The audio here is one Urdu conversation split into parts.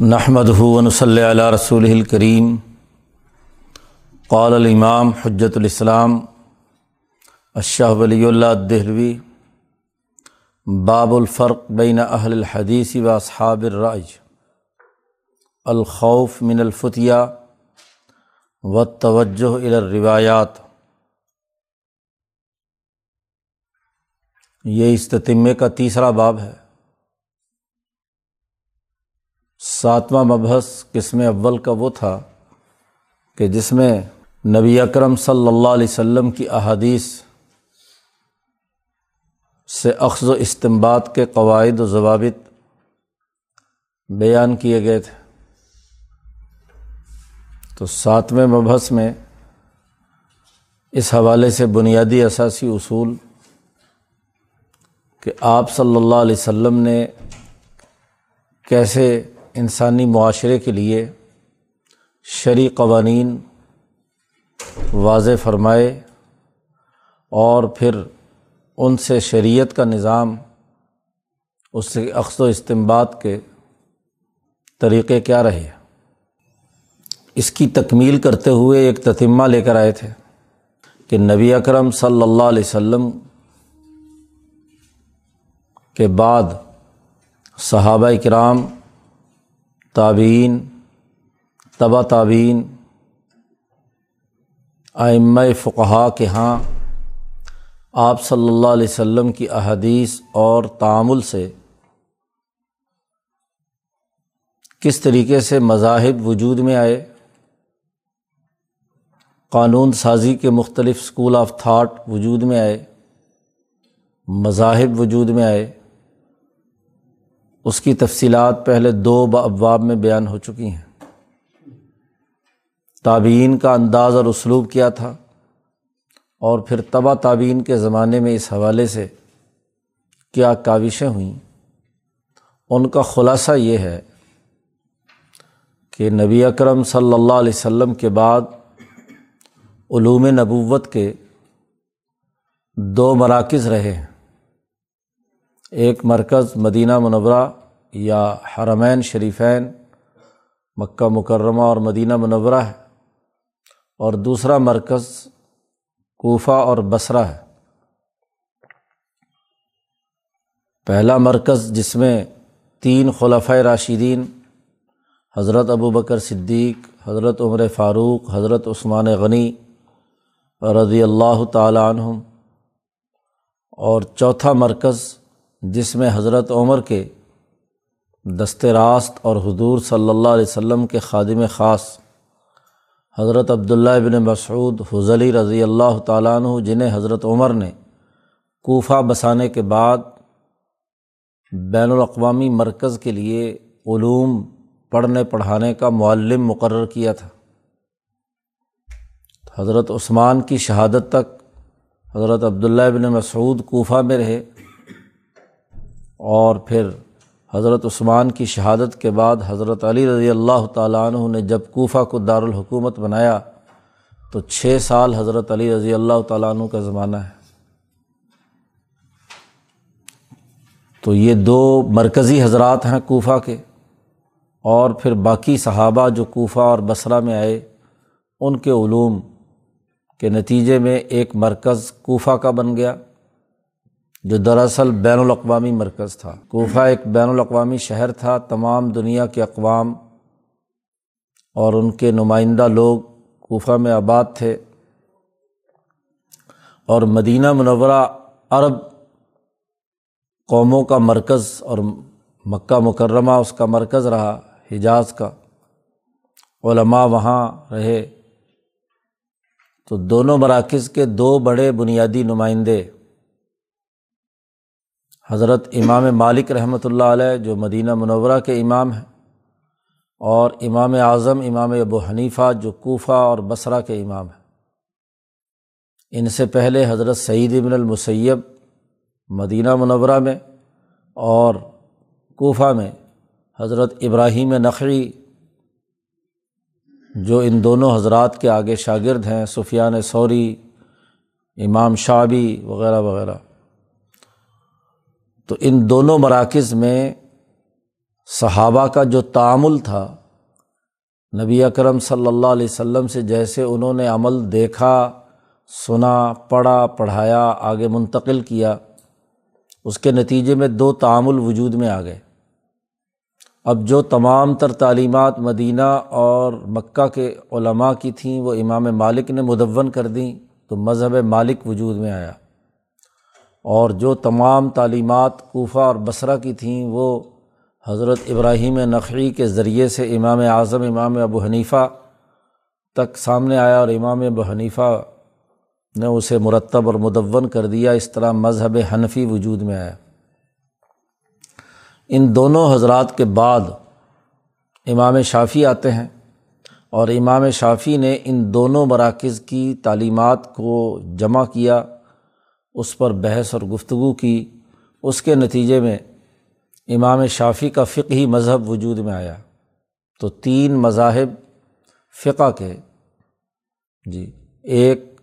نحمد ہُون صلی علیہ رسول الکریم قال الامام حجت الاسلام اشہ ولی اللہ دہلوی باب الفرق بین اہل الحدیث و اصحاب الرائج الخوف من الفتیہ و توجہ الروایات یہ استطمے کا تیسرا باب ہے۔ ساتواں مبحث قسم اول کا وہ تھا کہ جس میں نبی اکرم صلی اللہ علیہ وسلم کی احادیث سے اخذ و استمباد کے قواعد و ضوابط بیان کیے گئے تھے۔ تو ساتویں مبحث میں اس حوالے سے بنیادی اثاثی اصول کہ آپ صلی اللہ علیہ وسلم نے کیسے انسانی معاشرے کے لیے شرعی قوانین واضح فرمائے اور پھر ان سے شریعت کا نظام، اس سے اقص و استمباد کے طریقے کیا رہے؟ اس کی تکمیل کرتے ہوئے ایک تتمہ لے کر آئے تھے کہ نبی اکرم صلی اللہ علیہ وسلم کے بعد صحابہ کرام تعبین تبا تعبین آئمہ فقہا کے ہاں آپ صلی اللہ علیہ وسلم کی احادیث اور تعامل سے کس طریقے سے مذاہب وجود میں آئے؟ قانون سازی کے مختلف اسکول آف تھاٹ وجود میں آئے، مذاہب وجود میں آئے اس کی تفصیلات پہلے دو ابواب میں بیان ہو چکی ہیں۔ تعبین کا انداز اور اسلوب کیا تھا اور پھر تبا تعبین کے زمانے میں اس حوالے سے کیا کاوشیں ہوئیں۔ ان کا خلاصہ یہ ہے کہ نبی اکرم صلی اللہ علیہ وسلم کے بعد علوم نبوت کے دو مراکز رہے ہیں۔ ایک مرکز مدینہ منورہ یا حرمین شریفین، مکہ مکرمہ اور مدینہ منورہ ہے اور دوسرا مرکز کوفہ اور بصرہ ہے۔ پہلا مرکز جس میں تین خلفۂ راشدین، حضرت ابو بکر صدیق، حضرت عمر فاروق، حضرت عثمان غنی رضی اللہ تعالیٰ عنہم اور چوتھا مرکز جس میں حضرت عمر کے دست راست اور حضور صلی اللہ علیہ وسلم کے خادم خاص حضرت عبداللہ ابن مسعود حضلی رضی اللہ تعالیٰ عنہ، جنہیں حضرت عمر نے کوفہ بسانے کے بعد بین الاقوامی مرکز کے لیے علوم، پڑھنے پڑھانے کا معلم مقرر کیا تھا۔ حضرت عثمان کی شہادت تک حضرت عبداللہ ابن مسعود کوفہ میں رہے۔ اور پھر حضرت عثمان کی شہادت کے بعد حضرت علی رضی اللہ تعالیٰ عنہ نے جب کوفہ کو دارالحکومت بنایا، تو چھ سال حضرت علی رضی اللہ تعالیٰ عنہ کا زمانہ ہے۔ تو یہ دو مرکزی حضرات ہیں کوفہ کے، اور پھر باقی صحابہ جو کوفہ اور بصرہ میں آئے، ان کے علوم کے نتیجے میں ایک مرکز کوفہ کا بن گیا۔ جو دراصل بین الاقوامی مرکز تھا۔ کوفہ ایک بین الاقوامی شہر تھا، تمام دنیا کے اقوام اور ان کے نمائندہ لوگ کوفہ میں آباد تھے اور مدینہ منورہ عرب قوموں کا مرکز اور مکہ مکرمہ اس کا مرکز رہا، حجاز کا۔ علماء وہاں رہے۔ تو دونوں مراکز کے دو بڑے بنیادی نمائندے حضرت امام مالک رحمۃ اللہ علیہ، جو مدینہ منورہ کے امام ہیں، اور امام اعظم، امام ابو حنیفہ، جو کوفہ اور بصرہ کے امام ہیں۔ ان سے پہلے حضرت سعید ابن المسیب مدینہ منورہ میں اور کوفہ میں حضرت ابراہیم نقوی جو ان دونوں حضرات کے آگے شاگرد ہیں، سفیان سوری، امام شابی وغیرہ وغیرہ۔ تو ان دونوں مراکز میں صحابہ کا جو تعامل تھا، نبی اکرم صلی اللہ علیہ وسلم سے جیسے انہوں نے عمل دیکھا، سنا، پڑھا، پڑھایا، آگے منتقل کیا، اس کے نتیجے میں دو تعامل وجود میں آ گئے۔ اب جو تمام تر تعلیمات مدینہ اور مکہ کے علماء کی تھیں، وہ امام مالک نے مدون کر دیں تو مذہب مالک وجود میں آیا۔ اور جو تمام تعلیمات کوفہ اور بصرہ کی تھیں، وہ حضرت ابراہیم نقوی کے ذریعے سے امام اعظم، امام ابو حنیفہ تک سامنے آیا اور امام ابو حنیفہ نے اسے مرتب اور مدون کر دیا۔ اس طرح مذہب حنفی وجود میں آیا۔ ان دونوں حضرات کے بعد امام شافی آتے ہیں اور امام شافی نے ان دونوں مراکز کی تعلیمات کو جمع کیا۔ اس پر بحث اور گفتگو کی، اس کے نتیجے میں امام شافی کا فقہی مذہب وجود میں آیا۔ تو تین مذاہب فقہ کے۔ جی ایک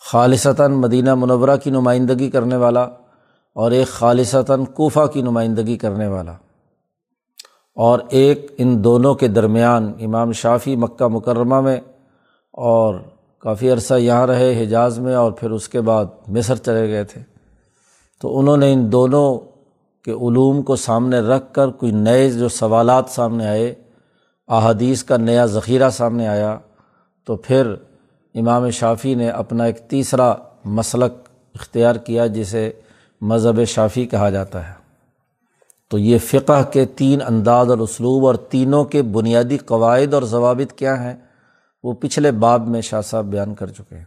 خالصتاً مدینہ منورہ کی نمائندگی کرنے والا اور ایک خالصتاً کوفہ کی نمائندگی کرنے والا۔ اور ایک ان دونوں کے درمیان امام شافی مکہ مکرمہ میں اور کافی عرصہ یہاں رہے حجاز میں اور پھر اس کے بعد مصر چلے گئے تھے۔ تو انہوں نے ان دونوں کے علوم کو سامنے رکھ کر کوئی نئے جو سوالات سامنے آئے، احادیث کا نیا ذخیرہ سامنے آیا، تو پھر امام شافی نے اپنا ایک تیسرا مسلک اختیار کیا، جسے مذہب شافی کہا جاتا ہے۔ تو یہ فقہ کے تین انداز اور اسلوب اور تینوں کے بنیادی قواعد اور ضوابط کیا ہیں؟ وہ پچھلے باب میں شاہ صاحب بیان کر چکے ہیں۔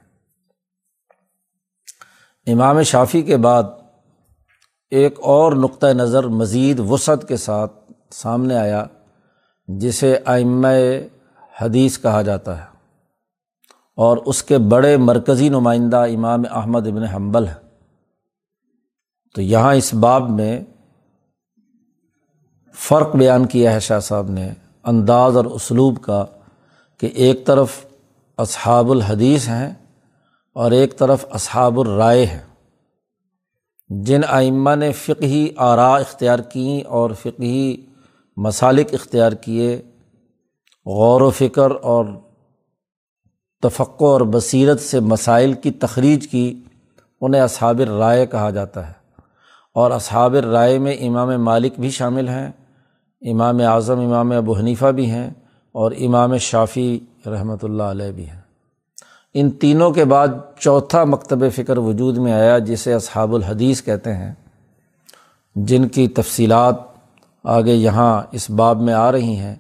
امام شافی کے بعد ایک اور نقطۂ نظر مزید وسعت کے ساتھ سامنے آیا، جسے آئمہ حدیث کہا جاتا ہے۔ اور اس کے بڑے مرکزی نمائندہ امام احمد ابن حنبل ہے تو یہاں اس باب میں فرق بیان کیا ہے شاہ صاحب نے، انداز اور اسلوب کا کہ ایک طرف اصحاب الحدیث ہیں اور ایک طرف اصحاب الرائے ہیں۔ جن آئمہ نے فقہی آرا اختیار کیں اور فقہی مسالک اختیار کیے، غور و فکر اور تفقع اور بصیرت سے مسائل کی تخریج کی، انہیں اصحاب رائے کہا جاتا ہے۔ اور اصحاب رائے میں امام مالک بھی شامل ہیں، امام اعظم، امام ابو حنیفہ بھی ہیں۔ اور امام شافی رحمۃ اللہ علیہ بھی ہیں۔ ان تینوں کے بعد چوتھا مکتب فکر وجود میں آیا، جسے اصحاب الحدیث کہتے ہیں، جن کی تفصیلات آگے یہاں اس باب میں آ رہی ہیں۔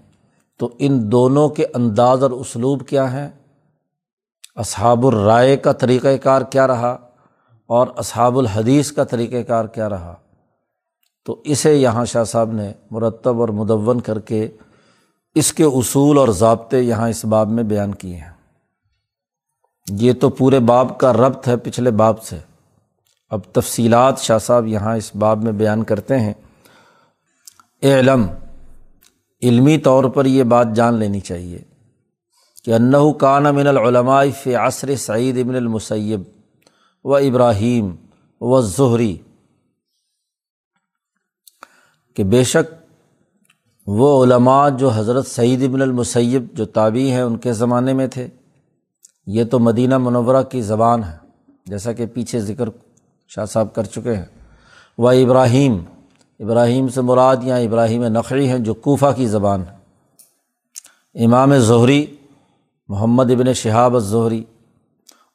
تو ان دونوں کے انداز اور اسلوب کیا ہیں؟ اصحاب الرائے کا طریقۂ کار کیا رہا اور اصحاب الحدیث کا طریقۂ کار کیا رہا؟ تو اسے یہاں شاہ صاحب نے مرتب اور مدون کر کے اس کے اصول اور ضابطے یہاں اس باب میں بیان کیے ہیں۔ یہ تو پورے باب کا ربط ہے پچھلے باب سے۔ اب تفصیلات شاہ صاحب یہاں اس باب میں بیان کرتے ہیں۔ علم علمی طور پر یہ بات جان لینی چاہیے کہ انّو کان من العلماء فی عصر سعید ابن المسیب و ابراہیم و ظہری کہ بے شک وہ علماء جو حضرت سعید ابن المسیب جو تابعی ہیں ان کے زمانے میں تھے، یہ تو مدینہ منورہ کی زبان ہے، جیسا کہ پیچھے ذکر شاہ صاحب کر چکے ہیں۔ وہ ابراہیم ابراہیم سے مراد یا ابراہیم نقری ہیں جو کوفہ کی زبان ہے۔ امام ظہری محمد ابن شہاب الظہری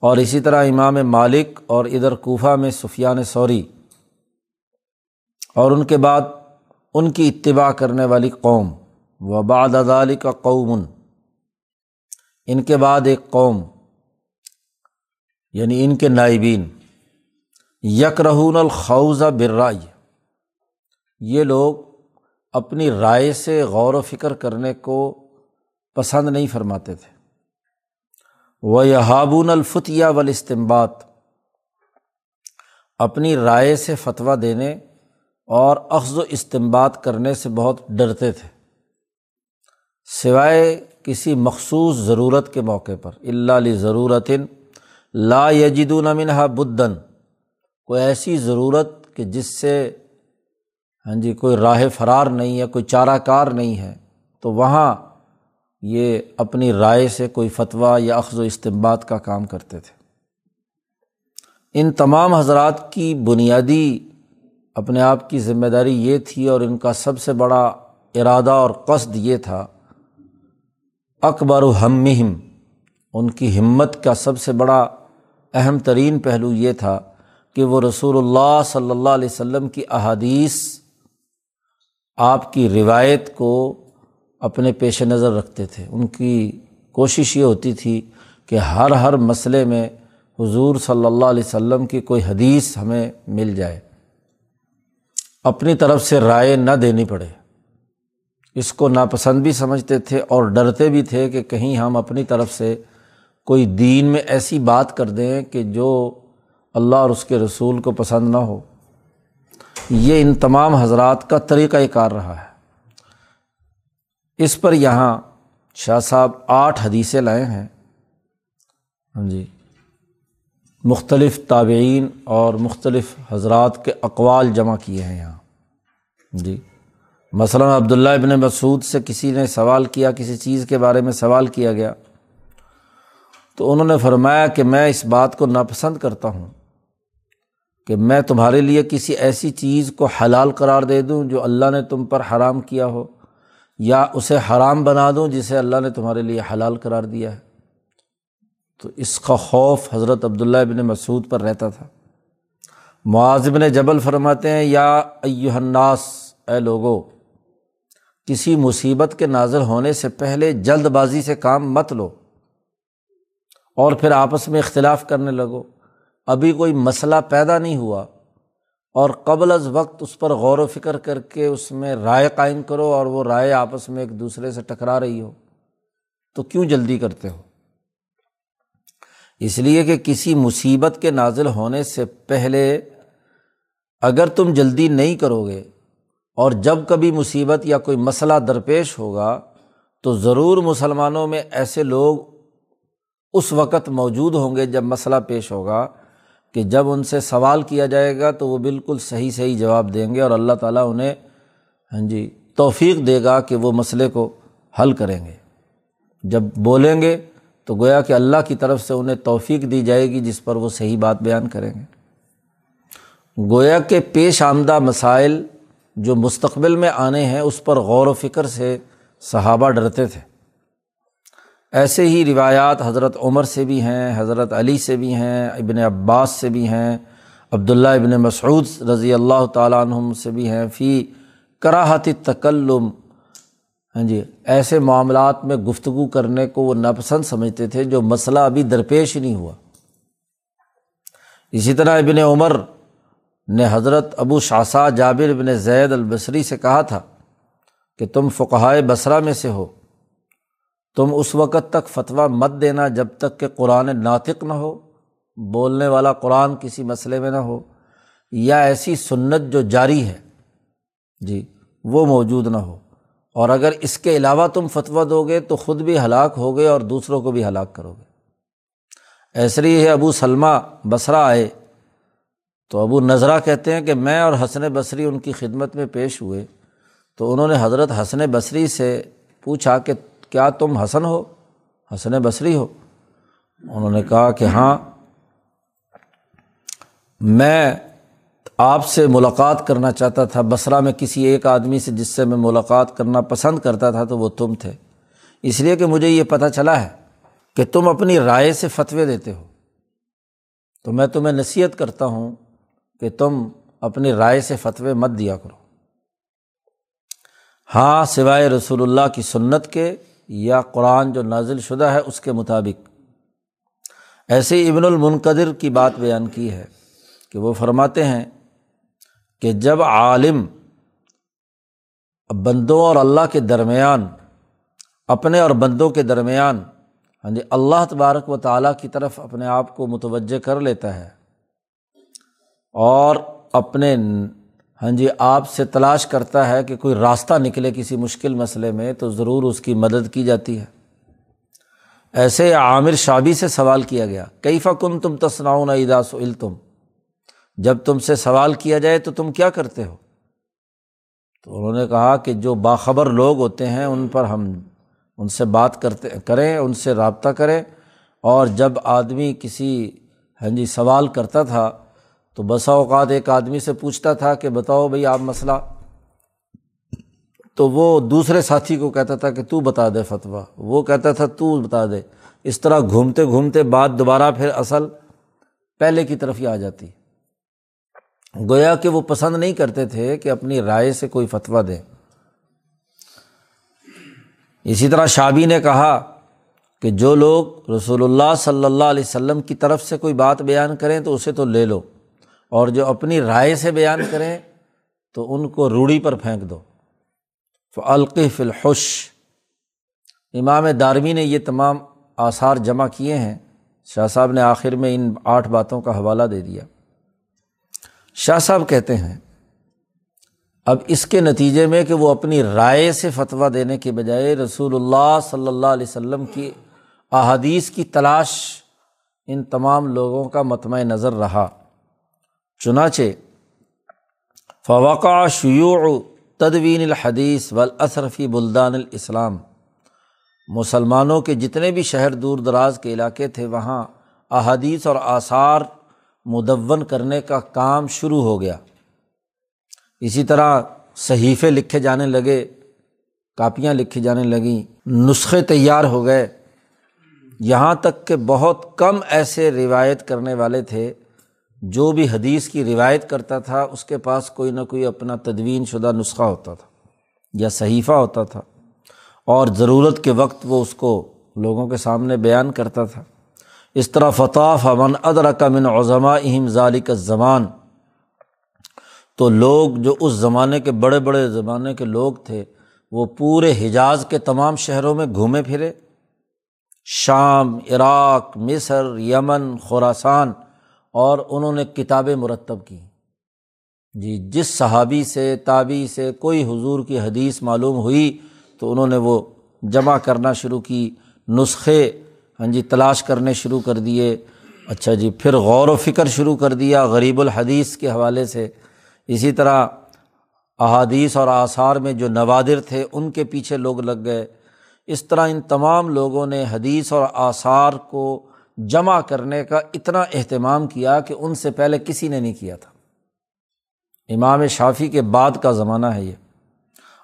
اور اسی طرح امام مالک اور ادھر کوفہ میں سفیان سوری۔ اور ان کے بعد ان کی اتباع کرنے والی قوم۔ و بعد ادالی کا قومن ان کے بعد ایک قوم۔ یعنی ان کے نائبین۔ یک رہون الخوضہ برائے یہ لوگ اپنی رائے سے غور و فکر کرنے کو پسند نہیں فرماتے تھے۔ وہ یہابون الفتیہ والاستمبات اپنی رائے سے فتویٰ دینے اور اخذ و استمباد کرنے سے بہت ڈرتے تھے۔ سوائے کسی مخصوص ضرورت کے موقع پر۔ اللہ علی ضرورت لا یجدون منہا بدن کوئی ایسی ضرورت کہ جس سے ہاں جی کوئی راہ فرار نہیں ہے، کوئی چارہ کار نہیں ہے، تو وہاں یہ اپنی رائے سے کوئی فتویٰ یا اخذ و استمباد کا کام کرتے تھے۔ ان تمام حضرات کی بنیادی اپنے آپ کی ذمہ داری یہ تھی اور ان کا سب سے بڑا ارادہ اور قصد یہ تھا، اکبر و ہمہم۔ ان کی ہمت کا سب سے بڑا اہم ترین پہلو یہ تھا کہ وہ رسول اللہ صلی اللہ علیہ وسلم کی احادیث، آپ کی روایت کو اپنے پیش نظر رکھتے تھے۔ ان کی کوشش یہ ہوتی تھی کہ ہر ہر مسئلے میں حضور صلی اللہ علیہ وسلم کی کوئی حدیث ہمیں مل جائے۔ اپنی طرف سے رائے نہ دینی پڑے۔ اس کو ناپسند بھی سمجھتے تھے اور ڈرتے بھی تھے کہ کہیں ہم اپنی طرف سے کوئی دین میں ایسی بات کر دیں کہ جو اللہ اور اس کے رسول کو پسند نہ ہو۔ یہ ان تمام حضرات کا طریقۂ کار رہا ہے۔ اس پر یہاں شاہ صاحب آٹھ حدیثیں لائے ہیں۔ ہاں جی۔ مختلف تابعین اور مختلف حضرات کے اقوال جمع کیے ہیں یہاں۔ جی۔ مثلاً عبداللہ ابن مسعود سے کسی نے سوال کیا، کسی چیز کے بارے میں سوال کیا گیا، تو انہوں نے فرمایا کہ میں اس بات کو ناپسند کرتا ہوں کہ میں تمہارے لیے کسی ایسی چیز کو حلال قرار دے دوں جو اللہ نے تم پر حرام کیا ہو، یا اسے حرام بنا دوں جسے اللہ نے تمہارے لیے حلال قرار دیا ہے۔ تو اس کا خوف حضرت عبداللہ ابن مسعود پر رہتا تھا۔ معاذ نے جبل فرماتے ہیں، یا الناس، اے لوگو، کسی مصیبت کے نازل ہونے سے پہلے جلد بازی سے کام مت لو اور پھر آپس میں اختلاف کرنے لگو۔ ابھی کوئی مسئلہ پیدا نہیں ہوا اور قبل از وقت اس پر غور و فکر کر کے اس میں رائے قائم کرو اور وہ رائے آپس میں ایک دوسرے سے ٹکرا رہی ہو۔ تو کیوں جلدی کرتے ہو؟ اس لیے کہ کسی مصیبت کے نازل ہونے سے پہلے اگر تم جلدی نہیں کرو گے اور جب کبھی مصیبت یا کوئی مسئلہ درپیش ہوگا، تو ضرور مسلمانوں میں ایسے لوگ اس وقت موجود ہوں گے جب مسئلہ پیش ہوگا کہ جب ان سے سوال کیا جائے گا تو وہ بالکل صحیح صحیح جواب دیں گے اور اللہ تعالیٰ انہیں ہاں جی توفیق دے گا کہ وہ مسئلے کو حل کریں گے۔ جب بولیں گے تو گویا کہ اللہ کی طرف سے انہیں توفیق دی جائے گی جس پر وہ صحیح بات بیان کریں گے۔ گویا کہ پیش آمدہ مسائل جو مستقبل میں آنے ہیں، اس پر غور و فکر سے صحابہ ڈرتے تھے۔ ایسے ہی روایات حضرت عمر سے بھی ہیں، حضرت علی سے بھی ہیں، ابن عباس سے بھی ہیں، عبداللہ ابن مسعود رضی اللہ تعالیٰ عنہم سے بھی ہیں۔ فی کراہت تکلم ہاں جی ایسے معاملات میں گفتگو کرنے کو وہ ناپسند سمجھتے تھے جو مسئلہ ابھی درپیش نہیں ہوا۔ اسی طرح ابن عمر نے حضرت ابو شاسا جابر ابن زید البصری سے کہا تھا کہ تم فقہائے بصرہ میں سے ہو۔ تم اس وقت تک فتویٰ مت دینا جب تک کہ قرآن ناطق نہ ہو، بولنے والا قرآن کسی مسئلے میں نہ ہو، یا ایسی سنت جو جاری ہے جی وہ موجود نہ ہو۔ اور اگر اس کے علاوہ تم فتویٰ دو گے تو خود بھی ہلاک ہو گئے اور دوسروں کو بھی ہلاک کرو گے۔ ایسری ہے ابو سلمہ بصرا آئے۔ تو ابو نذرا کہتے ہیں کہ میں اور حسن بصری ان کی خدمت میں پیش ہوئے۔ تو انہوں نے حضرت حسن بصری سے پوچھا کہ کیا تم حسن ہو؟ حسن بصری ہو۔ انہوں نے کہا کہ ہاں۔ میں آپ سے ملاقات کرنا چاہتا تھا، بصرہ میں کسی ایک آدمی سے جس سے میں ملاقات کرنا پسند کرتا تھا تو وہ تم تھے۔ اس لیے کہ مجھے یہ پتہ چلا ہے کہ تم اپنی رائے سے فتوے دیتے ہو۔ تو میں تمہیں نصیحت کرتا ہوں کہ تم اپنی رائے سے فتوے مت دیا کرو۔ ہاں سوائے رسول اللہ کی سنت کے یا قرآن جو نازل شدہ ہے اس کے مطابق۔ ایسے ابن المنقدر کی بات بیان کی ہے کہ وہ فرماتے ہیں کہ جب عالم بندوں اور اللہ کے درمیان، اپنے اور بندوں کے درمیان ہاں جی اللہ تبارک و تعالیٰ کی طرف اپنے آپ کو متوجہ کر لیتا ہے اور اپنے ہاں جی آپ سے تلاش کرتا ہے کہ کوئی راستہ نکلے کسی مشکل مسئلے میں، تو ضرور اس کی مدد کی جاتی ہے۔ ایسے عامر شابی سے سوال کیا گیا کئی فکن تم تسناؤن ادا سل تم جب تم سے سوال کیا جائے تو تم کیا کرتے ہو؟ تو انہوں نے کہا کہ جو باخبر لوگ ہوتے ہیں، ان پر ہم، ان سے بات کرتے، کریں، ان سے رابطہ کریں۔ اور جب آدمی کسی ہاں جی سوال کرتا تھا، تو بسا اوقات ایک آدمی سے پوچھتا تھا کہ بتاؤ بھائی آپ مسئلہ۔ تو وہ دوسرے ساتھی کو کہتا تھا کہ تو بتا دے فتویٰ۔ وہ کہتا تھا تو بتا دے۔ اس طرح گھومتے گھومتے بات دوبارہ پھر اصل پہلے کی طرف ہی آ جاتی۔ گویا کہ وہ پسند نہیں کرتے تھے کہ اپنی رائے سے کوئی فتویٰ دے۔ اسی طرح شابی نے کہا کہ جو لوگ رسول اللہ صلی اللہ علیہ وسلم کی طرف سے کوئی بات بیان کریں تو اسے تو لے لو، اور جو اپنی رائے سے بیان کریں تو ان کو روڑی پر پھینک دو۔ فی الحش۔ امام داروی نے یہ تمام آثار جمع کیے ہیں۔ شاہ صاحب نے آخر میں ان آٹھ باتوں کا حوالہ دے دیا۔ شاہ صاحب کہتے ہیں، اب اس کے نتیجے میں کہ وہ اپنی رائے سے فتویٰ دینے کے بجائے رسول اللہ صلی اللہ علیہ وسلم کی احادیث کی تلاش ان تمام لوگوں کا متمع نظر رہا۔ چنانچہ، فوقع شیوع تدوین الحدیث والاصرفی بلدان الاسلام۔ مسلمانوں کے جتنے بھی شہر دور دراز کے علاقے تھے، وہاں احادیث اور آثار مدون کرنے کا کام شروع ہو گیا۔ اسی طرح صحیفے لکھے جانے لگے، کاپیاں لکھی جانے لگیں، نسخے تیار ہو گئے۔ یہاں تک کہ بہت کم ایسے روایت کرنے والے تھے، جو بھی حدیث کی روایت کرتا تھا، اس کے پاس کوئی نہ کوئی اپنا تدوین شدہ نسخہ ہوتا تھا یا صحیفہ ہوتا تھا۔ اور ضرورت کے وقت وہ اس کو لوگوں کے سامنے بیان کرتا تھا۔ اس طرح فتح امن ادرکا من عظما اہم ذالک زمان تو لوگ جو اس زمانے کے بڑے بڑے زمانے کے لوگ تھے، وہ پورے حجاز کے تمام شہروں میں گھومے پھرے۔ شام، عراق، مصر، یمن خوراسان اور انہوں نے کتابیں مرتب کی۔ جی جس صحابی سے تابی سے کوئی حضور کی حدیث معلوم ہوئی، تو انہوں نے وہ جمع کرنا شروع کی، نسخے ہاں جی تلاش کرنے شروع کر دیے۔ اچھا جی پھر غور و فکر شروع کر دیا غریب الحدیث کے حوالے سے۔ اسی طرح احادیث اور آثار میں جو نوادر تھے، ان کے پیچھے لوگ لگ گئے۔ اس طرح ان تمام لوگوں نے حدیث اور آثار کو جمع کرنے کا اتنا اہتمام کیا کہ ان سے پہلے کسی نے نہیں کیا تھا۔ امام شافی کے بعد کا زمانہ ہے یہ۔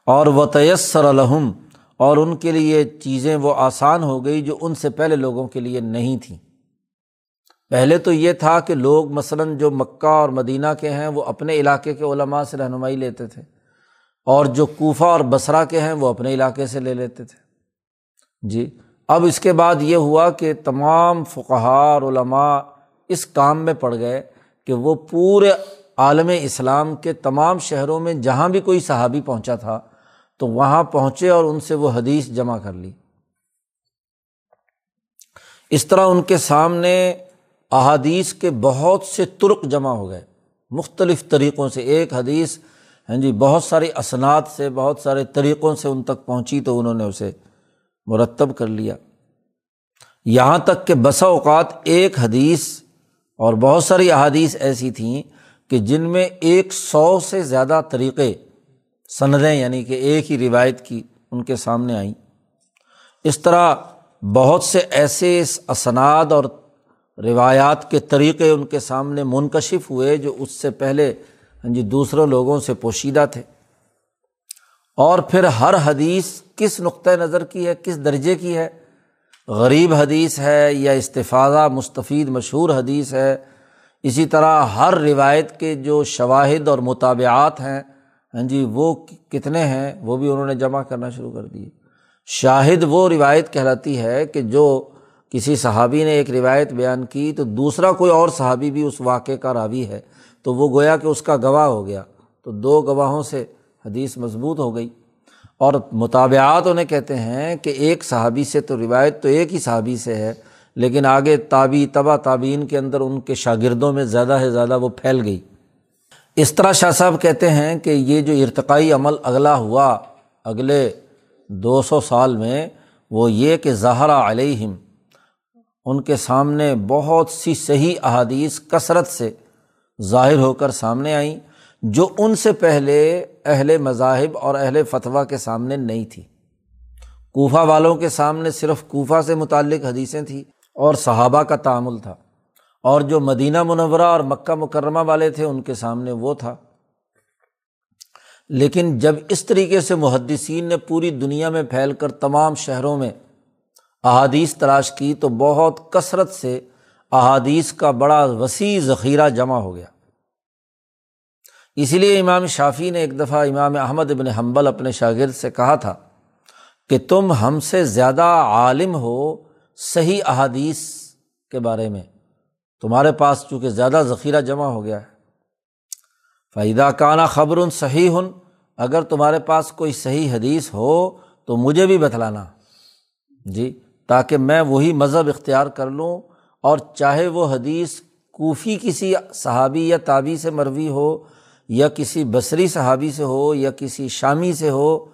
اور و تیسر الحم اور ان کے لیے چیزیں وہ آسان ہو گئی جو ان سے پہلے لوگوں کے لیے نہیں تھیں۔ پہلے تو یہ تھا کہ لوگ مثلاً جو مکہ اور مدینہ کے ہیں، وہ اپنے علاقے کے علماء سے رہنمائی لیتے تھے، اور جو کوفہ اور بصرا کے ہیں، وہ اپنے علاقے سے لے لیتے تھے۔ جی اب اس کے بعد یہ ہوا کہ تمام فقہار علماء اس کام میں پڑ گئے کہ وہ پورے عالم اسلام کے تمام شہروں میں جہاں بھی کوئی صحابی پہنچا تھا تو وہاں پہنچے اور ان سے وہ حدیث جمع کر لی۔ اس طرح ان کے سامنے احادیث کے بہت سے ترک جمع ہو گئے۔ مختلف طریقوں سے ایک حدیث ہاں جی بہت ساری اسناد سے، بہت سارے طریقوں سے ان تک پہنچی تو انہوں نے اسے مرتب کر لیا۔ یہاں تک کہ بسا اوقات ایک حدیث اور بہت ساری احادیث ایسی تھیں کہ جن میں ایک سو سے زیادہ طریقے سندیں یعنی کہ ایک ہی روایت کی ان کے سامنے آئیں۔ اس طرح بہت سے ایسے اسناد اور روایات کے طریقے ان کے سامنے منکشف ہوئے جو اس سے پہلے ہاں جی دوسروں لوگوں سے پوشیدہ تھے۔ اور پھر ہر حدیث کس نقطۂ نظر کی ہے، کس درجے کی ہے؟ غریب حدیث ہے یا استفادہ مستفید مشہور حدیث ہے؟ اسی طرح ہر روایت کے جو شواہد اور مطابعات ہیں ہاں جی وہ کتنے ہیں، وہ بھی انہوں نے جمع کرنا شروع کر دیے۔ شاہد وہ روایت کہلاتی ہے کہ جو کسی صحابی نے ایک روایت بیان کی تو دوسرا کوئی اور صحابی بھی اس واقعے کا راوی ہے۔ تو وہ گویا کہ اس کا گواہ ہو گیا۔ تو دو گواہوں سے حدیث مضبوط ہو گئی۔ اور مطابعات انہیں کہتے ہیں کہ ایک صحابی سے تو روایت تو ایک ہی صحابی سے ہے، لیکن آگے تابی تبا تابین کے اندر ان کے شاگردوں میں زیادہ سے زیادہ وہ پھیل گئی۔ اس طرح شاہ صاحب کہتے ہیں کہ یہ جو ارتقائی عمل اگلا ہوا، اگلے دو سو سال میں، وہ یہ کہ زہرا علیہم، ان کے سامنے بہت سی صحیح احادیث کثرت سے ظاہر ہو کر سامنے آئیں، جو ان سے پہلے اہل مذاہب اور اہل فتویٰ کے سامنے نہیں تھی۔ کوفہ والوں کے سامنے صرف کوفہ سے متعلق حدیثیں تھیں اور صحابہ کا تعامل تھا۔ اور جو مدینہ منورہ اور مکہ مکرمہ والے تھے، ان کے سامنے وہ تھا۔ لیکن جب اس طریقے سے محدثین نے پوری دنیا میں پھیل کر تمام شہروں میں احادیث تلاش کی، تو بہت کثرت سے احادیث کا بڑا وسیع ذخیرہ جمع ہو گیا۔ اسی لیے امام شافی نے ایک دفعہ امام احمد ابن حنبل اپنے شاگرد سے کہا تھا کہ تم ہم سے زیادہ عالم ہو صحیح احادیث کے بارے میں۔ تمہارے پاس چونکہ زیادہ ذخیرہ جمع ہو گیا ہے۔ فائدہ کانا خبر صحیح ہن اگر تمہارے پاس کوئی صحیح حدیث ہو تو مجھے بھی بتلانا۔ جی تاکہ میں وہی مذہب اختیار کر لوں اور چاہے وہ حدیث کوفی کسی صحابی یا تابی سے مروی ہو، یا کسی بصری صحابی سے ہو، یا کسی شامی سے ہو۔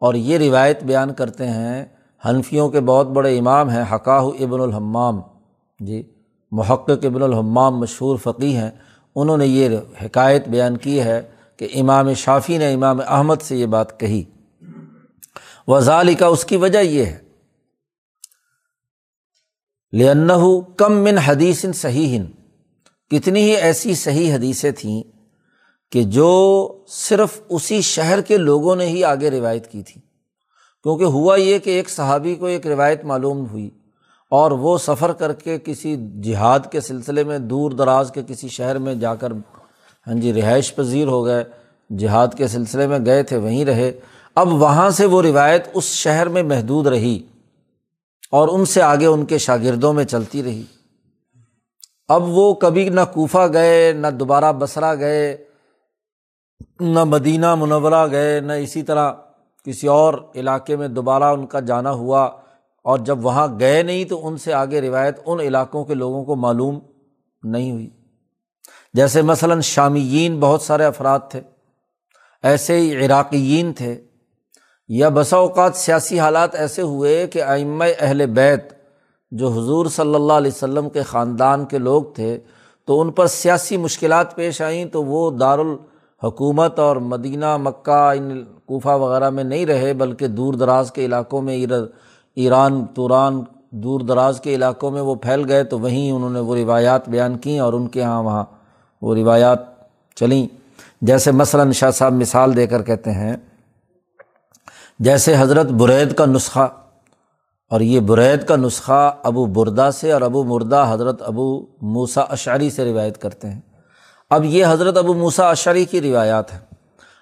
اور یہ روایت بیان کرتے ہیں، حنفیوں کے بہت بڑے امام ہیں، حقاہ ابن الحمام۔ جی محقق ابن الحمام مشہور فقی ہیں، انہوں نے یہ حکایت بیان کی ہے کہ امام شافی نے امام احمد سے یہ بات کہی۔ وزال کا اس کی وجہ یہ ہے۔ لن کم من حدیث صحیح کتنی ہی ایسی صحیح حدیثیں تھیں کہ جو صرف اسی شہر کے لوگوں نے ہی آگے روایت کی تھی۔ کیونکہ ہوا یہ کہ ایک صحابی کو ایک روایت معلوم ہوئی۔ اور وہ سفر کر کے کسی جہاد کے سلسلے میں دور دراز کے کسی شہر میں جا کر ہاں جی رہائش پذیر ہو گئے، جہاد کے سلسلے میں گئے تھے، وہیں رہے۔ اب وہاں سے وہ روایت اس شہر میں محدود رہی اور ان سے آگے ان کے شاگردوں میں چلتی رہی۔ اب وہ کبھی نہ کوفہ گئے، نہ دوبارہ بسرا گئے، نہ مدینہ منورہ گئے، نہ اسی طرح کسی اور علاقے میں دوبارہ ان کا جانا ہوا۔ اور جب وہاں گئے نہیں تو ان سے آگے روایت ان علاقوں کے لوگوں کو معلوم نہیں ہوئی۔ جیسے مثلاً شامیین بہت سارے افراد تھے، ایسے ہی عراقیین تھے۔ یا بسا اوقات سیاسی حالات ایسے ہوئے کہ آئمہ اہل بیت جو حضور صلی اللہ علیہ وسلم کے خاندان کے لوگ تھے، تو ان پر سیاسی مشکلات پیش آئیں تو وہ دار الحکومت اور مدینہ، مکہ، ان کوفہ وغیرہ میں نہیں رہے، بلکہ دور دراز کے علاقوں میں ایران، توران دور دراز کے علاقوں میں وہ پھیل گئے تو وہیں انہوں نے وہ روایات بیان کیں اور ان کے یہاں وہاں وہ روایات چلیں۔ جیسے مثلاً شاہ صاحب مثال دے کر کہتے ہیں، جیسے حضرت برید کا نسخہ، اور یہ برید کا نسخہ ابو بردا سے اور ابو مردہ حضرت ابو موسا اشعری سے روایت کرتے ہیں۔ اب یہ حضرت ابو موسا اشعری کی روایات ہیں۔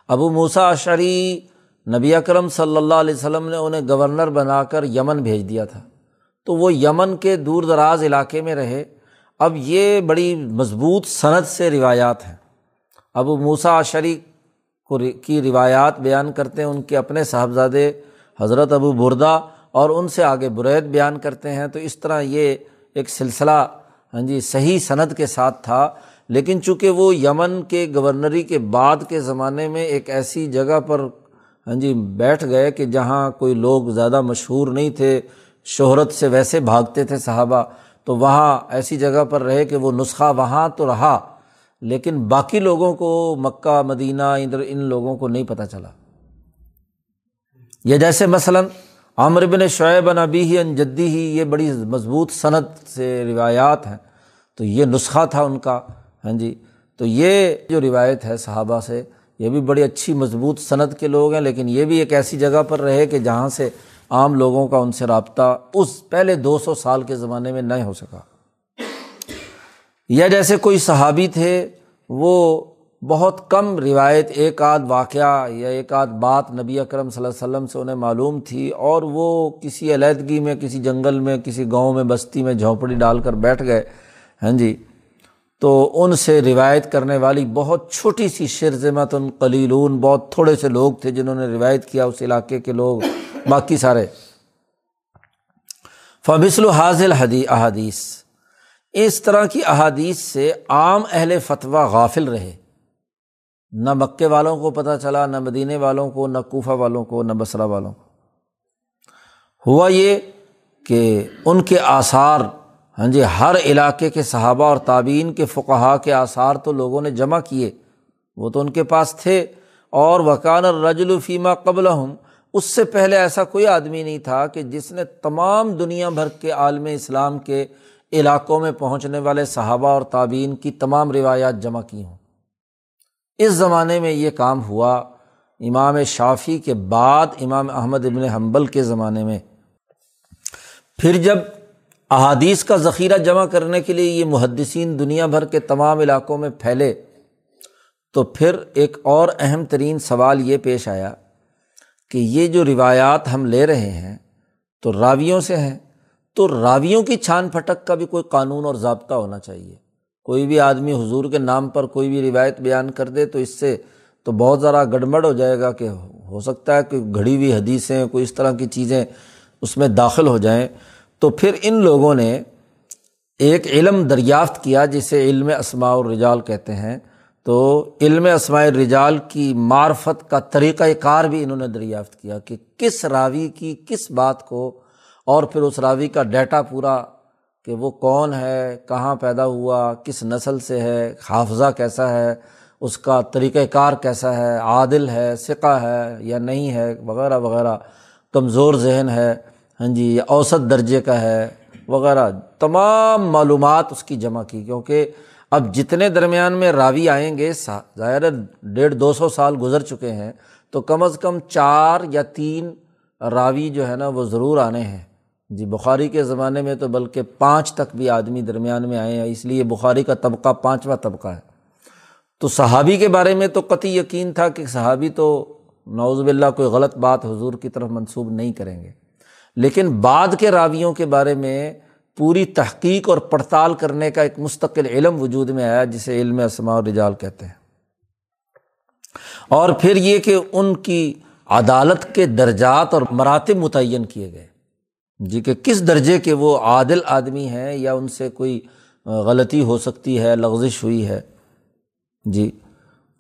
ابو موسا اشعری نبی اکرم صلی اللہ علیہ وسلم نے انہیں گورنر بنا کر یمن بھیج دیا تھا۔ تو وہ یمن کے دور دراز علاقے میں رہے۔ اب یہ بڑی مضبوط صنعت سے روایات ہیں۔ ابو موسا اشری کو کی روایات بیان کرتے ہیں۔ ان کے اپنے صاحبزادے حضرت ابو بردا اور ان سے آگے برید بیان کرتے ہیں۔ تو اس طرح یہ ایک سلسلہ ہاں جی صحیح صنعت کے ساتھ تھا۔ لیکن چونکہ وہ یمن کے گورنری کے بعد کے زمانے میں ایک ایسی جگہ پر ہاں جی بیٹھ گئے کہ جہاں کوئی لوگ زیادہ مشہور نہیں تھے، شہرت سے ویسے بھاگتے تھے صحابہ، تو وہاں ایسی جگہ پر رہے کہ وہ نسخہ وہاں تو رہا، لیکن باقی لوگوں کو مکہ، مدینہ، ادھر ان لوگوں کو نہیں پتہ چلا۔ یہ جیسے مثلاً عامر بن شعیب نبی ہی انجدی ہی، یہ بڑی مضبوط صنعت سے روایات ہیں، تو یہ نسخہ تھا ان کا ہاں جی تو یہ جو روایت ہے صحابہ سے یہ بھی بڑی اچھی مضبوط صنعت کے لوگ ہیں، لیکن یہ بھی ایک ایسی جگہ پر رہے کہ جہاں سے عام لوگوں کا ان سے رابطہ اس پہلے دو سو سال کے زمانے میں نہیں ہو سکا۔ یا جیسے کوئی صحابی تھے، وہ بہت کم روایت، ایک آدھ واقعہ یا ایک آدھ بات نبی اکرم صلی اللہ علیہ وسلم سے انہیں معلوم تھی، اور وہ کسی علیحدگی میں، کسی جنگل میں، کسی گاؤں میں، بستی میں جھونپڑی ڈال کر بیٹھ گئے۔ ہاں جی تو ان سے روایت کرنے والی بہت چھوٹی سی شرزمت ان قلیلون بہت تھوڑے سے لوگ تھے جنہوں نے روایت کیا اس علاقے کے لوگ، باقی سارے۔ فبسل حاضل حدی احادیث۔ اس طرح کی احادیث سے عام اہل فتویٰ غافل رہے۔ نہ مکے والوں کو پتہ چلا، نہ مدینے والوں کو، نہ کوفہ والوں کو، نہ بصرا والوں کو۔ ہوا یہ کہ ان کے آثار ہاں جی ہر علاقے کے صحابہ اور تعبین کے فقہا کے آثار تو لوگوں نے جمع کیے۔ وہ تو ان کے پاس تھے۔ اور وکان الرجل فیمہ قبل ہوں اس سے پہلے ایسا کوئی آدمی نہیں تھا کہ جس نے تمام دنیا بھر کے عالم اسلام کے علاقوں میں پہنچنے والے صحابہ اور تعبین کی تمام روایات جمع کی ہوں۔ اس زمانے میں یہ کام ہوا، امام شافی کے بعد امام احمد ابن حنبل کے زمانے میں۔ پھر جب احادیث کا ذخیرہ جمع کرنے کے لیے یہ محدثین دنیا بھر کے تمام علاقوں میں پھیلے تو پھر ایک اور اہم ترین سوال یہ پیش آیا کہ یہ جو روایات ہم لے رہے ہیں تو راویوں سے ہیں، تو راویوں کی چھان پھٹک کا بھی کوئی قانون اور ضابطہ ہونا چاہیے۔ کوئی بھی آدمی حضور کے نام پر کوئی بھی روایت بیان کر دے تو اس سے تو بہت ذرا گڑبڑ ہو جائے گا کہ ہو سکتا ہے کہ گھڑی ہوئی حدیثیں، کوئی اس طرح کی چیزیں اس میں داخل ہو جائیں۔ تو پھر ان لوگوں نے ایک علم دریافت کیا جسے علم اسماع الرجال کہتے ہیں۔ تو علم اسماء الرجال کی معرفت کا طریقۂ کار بھی انہوں نے دریافت کیا کہ کس راوی کی کس بات کو اور پھر اس راوی کا ڈیٹا پورا کہ وہ کون ہے، کہاں پیدا ہوا، کس نسل سے ہے، حافظہ کیسا ہے، اس کا طریقۂ کار کیسا ہے، عادل ہے سکہ ہے یا نہیں ہے، وغیرہ وغیرہ، کمزور ذہن ہے۔ ہاں جی یا اوسط درجے کا ہے، وغیرہ۔ تمام معلومات اس کی جمع کی، کیونکہ اب جتنے درمیان میں راوی آئیں گے ظاہر ڈیڑھ دو سو سال گزر چکے ہیں، تو کم از کم چار یا تین راوی جو ہے نا، وہ ضرور آنے ہیں۔ جی بخاری کے زمانے میں تو بلکہ پانچ تک بھی آدمی درمیان میں آئے ہیں، اس لیے بخاری کا طبقہ پانچواں طبقہ ہے۔ تو صحابی کے بارے میں تو قطعی یقین تھا کہ صحابی تو نوز باللہ کوئی غلط بات حضور کی طرف منسوب نہیں کریں گے۔ لیکن بعد کے راویوں کے بارے میں پوری تحقیق اور پڑتال کرنے کا ایک مستقل علم وجود میں آیا، جسے علم اسماع اور رجال کہتے ہیں۔ اور پھر یہ کہ ان کی عدالت کے درجات اور مراتب متعین کیے گئے۔ جی کہ کس درجے کے وہ عادل آدمی ہیں یا ان سے کوئی غلطی ہو سکتی ہے، لغزش ہوئی ہے۔ جی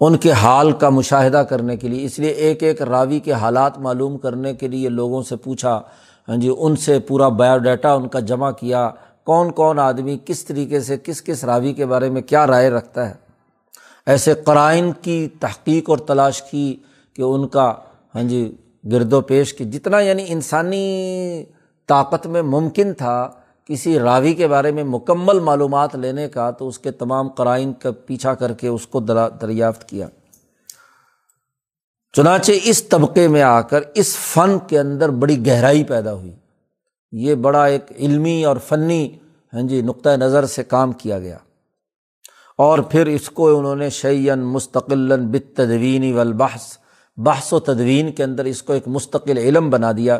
ان کے حال کا مشاہدہ کرنے کے لیے، اس لیے ایک ایک راوی کے حالات معلوم کرنے کے لیے لوگوں سے پوچھا ہاں جی ان سے پورا بایو ڈیٹا ان کا جمع کیا، کون کون آدمی کس طریقے سے کس کس راوی کے بارے میں کیا رائے رکھتا ہے؟ ایسے قرائن کی تحقیق اور تلاش کی کہ ان کا ہاں جی گرد و پیش کی جتنا یعنی انسانی طاقت میں ممکن تھا کسی راوی کے بارے میں مکمل معلومات لینے کا، تو اس کے تمام قرائن کا پیچھا کر کے اس کو دریافت کیا۔ چنانچہ اس طبقے میں آ کر اس فن کے اندر بڑی گہرائی پیدا ہوئی۔ یہ بڑا ایک علمی اور فنی ہاں جی نقطۂ نظر سے کام کیا گیا۔ اور پھر اس کو انہوں نے شعین مستقل بت تدوینی والبحث، بحث و تدوین کے اندر اس کو ایک مستقل علم بنا دیا۔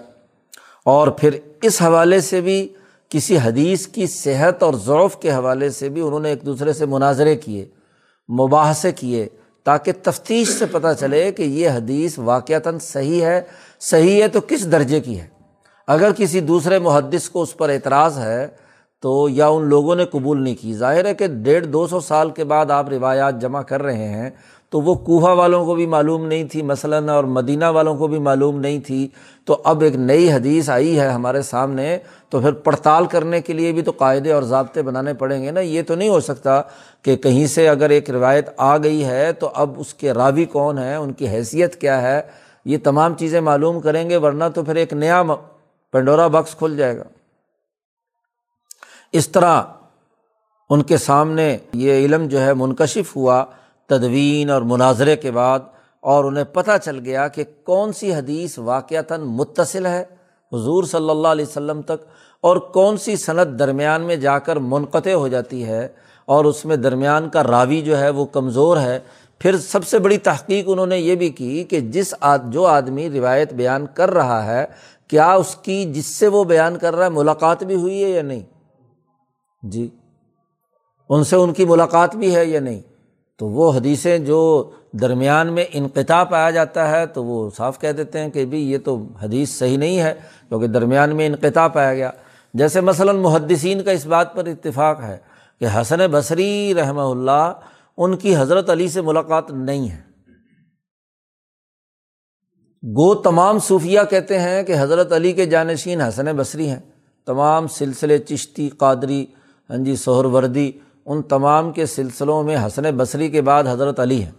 اور پھر اس حوالے سے بھی، کسی حدیث کی صحت اور ضعف کے حوالے سے بھی انہوں نے ایک دوسرے سے مناظرے کیے، مباحثے کیے۔ تاکہ تفتیش سے پتہ چلے کہ یہ حدیث واقعتاً صحیح ہے صحیح ہے تو کس درجے کی ہے؟ اگر کسی دوسرے محدث کو اس پر اعتراض ہے تو یا ان لوگوں نے قبول نہیں کی، ظاہر ہے کہ ڈیڑھ دو سو سال کے بعد آپ روایات جمع کر رہے ہیں تو وہ کوہا والوں کو بھی معلوم نہیں تھی، مثلاً اور مدینہ والوں کو بھی معلوم نہیں تھی۔ تو اب ایک نئی حدیث آئی ہے ہمارے سامنے، تو پھر پڑتال کرنے کے لیے بھی تو قاعدے اور ضابطے بنانے پڑیں گے نا۔ یہ تو نہیں ہو سکتا کہ کہیں سے اگر ایک روایت آ گئی ہے تو اب اس کے راوی کون ہیں، ان کی حیثیت کیا ہے؟ یہ تمام چیزیں معلوم کریں گے، ورنہ تو پھر ایک نیا پنڈورا باکس کھل جائے گا۔ اس طرح ان کے سامنے یہ علم جو ہے منکشف ہوا۔ تدوین اور مناظرے کے بعد اور انہیں پتہ چل گیا کہ کون سی حدیث واقعتاً متصل ہے حضور صلی اللہ علیہ وسلم تک اور کون سی صنعت درمیان میں جا کر منقطع ہو جاتی ہے اور اس میں درمیان کا راوی جو ہے وہ کمزور ہے۔ پھر سب سے بڑی تحقیق انہوں نے یہ بھی کی کہ جس آد، جو آدمی روایت بیان کر رہا ہے، کیا اس کی جس سے وہ بیان کر رہا ہے ملاقات بھی ہوئی ہے یا نہیں؟ جی۔ ان سے ان کی ملاقات بھی ہے یا نہیں؟ تو وہ حدیثیں جو درمیان میں انقطاع پایا جاتا ہے تو وہ صاف کہہ دیتے ہیں کہ بھائی یہ تو حدیث صحیح نہیں ہے کیونکہ درمیان میں انقطاع پایا گیا۔ جیسے مثلاً محدثین کا اس بات پر اتفاق ہے کہ حسن بصری رحمہ اللہ ان کی حضرت علی سے ملاقات نہیں ہے۔ گو تمام صوفیہ کہتے ہیں کہ حضرت علی کے جانشین حسن بصری ہیں۔ تمام سلسلے چشتی، قادری ہاں جی سہر وردی ان تمام کے سلسلوں میں حسن بصری کے بعد حضرت علی ہیں۔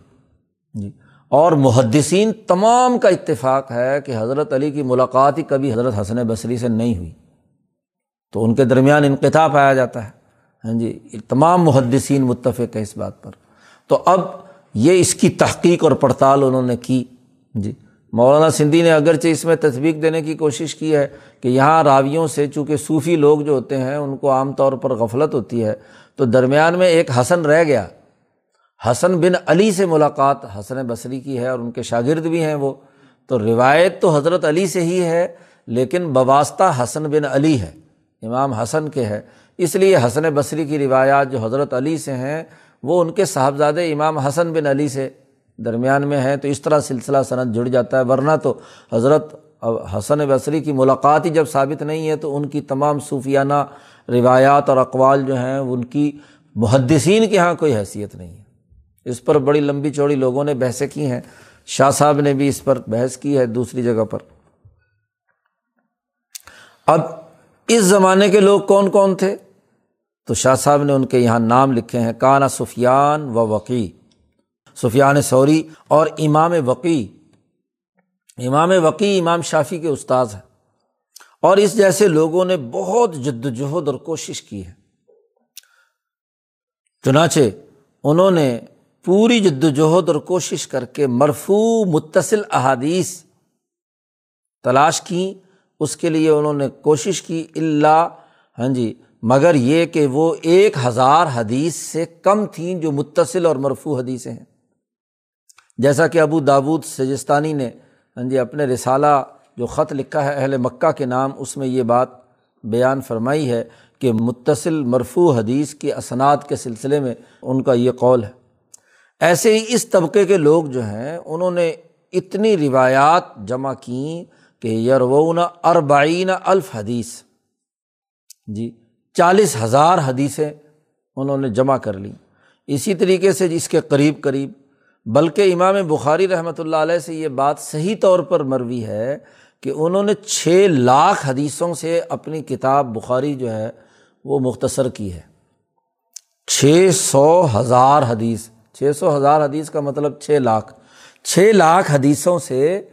جی۔ اور محدثین تمام کا اتفاق ہے کہ حضرت علی کی ملاقات ہی کبھی حضرت حسن بصری سے نہیں ہوئی۔ تو ان کے درمیان انقطاع پایا جاتا ہے۔ ہاں جی تمام محدثین متفق ہے اس بات پر۔ تو اب یہ اس کی تحقیق اور پڑتال انہوں نے کی۔ جی۔ مولانا سندھی نے اگرچہ اس میں تصویق دینے کی کوشش کی ہے کہ یہاں راویوں سے چونکہ صوفی لوگ جو ہوتے ہیں، ان کو عام طور پر غفلت ہوتی ہے۔ تو درمیان میں ایک حسن رہ گیا۔ حسن بن علی سے ملاقات حسن بصری کی ہے اور ان کے شاگرد بھی ہیں وہ۔ تو روایت تو حضرت علی سے ہی ہے، لیکن بواسطہ حسن بن علی ہے، امام حسن کے ہے اس لیے حسن بصری کی روایات جو حضرت علی سے ہیں، وہ ان کے صاحبزادے امام حسن بن علی سے درمیان میں ہیں۔ تو اس طرح سلسلہ صنعت جڑ جاتا ہے، ورنہ تو حضرت حسن بصری کی ملاقات ہی جب ثابت نہیں ہے، تو ان کی تمام صوفیانہ روایات اور اقوال جو ہیں ان کی محدثین کے یہاں کوئی حیثیت نہیں ہے۔ اس پر بڑی لمبی چوڑی لوگوں نے بحثیں کی ہیں۔ شاہ صاحب نے بھی اس پر بحث کی ہے دوسری جگہ پر۔ اب اس زمانے کے لوگ کون کون تھے؟ تو شاہ صاحب نے ان کے یہاں نام لکھے ہیں۔ کانا سفیان و وقی۔ سفیان سوری اور امام وقی۔ امام وقی، امام شافی کے استاذ ہیں۔ اور اس جیسے لوگوں نے بہت جد وجہد اور کوشش کی ہے۔ چنانچہ انہوں نے پوری جد وجہد اور کوشش کر کے مرفو متصل احادیث تلاش کی، اس کے لیے انہوں نے کوشش کی اللہ ہاں جی مگر یہ کہ وہ ایک ہزار حدیث سے کم تھیں جو متصل اور مرفو حدیثیں ہیں۔ جیسا کہ ابو دابود سجستانی نے ہاں جی اپنے رسالہ جو خط لکھا ہے اہل مکہ کے نام، اس میں یہ بات بیان فرمائی ہے کہ متصل مرفو حدیث کی اسناد کے سلسلے میں ان کا یہ قول ہے۔ ایسے ہی اس طبقے کے لوگ جو ہیں، انہوں نے اتنی روایات جمع کیں کہ یرون اربعین الف حدیث۔ جی چالیس ہزار حدیثیں انہوں نے جمع کر لیں۔ اسی طریقے سے اس کے قریب قریب، بلکہ امام بخاری رحمۃ اللہ علیہ سے یہ بات صحیح طور پر مروی ہے کہ انہوں نے چھ لاکھ حدیثوں سے اپنی کتاب بخاری جو ہے وہ مختصر کی ہے۔ چھ سو ہزار حدیث۔ چھ سو ہزار حدیث کا مطلب چھ لاکھ۔ چھ لاکھ حدیثوں سے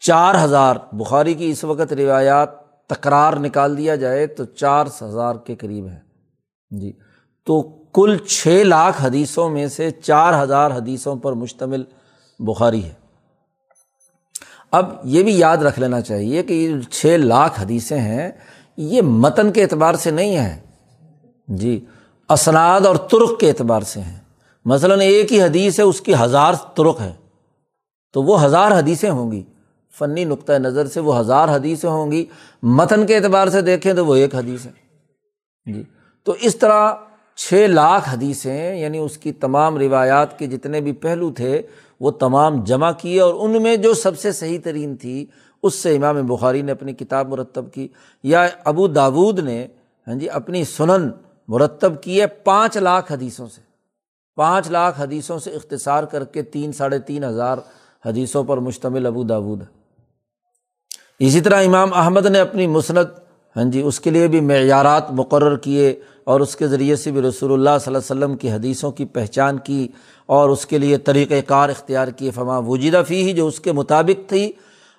چار ہزار۔ بخاری کی اس وقت روایات تکرار نکال دیا جائے تو چار ہزار کے قریب ہے۔ جی۔ تو کل چھ لاکھ حدیثوں میں سے چار ہزار حدیثوں پر مشتمل بخاری ہے۔ اب یہ بھی یاد رکھ لینا چاہیے کہ یہ چھ لاکھ حدیثیں ہیں، یہ متن کے اعتبار سے نہیں ہیں۔ جی اسناد اور ترک کے اعتبار سے ہیں۔ مثلاً ایک ہی حدیث ہے، اس کی ہزار ترک ہے تو وہ ہزار حدیثیں ہوں گی۔ فنی نقطۂ نظر سے وہ ہزار حدیثیں ہوں گی۔ متن کے اعتبار سے دیکھیں تو وہ ایک حدیث ہے۔ جی تو اس طرح چھ لاکھ حدیثیں یعنی اس کی تمام روایات کے جتنے بھی پہلو تھے وہ تمام جمع کیے اور ان میں جو سب سے صحیح ترین تھی، اس سے امام بخاری نے اپنی کتاب مرتب کی۔ یا ابو داود نے ہاں جی اپنی سنن مرتب کی ہے پانچ لاکھ حدیثوں سے۔ پانچ لاکھ حدیثوں سے اختصار کر کے تین، ساڑھے تین ہزار حدیثوں پر مشتمل ابو داود ہے۔ اسی طرح امام احمد نے اپنی مسنت ہاں جی اس کے لیے بھی معیارات مقرر کیے۔ اور اس کے ذریعے سے بھی رسول اللہ صلی اللہ علیہ وسلم کی حدیثوں کی پہچان کی اور اس کے لیے طریقۂ کار اختیار کیے، فما وجیدہ فی ہی جو اس کے مطابق تھی،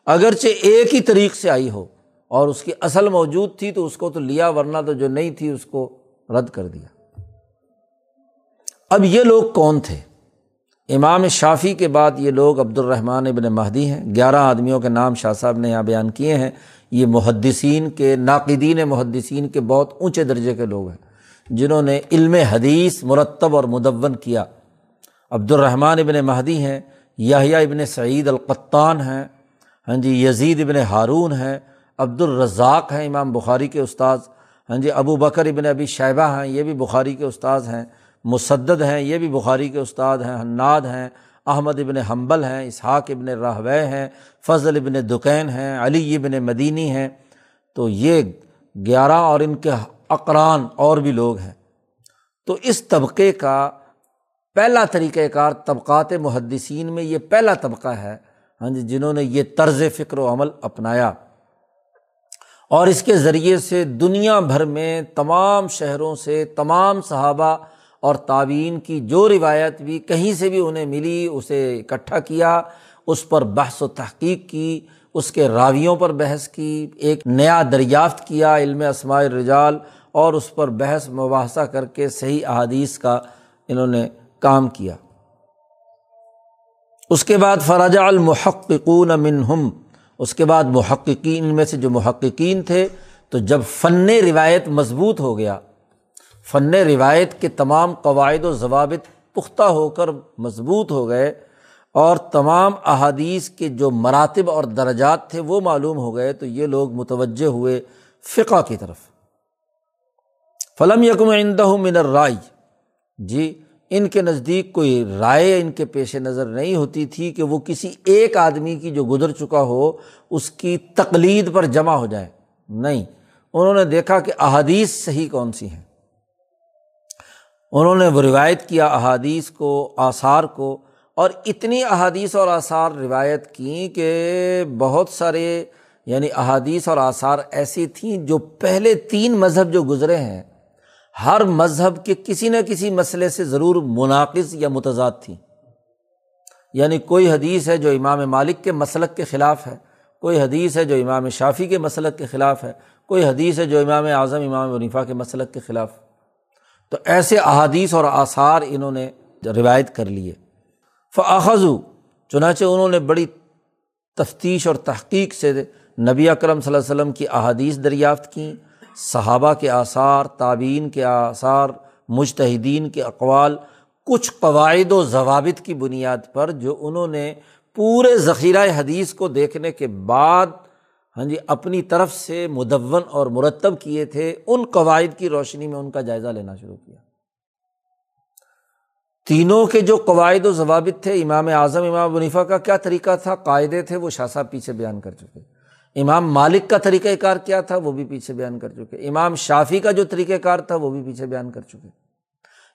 اگرچہ ایک ہی طریق سے آئی ہو اور اس کی اصل موجود تھی، تو اس کو تو لیا، ورنہ تو جو نہیں تھی، اس کو رد کر دیا۔ اب یہ لوگ کون تھے؟ امام شافی کے بعد یہ لوگ عبد الرحمٰن ابن مہدی ہیں۔ گیارہ آدمیوں کے نام شاہ صاحب نے یہاں بیان کیے ہیں۔ یہ محدثین کے، ناقدین محدثین کے بہت اونچے درجے کے لوگ ہیں۔ جنہوں نے علم حدیث مرتب اور مدون کیا۔ عبد الرحمٰن ابن مہدی ہیں یاہیا ابن سعید القطان ہیں ہاں جی یزید ابن ہارون ہیں عبد الرزاق ہیں امام بخاری کے استاذ ہاں جی ابو بکر ابن ابی شیبہ ہیں، یہ بھی بخاری کے استاذ ہیں مصدد ہیں، یہ بھی بخاری کے استاد ہیں، حناد ہیں، احمد ابن حنبل ہیں، اسحاق ابن راہو ہیں، فضل ابن دکین ہیں، علی ابن مدینی ہیں۔ تو یہ گیارہ اور ان کے اقران اور بھی لوگ ہیں۔ تو اس طبقے کا پہلا طریقۂ کار طبقات محدثین میں یہ پہلا طبقہ ہے ہاں جی جنہوں نے یہ طرز فکر و عمل اپنایا۔ اور اس کے ذریعے سے دنیا بھر میں تمام شہروں سے تمام صحابہ اور تعبین کی جو روایت بھی کہیں سے بھی انہیں ملی، اسے اکٹھا کیا، اس پر بحث و تحقیق کی، اس کے راویوں پر بحث کی، ایک نیا دریافت کیا، علم اسماء رجال اور اس پر بحث مباحثہ کر کے صحیح احادیث کا انہوں نے کام کیا۔ اس کے بعد فراجہ المحققون منہم۔ اس کے بعد محققین میں سے جو محققین تھے، تو جب فن روایت مضبوط ہو گیا، فن روایت کے تمام قواعد و ضوابط پختہ ہو کر مضبوط ہو گئے اور تمام احادیث کے جو مراتب اور درجات تھے وہ معلوم ہو گئے، تو یہ لوگ متوجہ ہوئے فقہ کی طرف۔ فلم یکم عندہ من رائے جی ان کے نزدیک کوئی رائے ان کے پیش نظر نہیں ہوتی تھی کہ وہ کسی ایک آدمی کی جو گزر چکا ہو، اس کی تقلید پر جمع ہو جائے۔ نہیں، انہوں نے دیکھا کہ احادیث صحیح کون سی ہیں۔ انہوں نے وہ روایت کیا، احادیث کو، آثار کو، اور اتنی احادیث اور آثار روایت کیں کہ بہت سارے یعنی احادیث اور آثار ایسی تھیں جو پہلے تین مذہب جو گزرے ہیں ہر مذہب کے کسی نہ کسی مسئلے سے ضرور مناقض یا متضاد تھیں یعنی کوئی حدیث ہے جو امام مالک کے مسلک کے خلاف ہے، کوئی حدیث ہے جو امام شافی کے مسلک کے خلاف ہے، کوئی حدیث ہے جو امام اعظم، امام ونیفا کے مسلک کے خلاف۔ تو ایسے احادیث اور آثار انہوں نے روایت کر لیے۔ فاخذو چنانچہ انہوں نے بڑی تفتیش اور تحقیق سے نبی اکرم صلی اللہ علیہ وسلم کی احادیث دریافت کیں۔ صحابہ کے آثار تعبین کے آثار مشتحدین کے اقوال، کچھ قواعد و ضوابط کی بنیاد پر جو انہوں نے پورے ذخیرہ حدیث کو دیکھنے کے بعد ہاں جی اپنی طرف سے مدون اور مرتب کیے تھے، ان قواعد کی روشنی میں ان کا جائزہ لینا شروع کیا۔ تینوں کے جو قواعد و ضوابط تھے، امام اعظم، امام منیفا کا کیا طریقہ تھا؟ قاعدے تھے، وہ شاہ صاحب پیچھے بیان کر چکے۔ امام مالک کا طریقۂ کار کیا تھا وہ بھی پیچھے بیان کر چکے۔ امام شافی کا جو طریقۂ کار تھا وہ بھی پیچھے بیان کر چکے۔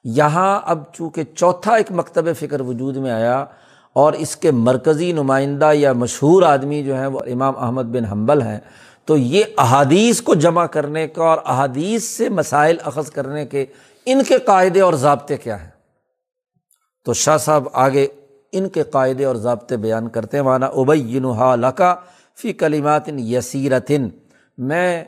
یہاں اب چونکہ چوتھا ایک مکتب فکر وجود میں آیا اور اس کے مرکزی نمائندہ یا مشہور آدمی جو ہیں وہ امام احمد بن حنبل ہیں، تو یہ احادیث کو جمع کرنے کا اور احادیث سے مسائل اخذ کرنے کے ان کے قاعدے اور ضابطے کیا ہیں۔ تو شاہ صاحب آگے ان کے قاعدے اور ضابطے بیان کرتے ہیں۔ مانا ابئی لکا فی کلیمات یسیرتن۔ میں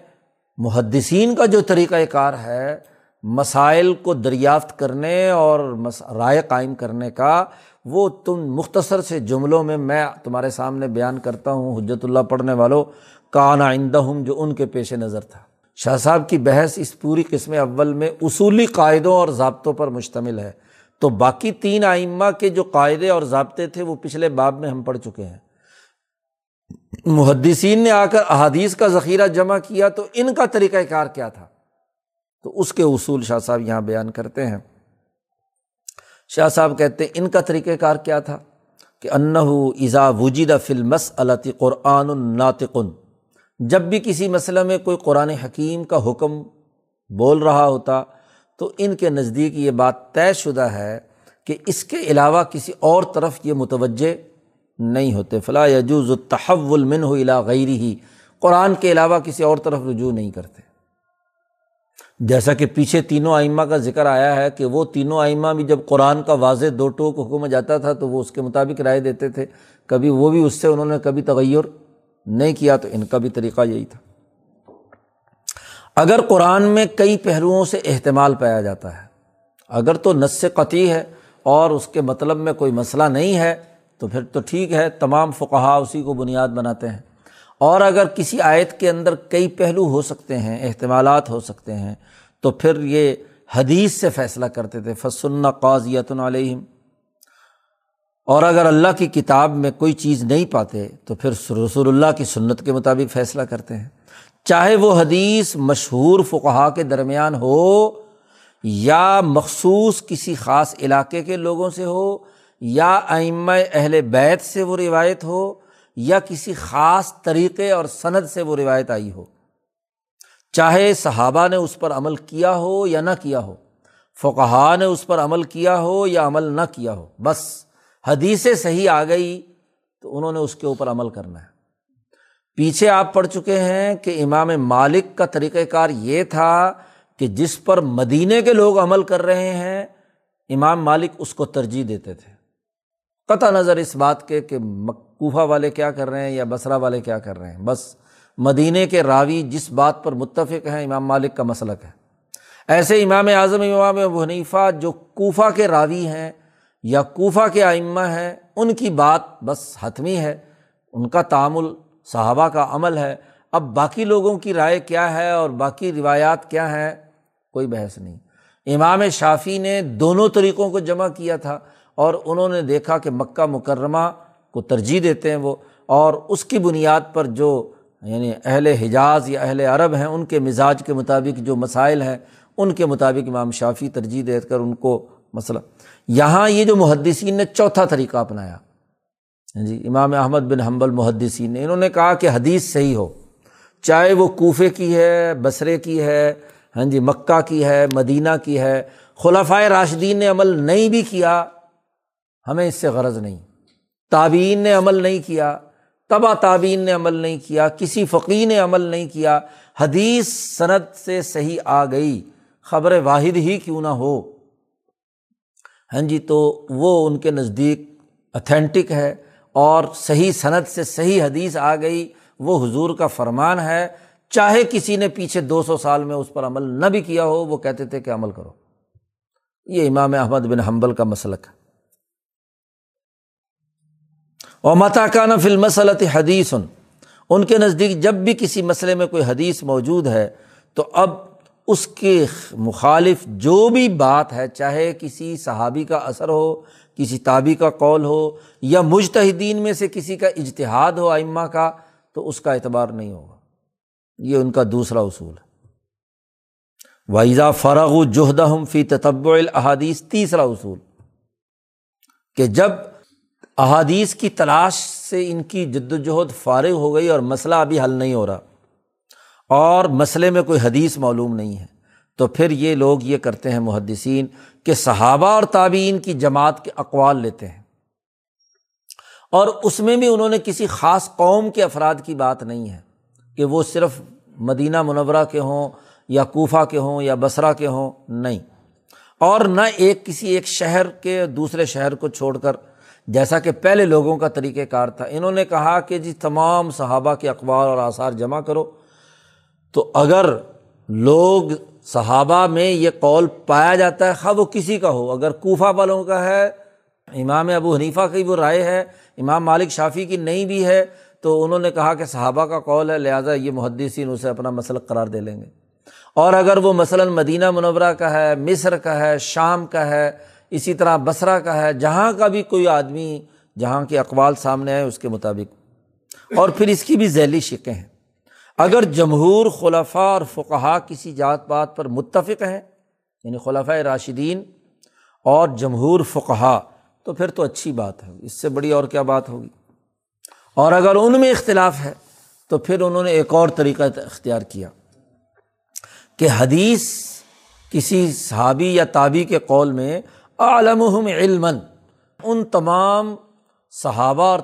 محدثین کا جو طریقۂ کار ہے، مسائل کو دریافت کرنے اور رائے قائم کرنے کا، وہ تم مختصر سے جملوں میں میں تمہارے سامنے بیان کرتا ہوں حجرت اللہ پڑھنے والوں کانا آئندہ ہوں جو ان کے پیش نظر تھا۔ شاہ صاحب کی بحث اس پوری قسم اول میں اصولی قاعدوں اور ضابطوں پر مشتمل ہے۔ تو باقی تین آئمہ کے جو قاعدے اور ضابطے تھے، وہ پچھلے باب میں ہم پڑھ چکے ہیں۔ محدثین نے آ کر احادیث کا ذخیرہ جمع کیا تو ان کا طریقۂ کار کیا تھا؟ تو اس کے اصول شاہ صاحب یہاں بیان کرتے ہیں۔ شاہ صاحب کہتے ہیں، ان کا طریقۂ کار کیا تھا؟ کہ انّ نہیں ہوتے۔ فلاں یجوز التحول من ہو الا غیر ہی قرآن کے علاوہ کسی اور طرف رجوع نہیں کرتے۔ جیسا کہ پیچھے تینوں آئمہ کا ذکر آیا ہے کہ وہ تینوں آئمہ بھی جب قرآن کا واضح دو ٹوک حکم جاتا تھا تو وہ اس کے مطابق رائے دیتے تھے۔ کبھی وہ بھی اس سے، انہوں نے کبھی تغیر نہیں کیا تو ان کا بھی طریقہ یہی تھا۔ اگر قرآن میں کئی پہلوؤں سے اہتمال پایا جاتا ہے، اگر تو نس قطعی ہے اور اس کے مطلب میں کوئی مسئلہ نہیں ہے تو پھر تو ٹھیک ہے، تمام فقہا اسی کو بنیاد بناتے ہیں۔ اور اگر کسی آیت کے اندر کئی پہلو ہو سکتے ہیں، احتمالات ہو سکتے ہیں، تو پھر یہ حدیث سے فیصلہ کرتے تھے فسن قاضیت علیہم اور اگر اللہ کی کتاب میں کوئی چیز نہیں پاتے، تو پھر رسول اللہ کی سنت کے مطابق فیصلہ کرتے ہیں۔ چاہے وہ حدیث مشہور فقہا کے درمیان ہو یا مخصوص کسی خاص علاقے کے لوگوں سے ہو یا ائمہ اہل بیت سے وہ روایت ہو یا کسی خاص طریقے اور صنعت سے وہ روایت آئی ہو۔ چاہے صحابہ نے اس پر عمل کیا ہو یا نہ کیا ہو فقہ نے اس پر عمل کیا ہو یا عمل نہ کیا ہو، بس حدیث صحیح آ گئی تو انہوں نے اس کے اوپر عمل کرنا ہے۔ پیچھے آپ پڑھ چکے ہیں کہ امام مالک کا طریقۂ کار یہ تھا کہ جس پر مدینے کے لوگ عمل کر رہے ہیں، امام مالک اس کو ترجیح دیتے تھے۔ قطع نظر اس بات کے کہ کوفہ والے کیا کر رہے ہیں یا بصرا والے کیا کر رہے ہیں؟ بس مدینہ کے راوی جس بات پر متفق ہیں، امام مالک کا مسلک ہے۔ ایسے امام اعظم، امام ابو حنیفہ جو کوفہ کے راوی ہیں یا کوفہ کے آئمہ ہیں، ان کی بات بس حتمی ہے۔ ان کا تعامل صحابہ کا عمل ہے۔ اب باقی لوگوں کی رائے کیا ہے اور باقی روایات کیا ہیں؟ کوئی بحث نہیں۔ امام شافی نے دونوں طریقوں کو جمع کیا تھا۔ اور انہوں نے دیکھا کہ مکہ مکرمہ کو ترجیح دیتے ہیں وہ، اور اس کی بنیاد پر جو یعنی اہل حجاز یا اہل عرب ہیں، ان کے مزاج کے مطابق جو مسائل ہیں، ان کے مطابق امام شافی ترجیح دے کر ان کو مسئلہ۔ یہاں یہ جو محدثین نے چوتھا طریقہ اپنایا۔ جی امام احمد بن حنبل محدثین نے، انہوں نے کہا کہ حدیث صحیح ہو، چاہے وہ کوفے کی ہے، بصرے کی ہے ہاں جی مکہ کی ہے، مدینہ کی ہے خلافۂ راشدین نے عمل نہیں بھی کیا۔ ہمیں اس سے غرض نہیں۔ تعبین نے عمل نہیں کیا تبا تعبین نے عمل نہیں کیا، کسی فقیر نے عمل نہیں کیا، حدیث صنعت سے صحیح آ گئی، خبر واحد ہی کیوں نہ ہو۔ ہاں جی تو وہ ان کے نزدیک اتھینٹک ہے اور صحیح صنعت سے صحیح حدیث آ گئی، وہ حضور کا فرمان ہے۔ چاہے کسی نے پیچھے دو سو سال میں اس پر عمل نہ بھی کیا ہو، وہ کہتے تھے کہ عمل کرو۔ یہ امام احمد بن حنبل کا مسلک ہے۔ اور متا کا نفل مسلط حدیث، ان کے نزدیک جب بھی کسی مسئلے میں کوئی حدیث موجود ہے، تو اب اس کے مخالف جو بھی بات ہے، چاہے کسی صحابی کا اثر ہو، کسی تابی کا قول ہو، یا مجتہدین میں سے کسی کا اجتہاد ہو ائمہ کا، تو اس کا اعتبار نہیں ہوگا۔ یہ ان کا دوسرا اصول ہے۔ وائزا فرغ و جوہدہ فی تتب الحادیث تیسرا اصول کہ جب احادیث کی تلاش سے ان کی جد وجہد فارغ ہو گئی اور مسئلہ ابھی حل نہیں ہو رہا۔ اور مسئلے میں کوئی حدیث معلوم نہیں ہے۔ تو پھر یہ لوگ یہ کرتے ہیں محدثین کہ صحابہ اور تعبین کی جماعت کے اقوال لیتے ہیں۔ اور اس میں بھی انہوں نے کسی خاص قوم کے افراد کی بات نہیں ہے کہ وہ صرف مدینہ منورہ کے ہوں یا کوفہ کے ہوں یا بصرہ کے ہوں، نہیں۔ اور نہ ایک کسی ایک شہر کے دوسرے شہر کو چھوڑ کر جیسا کہ پہلے لوگوں کا طریقہ کار تھا۔ انہوں نے کہا کہ جی تمام صحابہ کے اخبار اور آثار جمع کرو۔ تو اگر لوگ صحابہ میں یہ قول پایا جاتا ہے، خواہ وہ کسی کا ہو، اگر کوفہ والوں کا ہے، امام ابو حنیفہ کی وہ رائے ہے، امام مالک شافی کی نہیں بھی ہے، تو انہوں نے کہا کہ صحابہ کا قول ہے، لہٰذا یہ محدثین اسے اپنا مسلک قرار دے لیں گے۔ اور اگر وہ مثلاً مدینہ منورہ کا ہے، مصر کا ہے، شام کا ہے اسی طرح بصرہ کا ہے، جہاں کا بھی کوئی آدمی جہاں کے اقوال سامنے آئے، اس کے مطابق۔ اور پھر اس کی بھی ذیلی شکیں ہیں۔ اگر جمہور خلفہ اور فقہ کسی جات پات پر متفق ہیں یعنی خلفۂ راشدین اور جمہور فقہ تو پھر تو اچھی بات ہے۔ اس سے بڑی اور کیا بات ہوگی؟ اور اگر ان میں اختلاف ہے، تو پھر انہوں نے ایک اور طریقہ اختیار کیا کہ حدیث کسی صحابی یا تابی کے قول میں عالم علم ان تمام صحابہ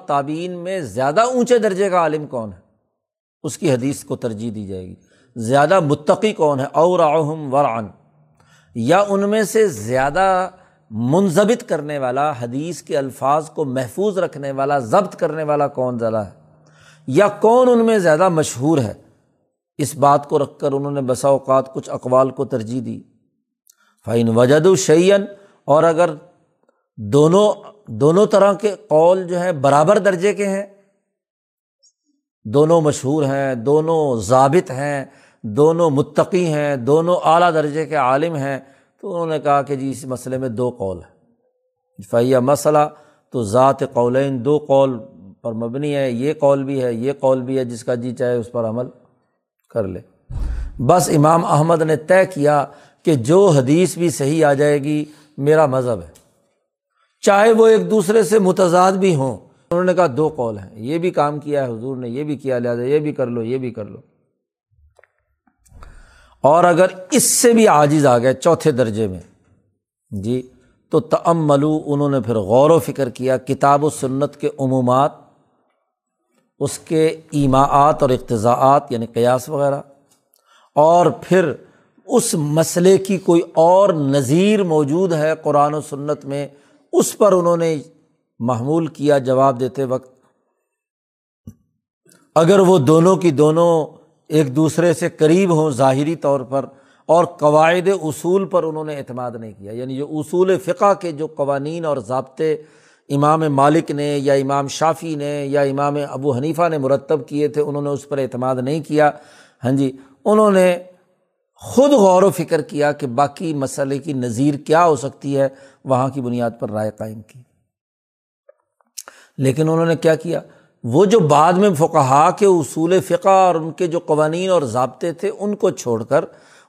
اور اگر دونوں دونوں طرح کے قول جو ہیں برابر درجے کے ہیں، دونوں مشہور ہیں، دونوں ضابط ہیں، دونوں متقی ہیں، دونوں اعلیٰ درجے کے عالم ہیں، تو انہوں نے کہا کہ جی اس مسئلے میں دو قول ہیں۔ فیہ مسئلہ تو ذات قولین دو قول پر مبنی ہے، یہ قول بھی ہے، یہ قول بھی ہے، جس کا جی چاہے اس پر عمل کر لے۔ بس امام احمد نے طے کیا کہ جو حدیث بھی صحیح آ جائے گی میرا مذہب ہے۔ چاہے وہ ایک دوسرے سے متضاد بھی ہوں۔ انہوں نے کہا دو قول ہیں۔ یہ بھی کام کیا ہے، حضور نے یہ بھی کیا، لہٰذا یہ بھی کر لو، یہ بھی کر لو۔ اور اگر اس سے بھی عاجز آ گئے چوتھے درجے میں جی تو تم ملو انہوں نے پھر غور و فکر کیا، کتاب و سنت کے عمومات، اس کے ایماعات اور اقتضاعات یعنی قیاس وغیرہ، اور پھر اس مسئلے کی کوئی اور نظیر موجود ہے قرآن و سنت میں، اس پر انہوں نے محمول کیا جواب دیتے وقت، اگر وہ دونوں کی دونوں ایک دوسرے سے قریب ہوں ظاہری طور پر اور قواعد اصول پر انہوں نے اعتماد نہیں کیا یعنی جو اصول فقہ کے جو قوانین اور ضابطے امام مالک نے یا امام شافی نے یا امام ابو حنیفہ نے مرتب کیے تھے، انہوں نے اس پر اعتماد نہیں کیا۔ ہاں جی انہوں نے خود غور و فکر کیا کہ باقی مسئلے کی نظیر کیا ہو سکتی ہے، وہاں کی بنیاد پر رائے قائم کی۔ لیکن انہوں نے کیا کیا؟ وہ جو بعد میں فقہا کے اصول فقہ اور ان کے جو قوانین اور ضابطے تھے، ان کو چھوڑ کر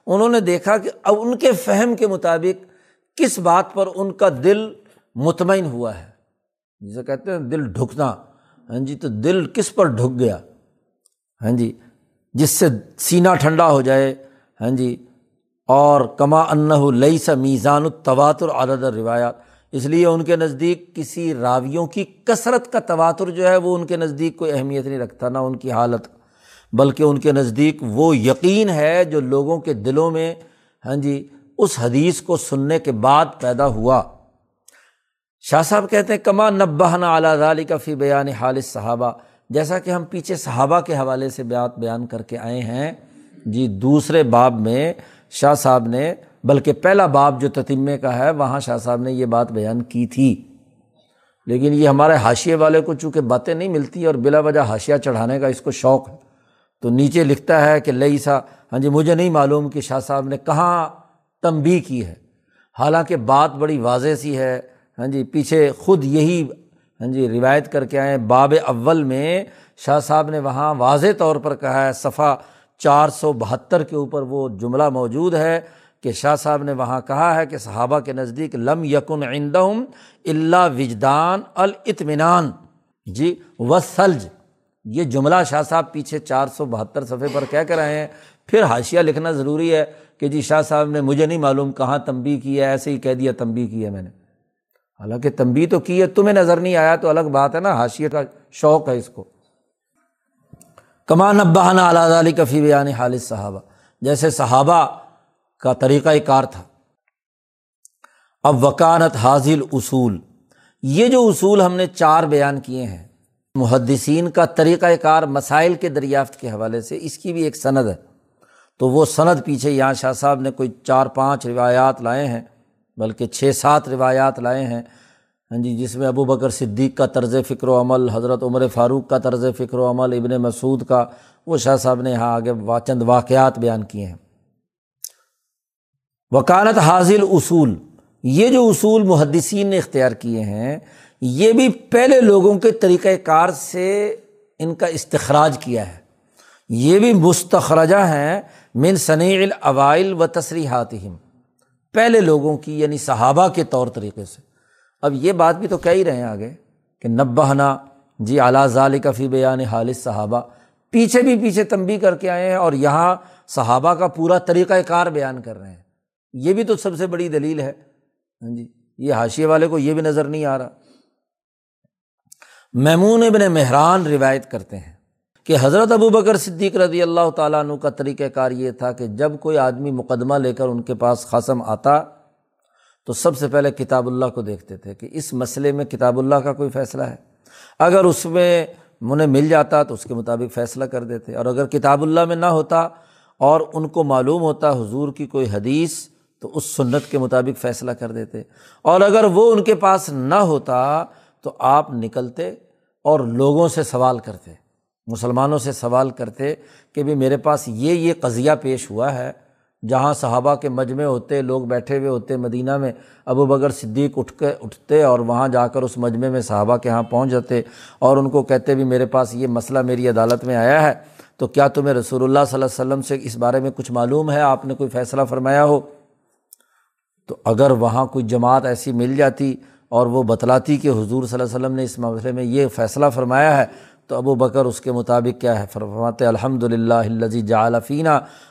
انہوں نے دیکھا کہ اب ان کے فہم کے مطابق کس بات پر ان کا دل مطمئن ہوا ہے۔ جسے کہتے ہیں دل ڈھکنا۔ ہاں جی تو دل کس پر ڈھک گیا؟ ہاں جی جس سے سینہ ٹھنڈا ہو جائے ہاں جی اور کما انّ لئی سا میزان التواتر عدد روایات اس لیے ان کے نزدیک کسی راویوں کی کثرت کا تواتر جو ہے وہ ان کے نزدیک کوئی اہمیت نہیں رکھتا، نہ ان کی حالت، بلکہ ان کے نزدیک وہ یقین ہے جو لوگوں کے دلوں میں ہاں جی اس حدیث کو سننے کے بعد پیدا ہوا۔ شاہ صاحب کہتے ہیں، کما نبہنا اعلیٰ علی کا فی بیان حالث صحابہ جیسا کہ ہم پیچھے صحابہ کے حوالے سے بیات بیان کر کے آئے ہیں۔ جی دوسرے باب میں شاہ صاحب نے، بلکہ پہلا باب جو تتمے کا ہے، وہاں شاہ صاحب نے یہ بات بیان کی تھی۔ لیکن یہ ہمارے حاشیے والے کو چونکہ باتیں نہیں ملتی اور بلا وجہ حاشیہ چڑھانے کا اس کو شوق ہے، تو نیچے لکھتا ہے کہ لئی سا ہاں جی مجھے نہیں معلوم کہ شاہ صاحب نے کہاں تنبی کی ہے۔ حالانکہ بات بڑی واضح سی ہے ہاں جی پیچھے خود یہی ہاں جی روایت کر کے آئے باب اول میں شاہ صاحب نے وہاں واضح طور پر کہا ہے صفحہ چار سو بہتر کے اوپر وہ جملہ موجود ہے کہ شاہ صاحب نے وہاں کہا ہے کہ صحابہ کے نزدیک لم یقن عندہم اللہ وجدان الاطمینان۔ جی و سلج یہ جملہ شاہ صاحب پیچھے چار سو بہتر صفحے پر کہہ کر آئے ہیں۔ پھر حاشیہ لکھنا ضروری ہے کہ جی شاہ صاحب نے مجھے نہیں معلوم کہاں تنبی کی ہے، ایسے ہی کہہ دیا تنبی کی ہے میں نے۔ حالانکہ تنبی تو کی ہے، تمہیں نظر نہیں آیا تو الگ بات ہے نا حاشیے کا شوق ہے اس کو۔ کمان ابہانہ اعلیٰ علی کفی بیان حالث صحابہ۔ جیسے صحابہ کا طریقۂ کار تھا۔ اب وکانت حاضل اصول۔ یہ جو اصول ہم نے چار بیان کیے ہیں، محدثین کا طریقۂ کار مسائل کے دریافت کے حوالے سے اس کی بھی ایک سند ہے۔ تو وہ سند پیچھے یہاں شاہ صاحب نے کوئی چار پانچ روایات لائے ہیں، بلکہ چھ سات روایات لائے ہیں۔ ہاں جی جس میں ابو بکر صدیق کا طرز فکر و عمل، حضرت عمر فاروق کا طرز فکر و عمل، ابن مسعود کا، وہ شاہ صاحب نے یہاں آگے چند واقعات بیان کیے ہیں۔ وکالت حاضل اصول، یہ جو اصول محدثین نے اختیار کیے ہیں، یہ بھی پہلے لوگوں کے طریقۂ کار سے ان کا استخراج کیا ہے۔ یہ بھی مستخرجہ ہیں، من صنیع الاوائل و تصریحات پہلے لوگوں کی یعنی صحابہ کے طور طریقے سے۔ اب یہ بات بھی تو کہہ ہی رہے ہیں آگے کہ نبہنا جی اعلیٰ ظال کفی بیان حالث صحابہ۔ پیچھے بھی پیچھے تنبی کر کے آئے ہیں اور یہاں صحابہ کا پورا طریقۂ کار بیان کر رہے ہیں۔ یہ بھی تو سب سے بڑی دلیل ہے۔ ہاں جی یہ حاشیے والے کو یہ بھی نظر نہیں آ رہا۔ میمون ابن مہران روایت کرتے ہیں کہ حضرت ابو بکر صدیق رضی اللہ تعالیٰ عنہ کا طریقۂ کار یہ تھا کہ جب کوئی آدمی مقدمہ لے کر ان کے پاس خاصم آتا تو سب سے پہلے کتاب اللہ کو دیکھتے تھے کہ اس مسئلے میں کتاب اللہ کا کوئی فیصلہ ہے۔ اگر اس میں انہیں مل جاتا تو اس کے مطابق فیصلہ کر دیتے۔ اور اگر کتاب اللہ میں نہ ہوتا اور ان کو معلوم ہوتا حضور کی کوئی حدیث تو اس سنت کے مطابق فیصلہ کر دیتے۔ اور اگر وہ ان کے پاس نہ ہوتا تو آپ نکلتے اور لوگوں سے سوال کرتے، مسلمانوں سے سوال کرتے کہ بھائی میرے پاس یہ یہ قضیہ پیش ہوا ہے جہاں صحابہ کے مجمع ہوتے، لوگ بیٹھے ہوئے ہوتے مدینہ میں، ابو بگر صدیق اٹھ کے، اٹھتے اور وہاں جا کر اس مجمع میں صحابہ کے یہاں پہنچ جاتے اور ان کو کہتے بھی، میرے پاس یہ مسئلہ میری عدالت میں آیا ہے، تو کیا تمہیں رسول اللہ صلی اللہ علیہ وسلم سے اس بارے میں کچھ معلوم ہے؟ آپ نے کوئی فیصلہ فرمایا ہو؟ تو اگر وہاں کوئی جماعت ایسی مل جاتی اور وہ بتلاتی کہ حضور صلی اللہ علیہ وسلم نے اس معاملے میں یہ فیصلہ فرمایا ہے تو ابو بکر اس کے مطابق کیا ہے؟ فرماتے الحمد للہ الزی جعلفینہ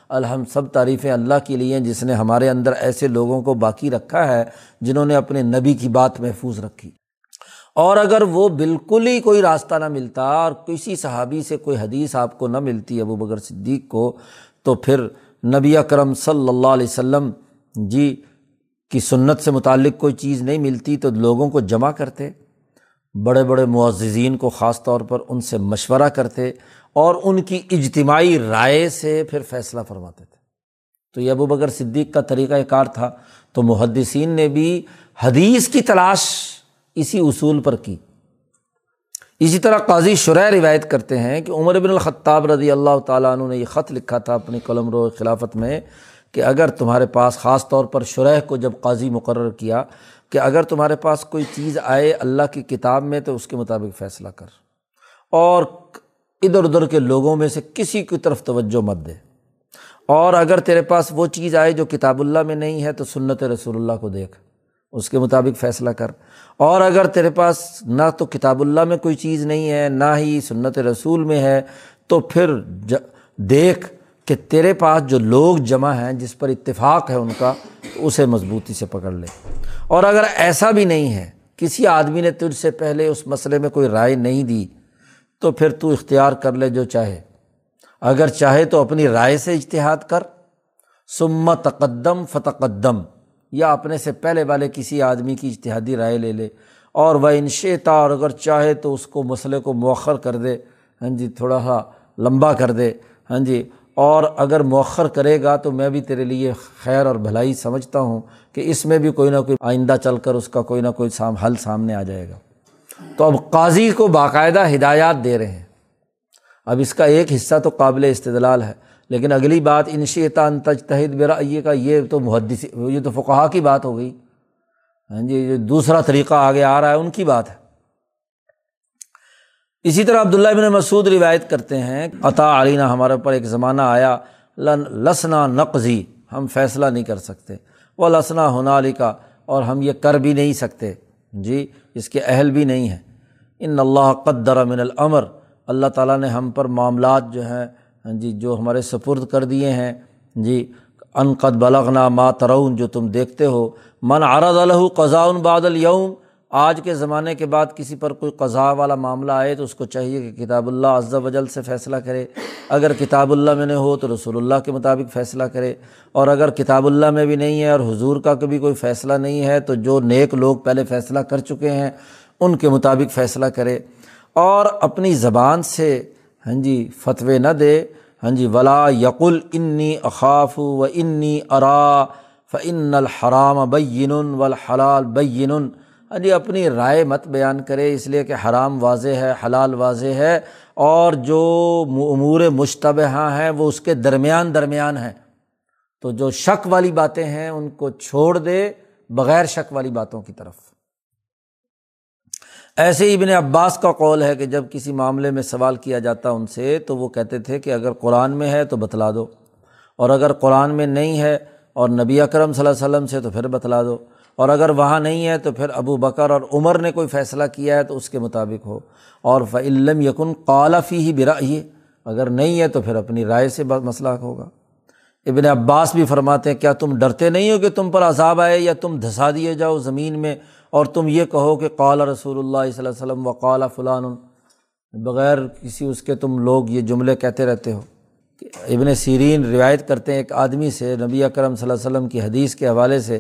الحمد سب تعریفیں اللہ کے لیے جس نے ہمارے اندر ایسے لوگوں کو باقی رکھا ہے جنہوں نے اپنے نبی کی بات محفوظ رکھی۔ اور اگر وہ بالکل ہی کوئی راستہ نہ ملتا اور کسی صحابی سے کوئی حدیث آپ کو نہ ملتی ابو بکر صدیق کو، تو پھر نبی اکرم صلی اللہ علیہ وسلم جی کی سنت سے متعلق کوئی چیز نہیں ملتی تو لوگوں کو جمع کرتے۔ بڑے بڑے معززین کو خاص طور پر ان سے مشورہ کرتے اور ان کی اجتماعی رائے سے پھر فیصلہ فرماتے تھے۔ تو یہ ابو بکر صدیق کا طریقۂ کار تھا۔ تو محدثین نے بھی حدیث کی تلاش اسی اصول پر کی۔ اسی طرح قاضی شرح روایت کرتے ہیں کہ عمر بن الخطاب رضی اللہ تعالیٰ عنہ نے یہ خط لکھا تھا اپنی قلم رو خلافت میں کہ اگر تمہارے پاس خاص طور پر شرح کو جب قاضی مقرر کیا کہ اگر تمہارے پاس کوئی چیز آئے اللہ کی کتاب میں تو اس کے مطابق فیصلہ کر۔ اور ادھر ادھر کے لوگوں میں سے کسی کی طرف توجہ مت دے۔ اور اگر تیرے پاس وہ چیز آئے جو کتاب اللہ میں نہیں ہے تو سنت رسول اللہ کو دیکھ۔ اس کے مطابق فیصلہ کر۔ اور اگر تیرے پاس نہ تو کتاب اللہ میں کوئی چیز نہیں ہے، نہ ہی سنت رسول میں ہے تو پھر دیکھ۔ کہ تیرے پاس جو لوگ جمع ہیں، جس پر اتفاق ہے ان کا تو اسے مضبوطی سے پکڑ لے۔ اور اگر ایسا بھی نہیں ہے، کسی آدمی نے تجھ سے پہلے اس مسئلے میں کوئی رائے نہیں دی، تو پھر تو اختیار کر لے جو چاہے۔ اگر چاہے تو اپنی رائے سے اجتہاد کر۔ سما تقدم فتقدم، یا اپنے سے پہلے والے کسی آدمی کی اشتہادی رائے لے لے۔ اور وہ انشیتا اور اگر چاہے تو اس کو مسئلے کو مؤخر کر دے۔ ہاں جی تھوڑا سا لمبا کر دے۔ ہاں جی اور اگر مؤخر کرے گا تو میں بھی تیرے لیے خیر اور بھلائی سمجھتا ہوں کہ اس میں بھی کوئی نہ کوئی آئندہ چل کر اس کا کوئی نہ کوئی سام حل سامنے آ جائے گا۔ تو اب قاضی کو باقاعدہ ہدایات دے رہے ہیں۔ اب اس کا ایک حصہ تو قابل استدلال ہے، لیکن اگلی بات انشیتا تج تحد برا یہ کا، یہ تو محدث یہ تو فقہ کی بات ہو گئی۔ ہاں جی جو دوسرا طریقہ آگے آ رہا ہے، ان کی بات ہے۔ اسی طرح عبداللہ بن مسعود روایت کرتے ہیں، عطا علینہ ہمارے اوپر ایک زمانہ آیا لسنا نقضی، ہم فیصلہ نہیں کر سکتے وہ لسنا ہونا علی کا اور ہم یہ کر بھی نہیں سکتے۔ جی اس کے اہل بھی نہیں ہیں۔ ان اللہ قدر من العمر اللہ تعالیٰ نے ہم پر معاملات جو ہیں ہاں جی جو ہمارے سپرد کر دیے ہیں۔ جی انقد بلغنا ما ترون، جو تم دیکھتے ہو۔ من عرض الح قضاء بعد اليوم آج کے زمانے کے بعد کسی پر کوئی قضاء والا معاملہ آئے تو اس کو چاہیے کہ کتاب اللہ عز و جل سے فیصلہ کرے۔ اگر کتاب اللہ میں نے ہو تو رسول اللہ کے مطابق فیصلہ کرے۔ اور اگر کتاب اللہ میں بھی نہیں ہے اور حضور کا کبھی کوئی فیصلہ نہیں ہے تو جو نیک لوگ پہلے فیصلہ کر چکے ہیں، ان کے مطابق فیصلہ کرے۔ اور اپنی زبان سے ہاں جی فتوے نہ دے۔ ہاں جی ولا یقل انی اخاف و انی ارا فن الحرام بین والحلال بین جی اپنی رائے مت بیان کرے، اس لیے کہ حرام واضح ہے، حلال واضح ہے، اور جو امور مشتبہ ہیں وہ اس کے درمیان درمیان ہیں۔ تو جو شک والی باتیں ہیں ان کو چھوڑ دے بغیر شک والی باتوں کی طرف۔ ایسے ہی ابن عباس کا قول ہے کہ جب کسی معاملے میں سوال کیا جاتا ان سے تو وہ کہتے تھے کہ اگر قرآن میں ہے تو بتلا دو، اور اگر قرآن میں نہیں ہے اور نبی اکرم صلی اللہ علیہ وسلم سے تو پھر بتلا دو۔ اور اگر وہاں نہیں ہے تو پھر ابو بکر اور عمر نے کوئی فیصلہ کیا ہے تو اس کے مطابق ہو۔ اور فعلم یقن قالفی ہی برا اگر نہیں ہے تو پھر اپنی رائے سے مسئلہ ہوگا۔ ابن عباس بھی فرماتے ہیں، کیا تم ڈرتے نہیں ہو کہ تم پر عذاب آئے یا تم دھسا دیے جاؤ زمین میں اور تم یہ کہو کہ قال رسول اللہ صلی اللہ علیہ وسلم و قال فلان؟ بغیر کسی اس کے تم لوگ یہ جملے کہتے رہتے ہو۔ کہ ابن سیرین روایت کرتے ہیں، ایک آدمی سے نبی اکرم صلی اللہ علیہ وسلم کی حدیث کے حوالے سے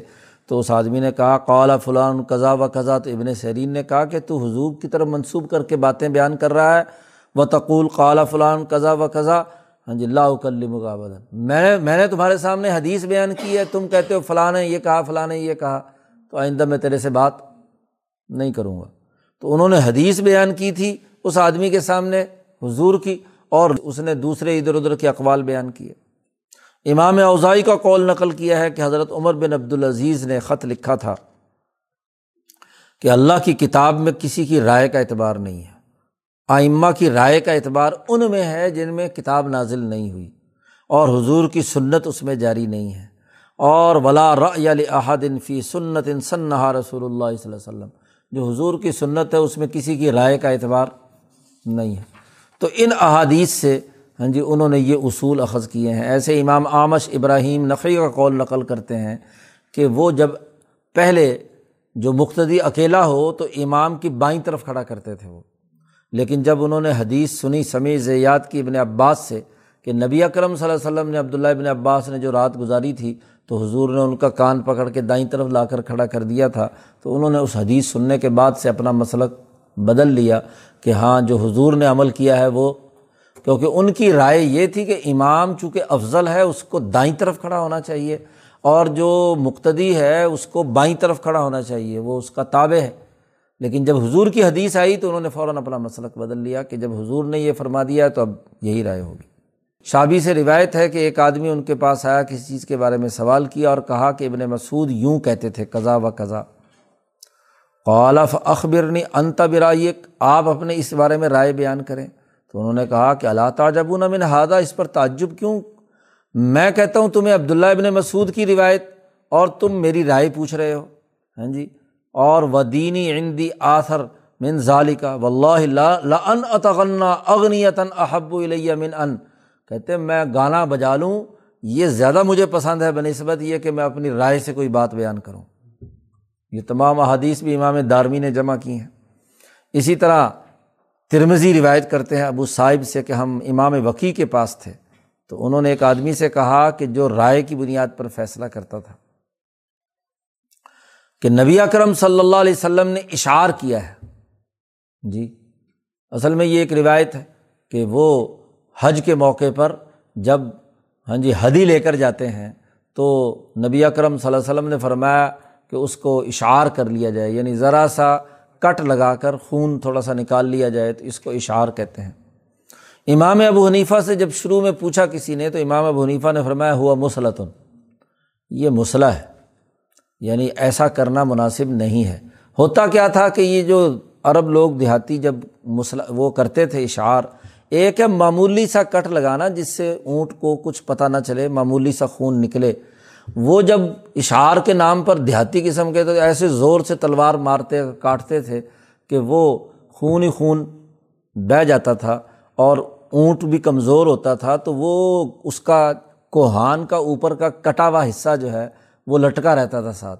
تو اس آدمی نے کہا قالا فلان قضا و قضا، تو ابن سیرین نے کہا کہ تو حضور کی طرف منسوب کر کے باتیں بیان کر رہا ہے۔ و تقول قالا فلان قضا و قضا۔ ہاں جی اللہ کلی مقابل میں نے میں نے تمہارے سامنے حدیث بیان کی ہے، تم کہتے ہو فلاں نے یہ کہا، فلاں نے یہ کہا۔ تو آئندہ میں تیرے سے بات نہیں کروں گا۔ تو انہوں نے حدیث بیان کی تھی اس آدمی کے سامنے، حضور کی، اور اس نے دوسرے ادھر ادھر کے اقوال بیان کیے۔ امام اوزائی کا قول نقل کیا ہے کہ حضرت عمر بن عبدالعزیز نے خط لکھا تھا کہ اللہ کی کتاب میں کسی کی رائے کا اعتبار نہیں ہے۔ آئمہ کی رائے کا اعتبار ان میں ہے جن میں کتاب نازل نہیں ہوئی اور حضور کی سنت اس میں جاری نہیں ہے۔ اور ولا رحدن فی سنت ان ثنحا رسول اللہ صلی اللہ علیہ وسلم۔ جو حضور کی سنت ہے اس میں کسی کی رائے کا اعتبار نہیں ہے۔ تو ان احادیث سے ہاں جی انہوں نے یہ اصول اخذ کیے ہیں۔ ایسے امام آمش ابراہیم نقی کا قول نقل کرتے ہیں کہ وہ جب پہلے جو مقتدی اکیلا ہو تو امام کی بائیں طرف کھڑا کرتے تھے وہ۔ لیکن جب انہوں نے حدیث سنی، سمیع زیات کی ابن عباس سے کہ نبی اکرم صلی اللہ علیہ وسلم نے عبداللہ ابن عباس نے جو رات گزاری تھی تو حضور نے ان کا کان پکڑ کے دائیں طرف لا کر کھڑا کر دیا تھا، تو انہوں نے اس حدیث سننے کے بعد سے اپنا مسلک بدل لیا کہ ہاں جو حضور نے عمل کیا ہے وہ کیونکہ ان کی رائے یہ تھی کہ امام چونکہ افضل ہے، اس کو دائیں طرف کھڑا ہونا چاہیے اور جو مقتدی ہے، اس کو بائیں طرف کھڑا ہونا چاہیے، وہ اس کا تابع ہے۔ لیکن جب حضور کی حدیث آئی تو انہوں نے فوراً اپنا مسلک بدل لیا کہ جب حضور نے یہ فرما دیا تو اب یہی رائے ہوگی۔ شابی سے روایت ہے کہ ایک آدمی ان کے پاس آیا، کسی چیز کے بارے میں سوال کیا اور کہا کہ ابن مسعود یوں کہتے تھے، قضا و قضا۔ قالف اخبرنی انت برائیک آپ اپنے اس بارے میں رائے بیان کریں۔ تو انہوں نے کہا کہ اللہ تعجب من ہادہ اس پر تعجب کیوں؟ میں کہتا ہوں تمہیں عبداللہ ابن مسعود کی روایت اور تم میری رائے پوچھ رہے ہو۔ ہاں جی؟ اور و دینی عندی آثر من ظالقہ و اللہ اتغنا اغنیتاً احب الیہ من ان کہتے میں گانا بجا لوں، یہ زیادہ مجھے پسند ہے بہ نسبت یہ کہ میں اپنی رائے سے کوئی بات بیان کروں۔ یہ تمام احادیث بھی امام دارمی نے جمع کی ہیں۔ اسی طرح ترمزی روایت کرتے ہیں ابو صاحب سے کہ ہم امام وقی کے پاس تھے تو انہوں نے ایک آدمی سے کہا کہ جو رائے کی بنیاد پر فیصلہ کرتا تھا کہ نبی اکرم صلی اللہ علیہ وسلم نے اشعار کیا ہے۔ جی اصل میں یہ ایک روایت ہے کہ وہ حج کے موقع پر جب ہاں جی حدی لے کر جاتے ہیں تو نبی اکرم صلی اللہ علیہ وسلم نے فرمایا کہ اس کو اشعار کر لیا جائے۔ یعنی ذرا سا کٹ لگا کر خون تھوڑا سا نکال لیا جائے تو اس کو اشعار کہتے ہیں۔ امام ابو حنیفہ سے جب شروع میں پوچھا کسی نے تو امام ابو حنیفہ نے فرمایا، ہوا مسلطن۔ یہ مسئلہ ہے۔ یعنی ایسا کرنا مناسب نہیں ہے۔ ہوتا کیا تھا کہ یہ جو عرب لوگ دیہاتی جب مسل وہ کرتے تھے اشعار، ایک ہے معمولی سا کٹ لگانا جس سے اونٹ کو کچھ پتہ نہ چلے، معمولی سا خون نکلے۔ وہ جب اشعار کے نام پر دیہاتی قسم کے تو ایسے زور سے تلوار مارتے کاٹتے تھے کہ وہ خون ہی خون بہہ جاتا تھا اور اونٹ بھی کمزور ہوتا تھا، تو وہ اس کا کوہان کا اوپر کا کٹا ہوا حصہ جو ہے وہ لٹکا رہتا تھا ساتھ۔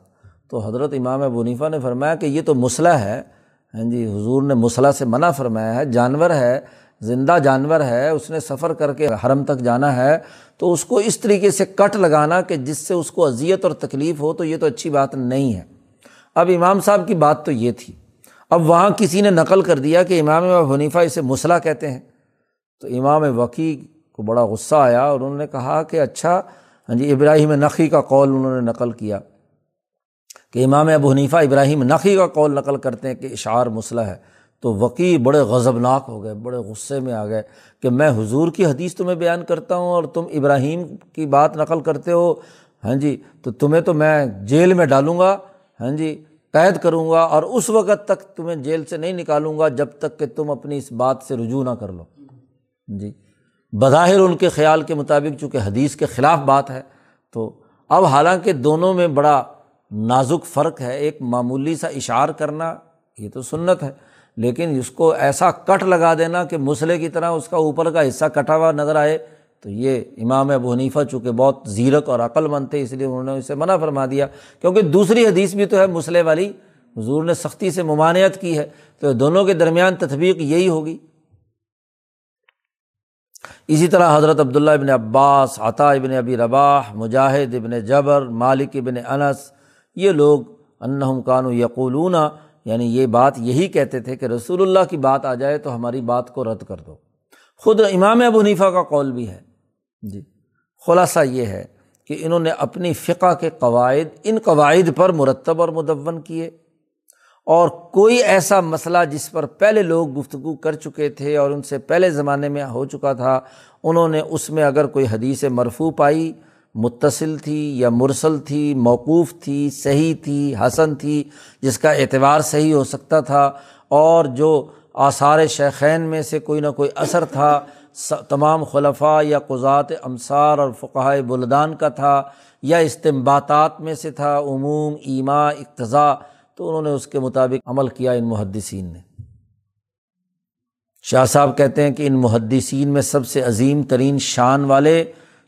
تو حضرت امام بنیفا نے فرمایا کہ یہ تو مسئلہ ہے۔ ہاں جی حضور نے مسئلہ سے منع فرمایا ہے، جانور ہے۔ زندہ جانور ہے، اس نے سفر کر کے حرم تک جانا ہے، تو اس کو اس طریقے سے کٹ لگانا کہ جس سے اس کو اذیت اور تکلیف ہو، تو یہ تو اچھی بات نہیں ہے۔ اب امام صاحب کی بات تو یہ تھی۔ اب وہاں کسی نے نقل کر دیا کہ امام حنیفہ اسے مسئلہ کہتے ہیں۔ تو امام وقی کو بڑا غصہ آیا اور انہوں نے کہا کہ اچھا ہاں جی ابراہیم نقی کا قول انہوں نے نقل کیا۔ کہ امام ابو حنیفہ ابراہیم نقی کا قول نقل کرتے ہیں کہ اشعار مسئلہ ہے۔ تو وقی بڑے غضبناک ہو گئے، بڑے غصے میں آ گئے کہ میں حضور کی حدیث تمہیں بیان کرتا ہوں اور تم ابراہیم کی بات نقل کرتے ہو۔ ہاں جی تو تمہیں تو میں جیل میں ڈالوں گا۔ ہاں جی قید کروں گا اور اس وقت تک تمہیں جیل سے نہیں نکالوں گا جب تک کہ تم اپنی اس بات سے رجوع نہ کر لو۔ ہاں جی بظاہر ان کے خیال کے مطابق چونکہ حدیث کے خلاف بات ہے، تو اب حالانکہ دونوں میں بڑا نازک فرق ہے، ایک معمولی سا اشعار کرنا، یہ تو سنت ہے۔ لیکن اس کو ایسا کٹ لگا دینا کہ مسئلے کی طرح اس کا اوپر کا حصہ کٹا ہوا نظر آئے، تو یہ امام ابو حنیفہ چونکہ بہت زیرک اور عقل مند تھے، اس لیے انہوں نے اسے منع فرما دیا۔ کیونکہ دوسری حدیث بھی تو ہے مسئلے والی، حضور نے سختی سے ممانعت کی ہے، تو دونوں کے درمیان تطبیق یہی ہوگی۔ اسی طرح حضرت عبداللہ ابن عباس، عطا ابن ابی رباح، مجاہد ابن جبر، مالک ابن انس، یہ لوگ انہم کانو یقولون یعنی یہ بات یہی کہتے تھے کہ رسول اللہ کی بات آ جائے تو ہماری بات کو رد کر دو۔ خود امام ابو حنیفہ کا قول بھی ہے۔ جی۔ خلاصہ یہ ہے کہ انہوں نے اپنی فقہ کے قواعد، ان قواعد پر مرتب اور مدون کیے۔ اور کوئی ایسا مسئلہ جس پر پہلے لوگ گفتگو کر چکے تھے اور ان سے پہلے زمانے میں ہو چکا تھا، انہوں نے اس میں اگر کوئی حدیث مرفوع پائی متصل تھی یا مرسل تھی، موقوف تھی، صحیح تھی، حسن تھی، جس کا اعتبار صحیح ہو سکتا تھا، اور جو آثار شیخین میں سے کوئی نہ کوئی اثر تھا تمام خلفاء یا قضات امسار اور فقائے بلدان کا تھا یا استمباتات میں سے تھا، عموم ایما اقتضاء، تو انہوں نے اس کے مطابق عمل کیا ان محدثین نے۔ شاہ صاحب کہتے ہیں کہ ان محدثین میں سب سے عظیم ترین شان والے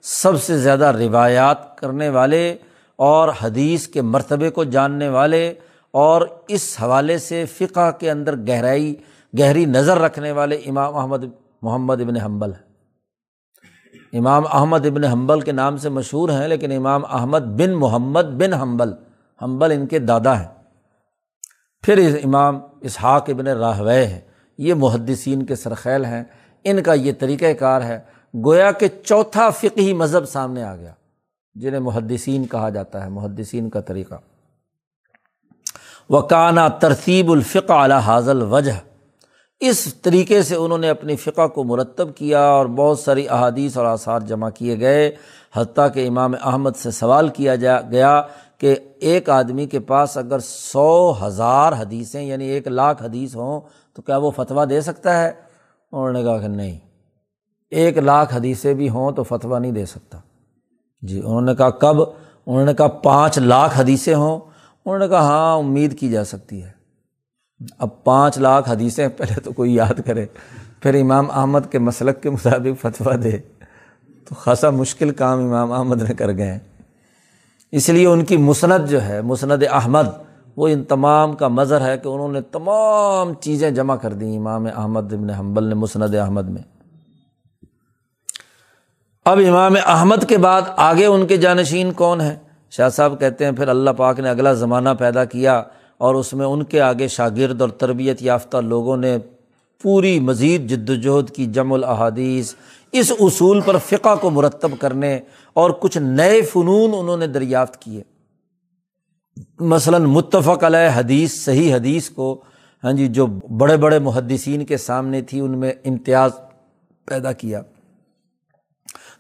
سب سے زیادہ روایات کرنے والے اور حدیث کے مرتبے کو جاننے والے اور اس حوالے سے فقہ کے اندر گہرائی، گہری نظر رکھنے والے امام محمد محمد ابن حنبل ہے امام احمد ابن حنبل کے نام سے مشہور ہیں، لیکن امام احمد بن محمد بن حنبل حنبل ان کے دادا ہیں۔ پھر امام اسحاق ابن راہوے ہے یہ محدثین کے سرخیل ہیں۔ ان کا یہ طریقۂ کار ہے گویا کہ چوتھا فقہی مذہب سامنے آ گیا، جنہیں محدثین کہا جاتا ہے، محدثین کا طریقہ۔ وکانہ ترتیب الفقہ اعلیٰ حاضل وجہ اس طریقے سے انہوں نے اپنی فقہ کو مرتب کیا اور بہت ساری احادیث اور آثار جمع کیے گئے، حتیٰ کہ امام احمد سے سوال کیا جا گیا کہ ایک آدمی کے پاس اگر سو ہزار حدیثیں یعنی ایک لاکھ حدیث ہوں، تو کیا وہ فتویٰ دے سکتا ہے؟ انہوں نے کہا کہ نہیں۔ ایک لاکھ حدیثیں بھی ہوں تو فتویٰ نہیں دے سکتا۔ جی انہوں نے کہا کب؟ انہوں نے کہا پانچ لاکھ حدیثیں ہوں۔ انہوں نے کہا ہاں امید کی جا سکتی ہے۔ اب پانچ لاکھ حدیثیں پہلے تو کوئی یاد کرے، پھر امام احمد کے مسلک کے مطابق فتویٰ دے۔ تو خاصا مشکل کام امام احمد نے کر گئے ہیں۔ اس لیے ان کی مسند جو ہے، مسند احمد، وہ ان تمام کا مظہر ہے کہ انہوں نے تمام چیزیں جمع کر دیں۔ امام احمد ابن حنبل نے، مسند احمد میں۔ اب امام احمد کے بعد آگے ان کے جانشین کون ہیں؟ شاہ صاحب کہتے ہیں، پھر اللہ پاک نے اگلا زمانہ پیدا کیا اور اس میں ان کے آگے شاگرد اور تربیت یافتہ لوگوں نے پوری مزید جد وجہد کی جم الحادیث اس اصول پر فقہ کو مرتب کرنے اور کچھ نئے فنون انہوں نے دریافت کیے۔ مثلاً متفق علیہ حدیث، صحیح حدیث کو ہاں جی جو بڑے بڑے محدثین کے سامنے تھی، ان میں امتیاز پیدا کیا۔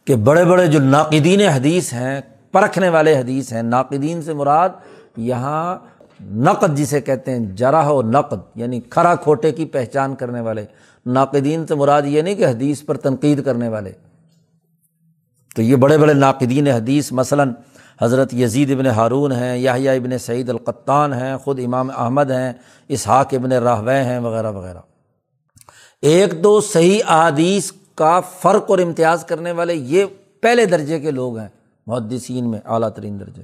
کہ بڑے بڑے جو ناقدین حدیث ہیں، پرکھنے والے حدیث ہیں، ناقدین سے مراد یہاں نقد جسے کہتے ہیں جرا و نقد یعنی کھرا کھوٹے کی پہچان کرنے والے۔ ناقدین سے مراد یہ نہیں کہ حدیث پر تنقید کرنے والے۔ تو یہ بڑے بڑے ناقدین حدیث، مثلاً حضرت یزید ابن ہارون ہیں یاہیا ابن سعید القطان ہیں، خود امام احمد ہیں، اسحاق ابن راہوے ہیں، وغیرہ وغیرہ۔ ایک دو صحیح احادیث کا فرق اور امتیاز کرنے والے یہ پہلے درجے کے لوگ ہیں، محدثین میں اعلیٰ ترین درجے۔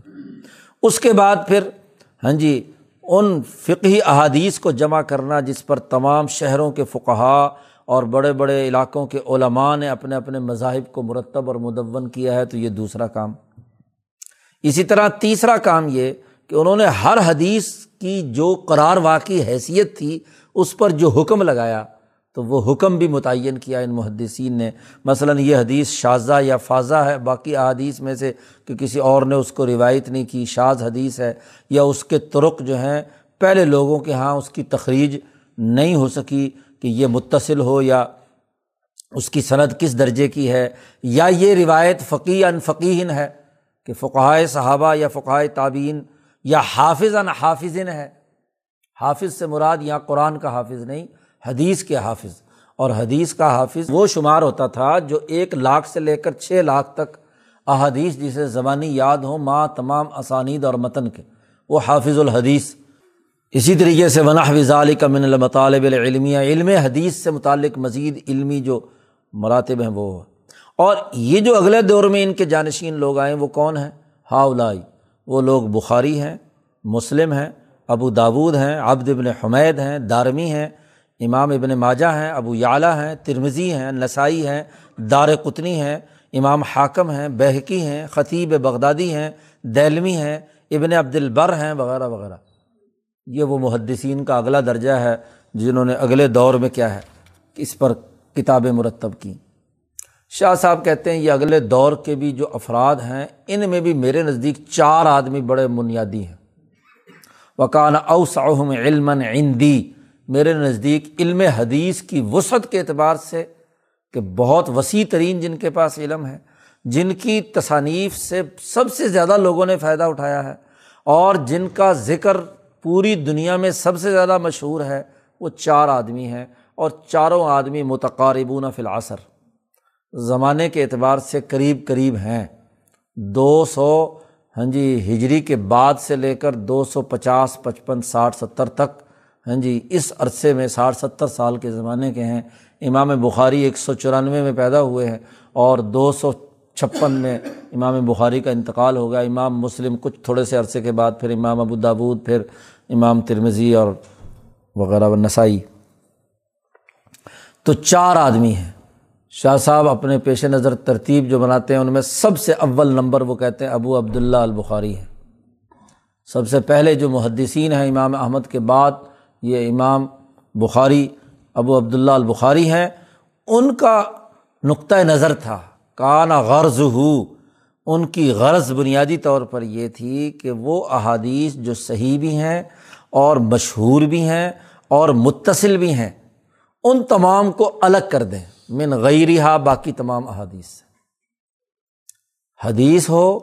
اس کے بعد پھر ہاں جی ان فقہی احادیث کو جمع کرنا جس پر تمام شہروں کے فقہا اور بڑے بڑے علاقوں کے علماء نے اپنے اپنے مذاہب کو مرتب اور مدون کیا ہے، تو یہ دوسرا کام۔ اسی طرح تیسرا کام یہ کہ انہوں نے ہر حدیث کی جو قرار واقعی حیثیت تھی، اس پر جو حکم لگایا تو وہ حکم بھی متعین کیا ان محدثین نے۔ مثلاً یہ حدیث شاذہ یا فاضہ ہے، باقی احادیث میں سے کہ کسی اور نے اس کو روایت نہیں کی، شاذ حدیث ہے یا اس کے ترک جو ہیں، پہلے لوگوں کے یہاں اس کی تخریج نہیں ہو سکی کہ یہ متصل ہو یا اس کی صنعت کس درجے کی ہے، یا یہ روایت فقی ان فقین ہے کہ فقائے صحابہ یا فقائے تعبین یا حافظ ان حافظ ہے۔ حافظ سے مراد یہاں قرآن کا حافظ نہیں حدیث کے حافظ۔ اور حدیث کا حافظ وہ شمار ہوتا تھا جو ایک لاکھ سے لے کر چھ لاکھ تک احادیث جسے زبانی یاد ہوں ماں تمام اسانید اور متن کے۔ وہ حافظ الحدیث۔ اسی طریقے سے ونح وزال کا من المطالب العلمیہ۔ علم حدیث سے متعلق مزید علمی جو مراتب ہیں وہ۔ اور یہ جو اگلے دور میں ان کے جانشین لوگ آئے وہ کون ہیں؟ ہاؤلائی وہ لوگ بخاری ہیں، مسلم ہیں، ابو داود ہیں، عبد ابن حمید ہیں، دارمی ہیں امام ابن ماجہ ہیں، ابو یعلیٰ ہیں ترمزی ہیں، نسائی ہیں، دار قطنی ہیں، امام حاکم ہیں، بہکی ہیں، خطیب بغدادی ہیں دہلمی ہیں، ابن عبد البر ہیں، وغیرہ وغیرہ۔ یہ وہ محدثین کا اگلا درجہ ہے جنہوں نے اگلے دور میں کیا ہے، اس پر کتابیں مرتب کیں شاہ صاحب کہتے ہیں یہ اگلے دور کے بھی جو افراد ہیں، ان میں بھی میرے نزدیک چار آدمی بڑے بنیادی ہیں۔ وکان اوسعم علم عندی میرے نزدیک علم حدیث کی وسعت کے اعتبار سے کہ بہت وسیع ترین جن کے پاس علم ہے، جن کی تصانیف سے سب سے زیادہ لوگوں نے فائدہ اٹھایا ہے اور جن کا ذکر پوری دنیا میں سب سے زیادہ مشہور ہے، وہ چار آدمی ہیں اور چاروں آدمی متقاربون فی العصر۔ زمانے کے اعتبار سے قریب قریب ہیں۔ دو سو ہاں جی ہجری کے بعد سے لے کر دو سو پچاس، پچپن، ساٹھ، ستر تک ہاں جی اس عرصے میں ساٹھ ستر سال کے زمانے کے ہیں۔ امام بخاری ایک سو چورانوے میں پیدا ہوئے ہیں اور دو سو چھپن میں امام بخاری کا انتقال ہو گیا۔ امام مسلم کچھ تھوڑے سے عرصے کے بعد پھر امام ابو دابود پھر امام ترمزی اور وغیرہ و نسائی تو چار آدمی ہیں۔ شاہ صاحب اپنے پیش نظر ترتیب جو بناتے ہیں، ان میں سب سے اول نمبر وہ کہتے ہیں ابو عبداللہ البخاری ہیں۔ سب سے پہلے جو محدثین ہیں امام احمد کے بعد یہ امام بخاری، ابو عبداللہ البخاری ہیں، ان کا نقطۂ نظر تھا۔ کانا غرض ہو ان کی غرض بنیادی طور پر یہ تھی کہ وہ احادیث جو صحیح بھی ہیں اور مشہور بھی ہیں اور متصل بھی ہیں، ان تمام کو الگ کر دیں۔ من غیرہ باقی تمام احادیث۔ سے حدیث ہو،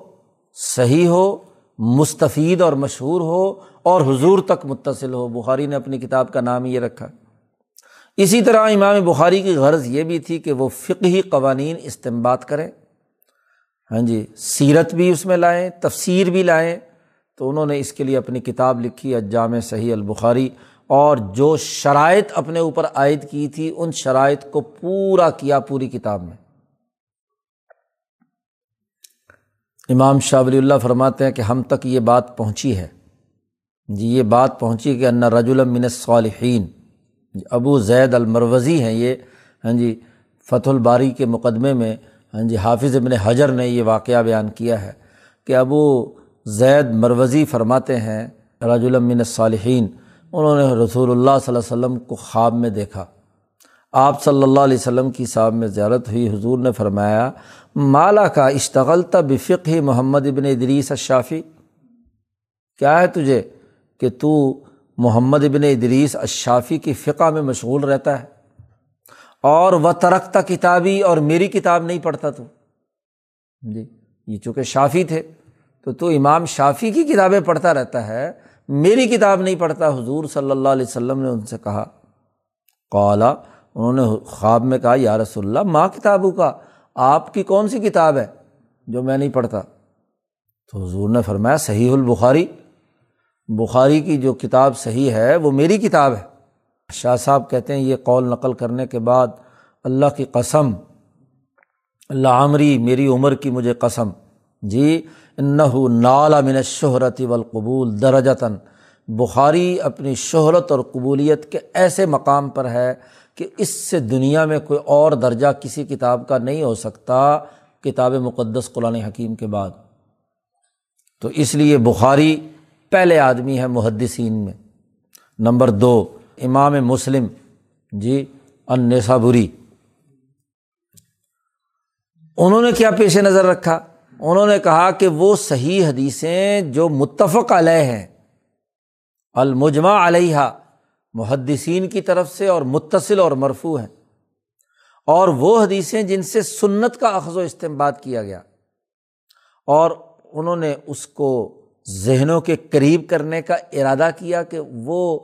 صحیح ہو مستفید اور مشہور ہو اور حضور تک متصل ہو۔ بخاری نے اپنی کتاب کا نام یہ رکھا۔ اسی طرح امام بخاری کی غرض یہ بھی تھی کہ وہ فقہی قوانین استعمال کریں۔ ہاں جی سیرت بھی اس میں لائیں، تفسیر بھی لائیں۔ تو انہوں نے اس کے لیے اپنی کتاب لکھی اجام صحیح البخاری۔ اور جو شرائط اپنے اوپر عائد کی تھی، ان شرائط کو پورا کیا پوری کتاب میں۔ امام شاہ ولی اللہ فرماتے ہیں کہ ہم تک یہ بات پہنچی ہے۔ جی یہ بات پہنچی کہ انّا رج المن صالحین ابو زید المروزی ہیں یہ۔ ہاں جی فتح الباری کے مقدمے میں ہاں جی حافظ ابن حجر نے یہ واقعہ بیان کیا ہے کہ ابو زید مروزی فرماتے ہیں رج المن صالحین انہوں نے رسول اللہ صلی اللہ علیہ وسلم کو خواب میں دیکھا۔ آپ صلی اللہ علیہ وسلم کی صاحب میں زیارت ہوئی، حضور نے فرمایا مالا کا اشتغلتا بفق ہی محمد ابن ادریس اشافی کیا ہے تجھے کہ تو محمد ابن ادریس اشافی کی فقہ میں مشغول رہتا ہے؟ اور وہ ترکتا کتابی اور میری کتاب نہیں پڑھتا تو؟ جی یہ چونکہ شافی تھے، تو تو امام شافی کی کتابیں پڑھتا رہتا ہے، میری کتاب نہیں پڑھتا، حضور صلی اللہ علیہ وسلم نے ان سے کہا۔ قالا، انہوں نے خواب میں کہا، یا رسول اللہ ماں کتابوں کا؟ آپ کی کون سی کتاب ہے جو میں نہیں پڑھتا؟ تو حضور نے فرمایا، صحیح البخاری۔ بخاری کی جو کتاب صحیح ہے، وہ میری کتاب ہے۔ شاہ صاحب کہتے ہیں، یہ قول نقل کرنے کے بعد اللہ کی قسم، اللہ عمری، میری عمر کی مجھے قسم۔ جی نالا کہ اس سے دنیا میں کوئی اور درجہ کسی کتاب کا نہیں ہو سکتا، کتاب مقدس قرآن حکیم کے بعد۔ تو اس لیے بخاری پہلے آدمی ہے محدثین میں۔ نمبر دو، امام مسلم۔ جی انیسا بری انہوں نے کیا پیش نظر رکھا؟ انہوں نے کہا کہ وہ صحیح حدیثیں جو متفق علیہ ہیں، المجمع علیہ محدثین کی طرف سے اور متصل اور مرفو ہیں۔ اور وہ حدیثیں جن سے سنت کا اخذ و استعمال کیا گیا۔ اور انہوں نے اس کو ذہنوں کے قریب کرنے کا ارادہ کیا کہ وہ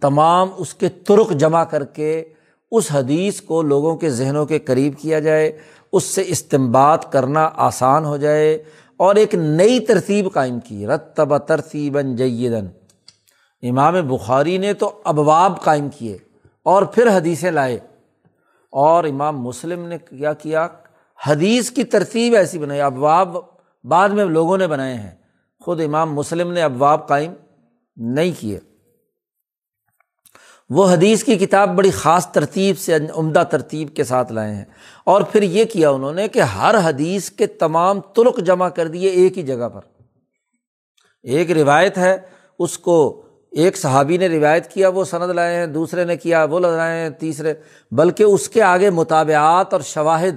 تمام اس کے ترک جمع کر کے اس حدیث کو لوگوں کے ذہنوں کے قریب کیا جائے، اس سے استمباد کرنا آسان ہو جائے اور ایک نئی ترتیب قائم کی۔ رتب ترتیباً جیدن امام بخاری نے تو ابواب قائم کیے اور پھر حدیثیں لائے۔ اور امام مسلم نے کیا کیا؟ حدیث کی ترتیب ایسی بنائی، ابواب بعد میں لوگوں نے بنائے ہیں۔ خود امام مسلم نے ابواب قائم نہیں کیے۔ وہ حدیث کی کتاب بڑی خاص ترتیب سے عمدہ ترتیب کے ساتھ لائے ہیں۔ اور پھر یہ کیا انہوں نے کہ ہر حدیث کے تمام ترک جمع کر دیے ایک ہی جگہ پر۔ ایک روایت ہے، اس کو ایک صحابی نے روایت کیا، وہ سند لائے ہیں، دوسرے نے کیا، وہ لگائے ہیں، تیسرے، بلکہ اس کے آگے مطابعات اور شواہد،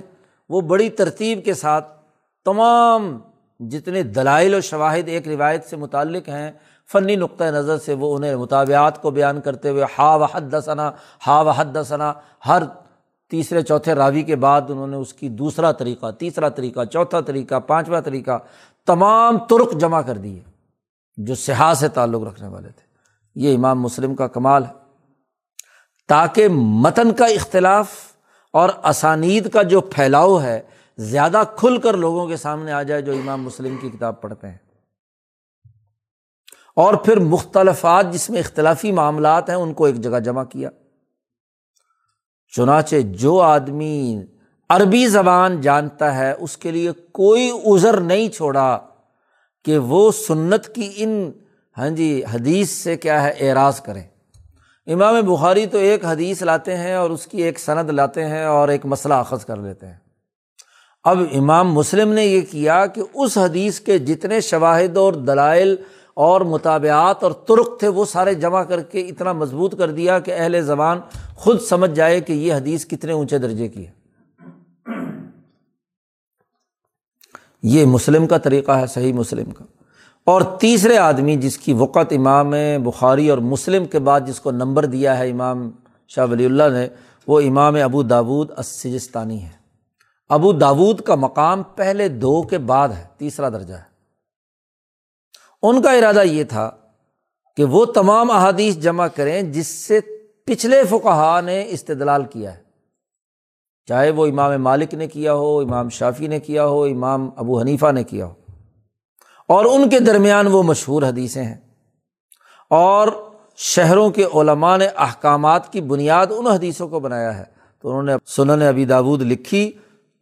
وہ بڑی ترتیب کے ساتھ تمام جتنے دلائل و شواہد ایک روایت سے متعلق ہیں، فنی نقطۂ نظر سے وہ انہیں مطابعات کو بیان کرتے ہوئے ہا و حد ثنا ہا و حد ثنا ہر تیسرے، چوتھے راوی کے بعد انہوں نے اس کی دوسرا طریقہ، تیسرا طریقہ، چوتھا طریقہ، پانچواں طریقہ تمام ترک جمع کر دیے، جو سیاح سے تعلق رکھنے والے تھے۔ یہ امام مسلم کا کمال ہے۔ تاکہ متن کا اختلاف اور اسانید کا جو پھیلاؤ ہے، زیادہ کھل کر لوگوں کے سامنے آ جائے جو امام مسلم کی کتاب پڑھتے ہیں۔ اور پھر مختلفات جس میں اختلافی معاملات ہیں، ان کو ایک جگہ جمع کیا۔ چنانچہ جو آدمی عربی زبان جانتا ہے، اس کے لیے کوئی ازر نہیں چھوڑا کہ وہ سنت کی ان ہاں جی حدیث سے کیا ہے؟ اعراض کریں۔ امام بخاری تو ایک حدیث لاتے ہیں اور اس کی ایک سند لاتے ہیں اور ایک مسئلہ اخذ کر لیتے ہیں۔ اب امام مسلم نے یہ کیا کہ اس حدیث کے جتنے شواہد اور دلائل اور مطابعات اور ترک تھے، وہ سارے جمع کر کے اتنا مضبوط کر دیا کہ اہل زبان خود سمجھ جائے کہ یہ حدیث کتنے اونچے درجے کی ہے۔ یہ مسلم کا طریقہ ہے، صحیح مسلم کا۔ اور تیسرے آدمی جس کی وقت امام بخاری اور مسلم کے بعد جس کو نمبر دیا ہے امام شاہ ولی اللہ نے، وہ امام ابو داود اسجستانی ہے۔ ابو داود کا مقام پہلے دو کے بعد ہے، تیسرا درجہ ہے۔ ان کا ارادہ یہ تھا کہ وہ تمام احادیث جمع کریں جس سے پچھلے فقہ نے استدلال کیا ہے۔ چاہے وہ امام مالک نے کیا ہو، امام شافی نے کیا ہو، امام ابو حنیفہ نے کیا ہو۔ اور ان کے درمیان وہ مشہور حدیثیں ہیں۔ اور شہروں کے علماء نے احکامات کی بنیاد ان حدیثوں کو بنایا ہے۔ تو انہوں نے سنن ابی داود لکھی،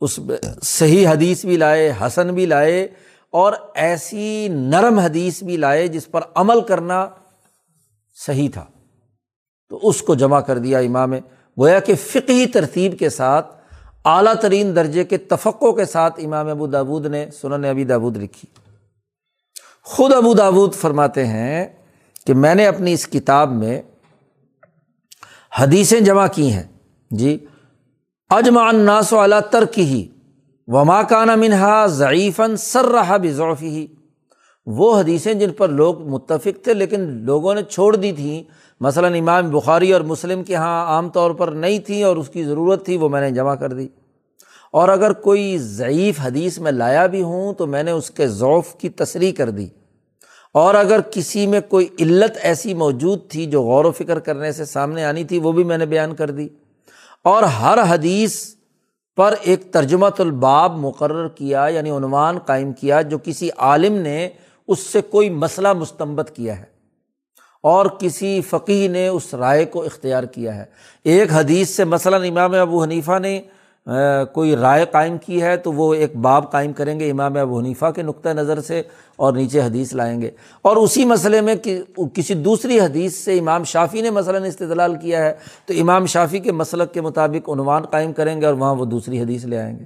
اس صحیح حدیث بھی لائے، حسن بھی لائے، اور ایسی نرم حدیث بھی لائے جس پر عمل کرنا صحیح تھا۔ تو اس کو جمع کر دیا امام، گویا کہ فقی ترتیب کے ساتھ، اعلیٰ ترین درجے کے تفقوں کے ساتھ امام ابو دابود نے سنن ابی دابود لکھی۔ خود ابو دابود فرماتے ہیں کہ میں نے اپنی اس کتاب میں حدیثیں جمع کی ہیں۔ جی اجمان ناس والا ترک ہی وما کانا منہا ضعیفاً سر رہا بھی ہی وہ حدیثیں جن پر لوگ متفق تھے لیکن لوگوں نے چھوڑ دی تھیں۔ مثلاً امام بخاری اور مسلم کے یہاں عام طور پر نہیں تھیں اور اس کی ضرورت تھی، وہ میں نے جمع کر دی۔ اور اگر کوئی ضعیف حدیث میں لایا بھی ہوں تو میں نے اس کے ذوف کی تصریح کر دی۔ اور اگر کسی میں کوئی علت ایسی موجود تھی جو غور و فکر کرنے سے سامنے آنی تھی، وہ بھی میں نے بیان کر دی۔ اور ہر حدیث پر ایک ترجمۃ الباب مقرر کیا یعنی عنوان قائم کیا، جو کسی عالم نے اس سے کوئی مسئلہ مستمت کیا ہے۔ اور کسی فقی نے اس رائے کو اختیار کیا ہے۔ ایک حدیث سے مثلاً امام ابو حنیفہ نے کوئی رائے قائم کی ہے تو وہ ایک باب قائم کریں گے امام ابو حنیفہ کے نقطۂ نظر سے اور نیچے حدیث لائیں گے۔ اور اسی مسئلے میں کسی دوسری حدیث سے امام شافی نے مثلاً استدلال کیا ہے تو امام شافی کے مسلک کے مطابق عنوان قائم کریں گے اور وہاں وہ دوسری حدیث لے آئیں گے۔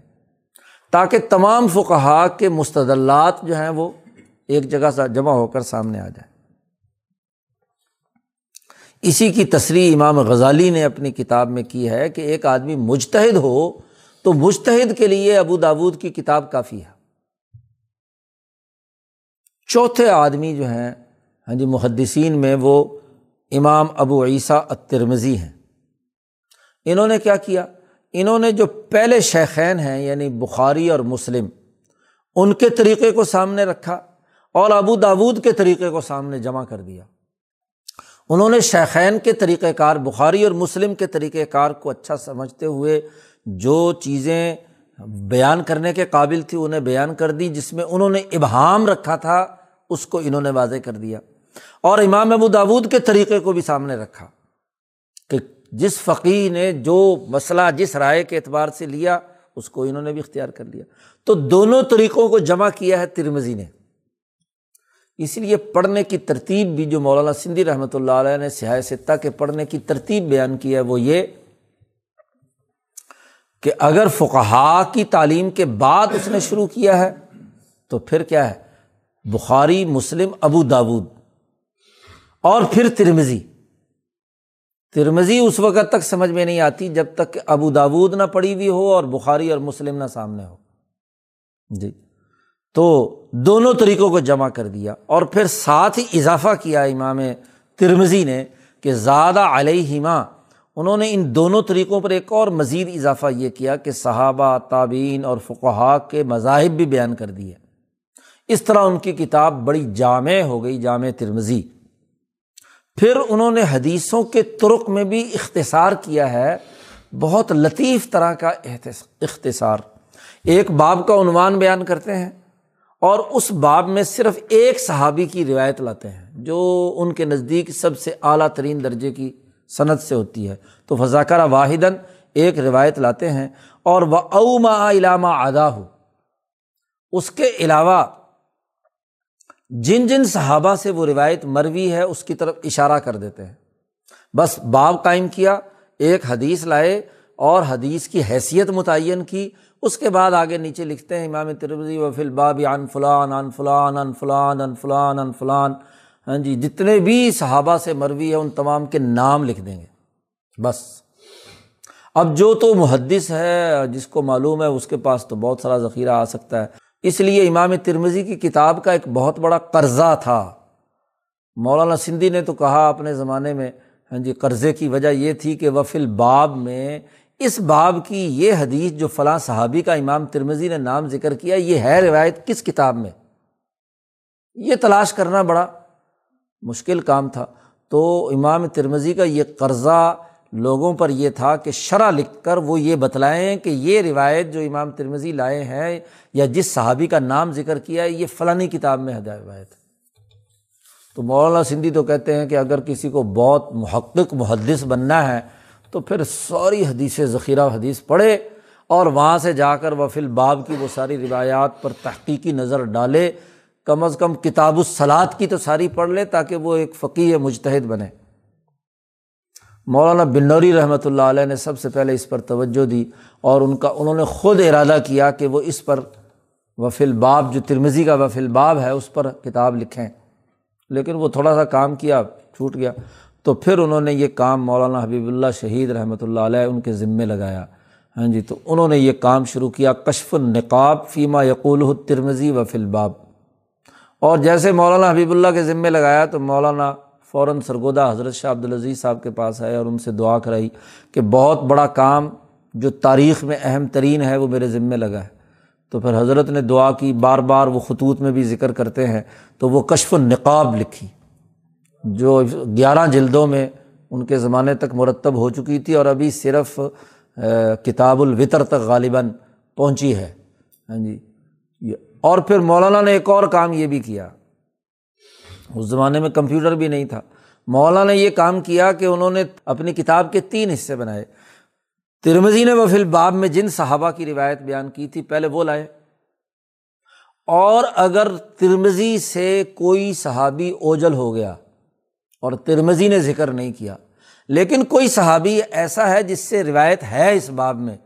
تاکہ تمام فقہا کے مستدلات جو ہیں وہ ایک جگہ سے جمع ہو کر سامنے آ جائیں۔ اسی کی تصریح امام غزالی نے اپنی کتاب میں کی ہے کہ ایک آدمی مجتہد ہو تو مشتحد کے لیے ابو دابود کی کتاب کافی ہے۔ چوتھے آدمی جو ہیں ہاں جی محدثین میں وہ امام ابو عیسیٰ اترمزی ہیں۔ انہوں نے کیا کیا؟ انہوں نے جو پہلے شیخین ہیں یعنی بخاری اور مسلم، ان کے طریقے کو سامنے رکھا اور ابو داود کے طریقے کو سامنے جمع کر دیا۔ انہوں نے شیخین کے طریقۂ کار، بخاری اور مسلم کے طریقۂ کار کو اچھا سمجھتے ہوئے جو چیزیں بیان کرنے کے قابل تھی انہیں بیان کر دی، جس میں انہوں نے ابہام رکھا تھا، اس کو انہوں نے واضح کر دیا۔ اور امام ابو داود کے طریقے کو بھی سامنے رکھا کہ جس فقی نے جو مسئلہ، جس رائے کے اعتبار سے لیا، اس کو انہوں نے بھی اختیار کر لیا۔ تو دونوں طریقوں کو جمع کیا ہے ترمزی نے۔ اس لیے پڑھنے کی ترتیب بھی جو مولانا سندھی رحمۃ اللہ علیہ نے سیاح ستہ کے پڑھنے کی ترتیب بیان کی ہے، وہ یہ کہ اگر فقہا کی تعلیم کے بعد اس نے شروع کیا ہے، تو پھر کیا ہے؟ بخاری، مسلم، ابو داود اور پھر ترمزی ترمزی اس وقت تک سمجھ میں نہیں آتی جب تک کہ ابو داود نہ پڑھی ہوئی ہو اور بخاری اور مسلم نہ سامنے ہو۔ جی۔ تو دونوں طریقوں کو جمع کر دیا اور پھر ساتھ ہی اضافہ کیا امام ترمزی نے کہ زیادہ علیہما انہوں نے ان دونوں طریقوں پر ایک اور مزید اضافہ یہ کیا کہ صحابہ تعبین اور فقہ کے مذاہب بھی بیان کر دیے۔ اس طرح ان کی کتاب بڑی جامع ہو گئی، جامع ترمزی پھر انہوں نے حدیثوں کے ترک میں بھی اختصار کیا ہے، بہت لطیف طرح کا اختصار۔ ایک باب کا عنوان بیان کرتے ہیں اور اس باب میں صرف ایک صحابی کی روایت لاتے ہیں، جو ان کے نزدیک سب سے اعلیٰ ترین درجے کی صنعت سے ہوتی ہے۔ تو فضاکرہ واحد ایک روایت لاتے ہیں۔ اور وہ اوما علامہ ادا ہو اس کے علاوہ جن جن صحابہ سے وہ روایت مروی ہے، اس کی طرف اشارہ کر دیتے ہیں۔ بس باب قائم کیا، ایک حدیث لائے اور حدیث کی حیثیت متعین کی۔ اس کے بعد آگے نیچے لکھتے ہیں، امام ترمزی و فل باب ان فلان ان فلان ان فلان ان فلان ان فلان۔ ہاں جی جتنے بھی صحابہ سے مروی ہے، ان تمام کے نام لکھ دیں گے۔ بس۔ اب جو تو محدث ہے، جس کو معلوم ہے، اس کے پاس تو بہت سارا ذخیرہ آ سکتا ہے۔ اس لیے امام ترمزی کی کتاب کا ایک بہت بڑا قرضہ تھا۔ مولانا سندھی نے تو کہا اپنے زمانے میں ہاں جی قرضے کی وجہ یہ تھی کہ وفل باب میں، اس باب کی یہ حدیث جو فلاں صحابی کا امام ترمزی نے نام ذکر کیا، یہ ہے روایت کس کتاب میں؟ یہ تلاش کرنا بڑا۔ مشکل کام تھا۔ تو امام ترمزی کا یہ قرضہ لوگوں پر یہ تھا کہ شرح لکھ کر وہ یہ بتلائیں کہ یہ روایت جو امام ترمزی لائے ہیں یا جس صحابی کا نام ذکر کیا ہے، یہ فلانی کتاب میں ہے روایت تو مولانا سندھی تو کہتے ہیں کہ اگر کسی کو بہت محقق، محدث بننا ہے تو پھر ساری حدیث ذخیرہ حدیث پڑھے اور وہاں سے جا کر وہ باب کی وہ ساری روایات پر تحقیقی نظر ڈالے۔ کم از کم کتاب الصلاط کی تو ساری پڑھ لے تاکہ وہ ایک فقی مجتہد بنے۔ مولانا بنوری رحمۃ اللہ علیہ نے سب سے پہلے اس پر توجہ دی اور ان کا، انہوں نے خود ارادہ کیا کہ وہ اس پر وفل باب، جو ترمزی کا وفل باب ہے، اس پر کتاب لکھیں۔ لیکن وہ تھوڑا سا کام کیا، چھوٹ گیا۔ تو پھر انہوں نے یہ کام مولانا حبیب اللہ شہید رحمۃ اللہ علیہ ان کے ذمے لگایا۔ ہاں جی تو انہوں نے یہ کام شروع کیا، کشف النقاب فیمہ یقول ترمزی و فلباب اور جیسے مولانا حبیب اللہ کے ذمے لگایا تو مولانا فوراً سرگودا حضرت شاہ عبدالعزیز صاحب کے پاس آئے اور ان سے دعا کرائی کہ بہت بڑا کام جو تاریخ میں اہم ترین ہے وہ میرے ذمے لگا ہے۔ تو پھر حضرت نے دعا کی، بار بار وہ خطوط میں بھی ذکر کرتے ہیں۔ تو وہ کشف النقاب لکھی، جو گیارہ جلدوں میں ان کے زمانے تک مرتب ہو چکی تھی اور ابھی صرف کتاب الوطر تک غالباً پہنچی ہے۔ ہاں جی اور پھر مولانا نے ایک اور کام یہ بھی کیا۔ اس زمانے میں کمپیوٹر بھی نہیں تھا۔ مولانا نے یہ کام کیا کہ انہوں نے اپنی کتاب کے تین حصے بنائے۔ ترمزی نے وفیل باب میں جن صحابہ کی روایت بیان کی تھی، پہلے وہ لائے۔ اور اگر ترمزی سے کوئی صحابی اوجل ہو گیا اور ترمزی نے ذکر نہیں کیا، لیکن کوئی صحابی ایسا ہے جس سے روایت ہے اس باب میں،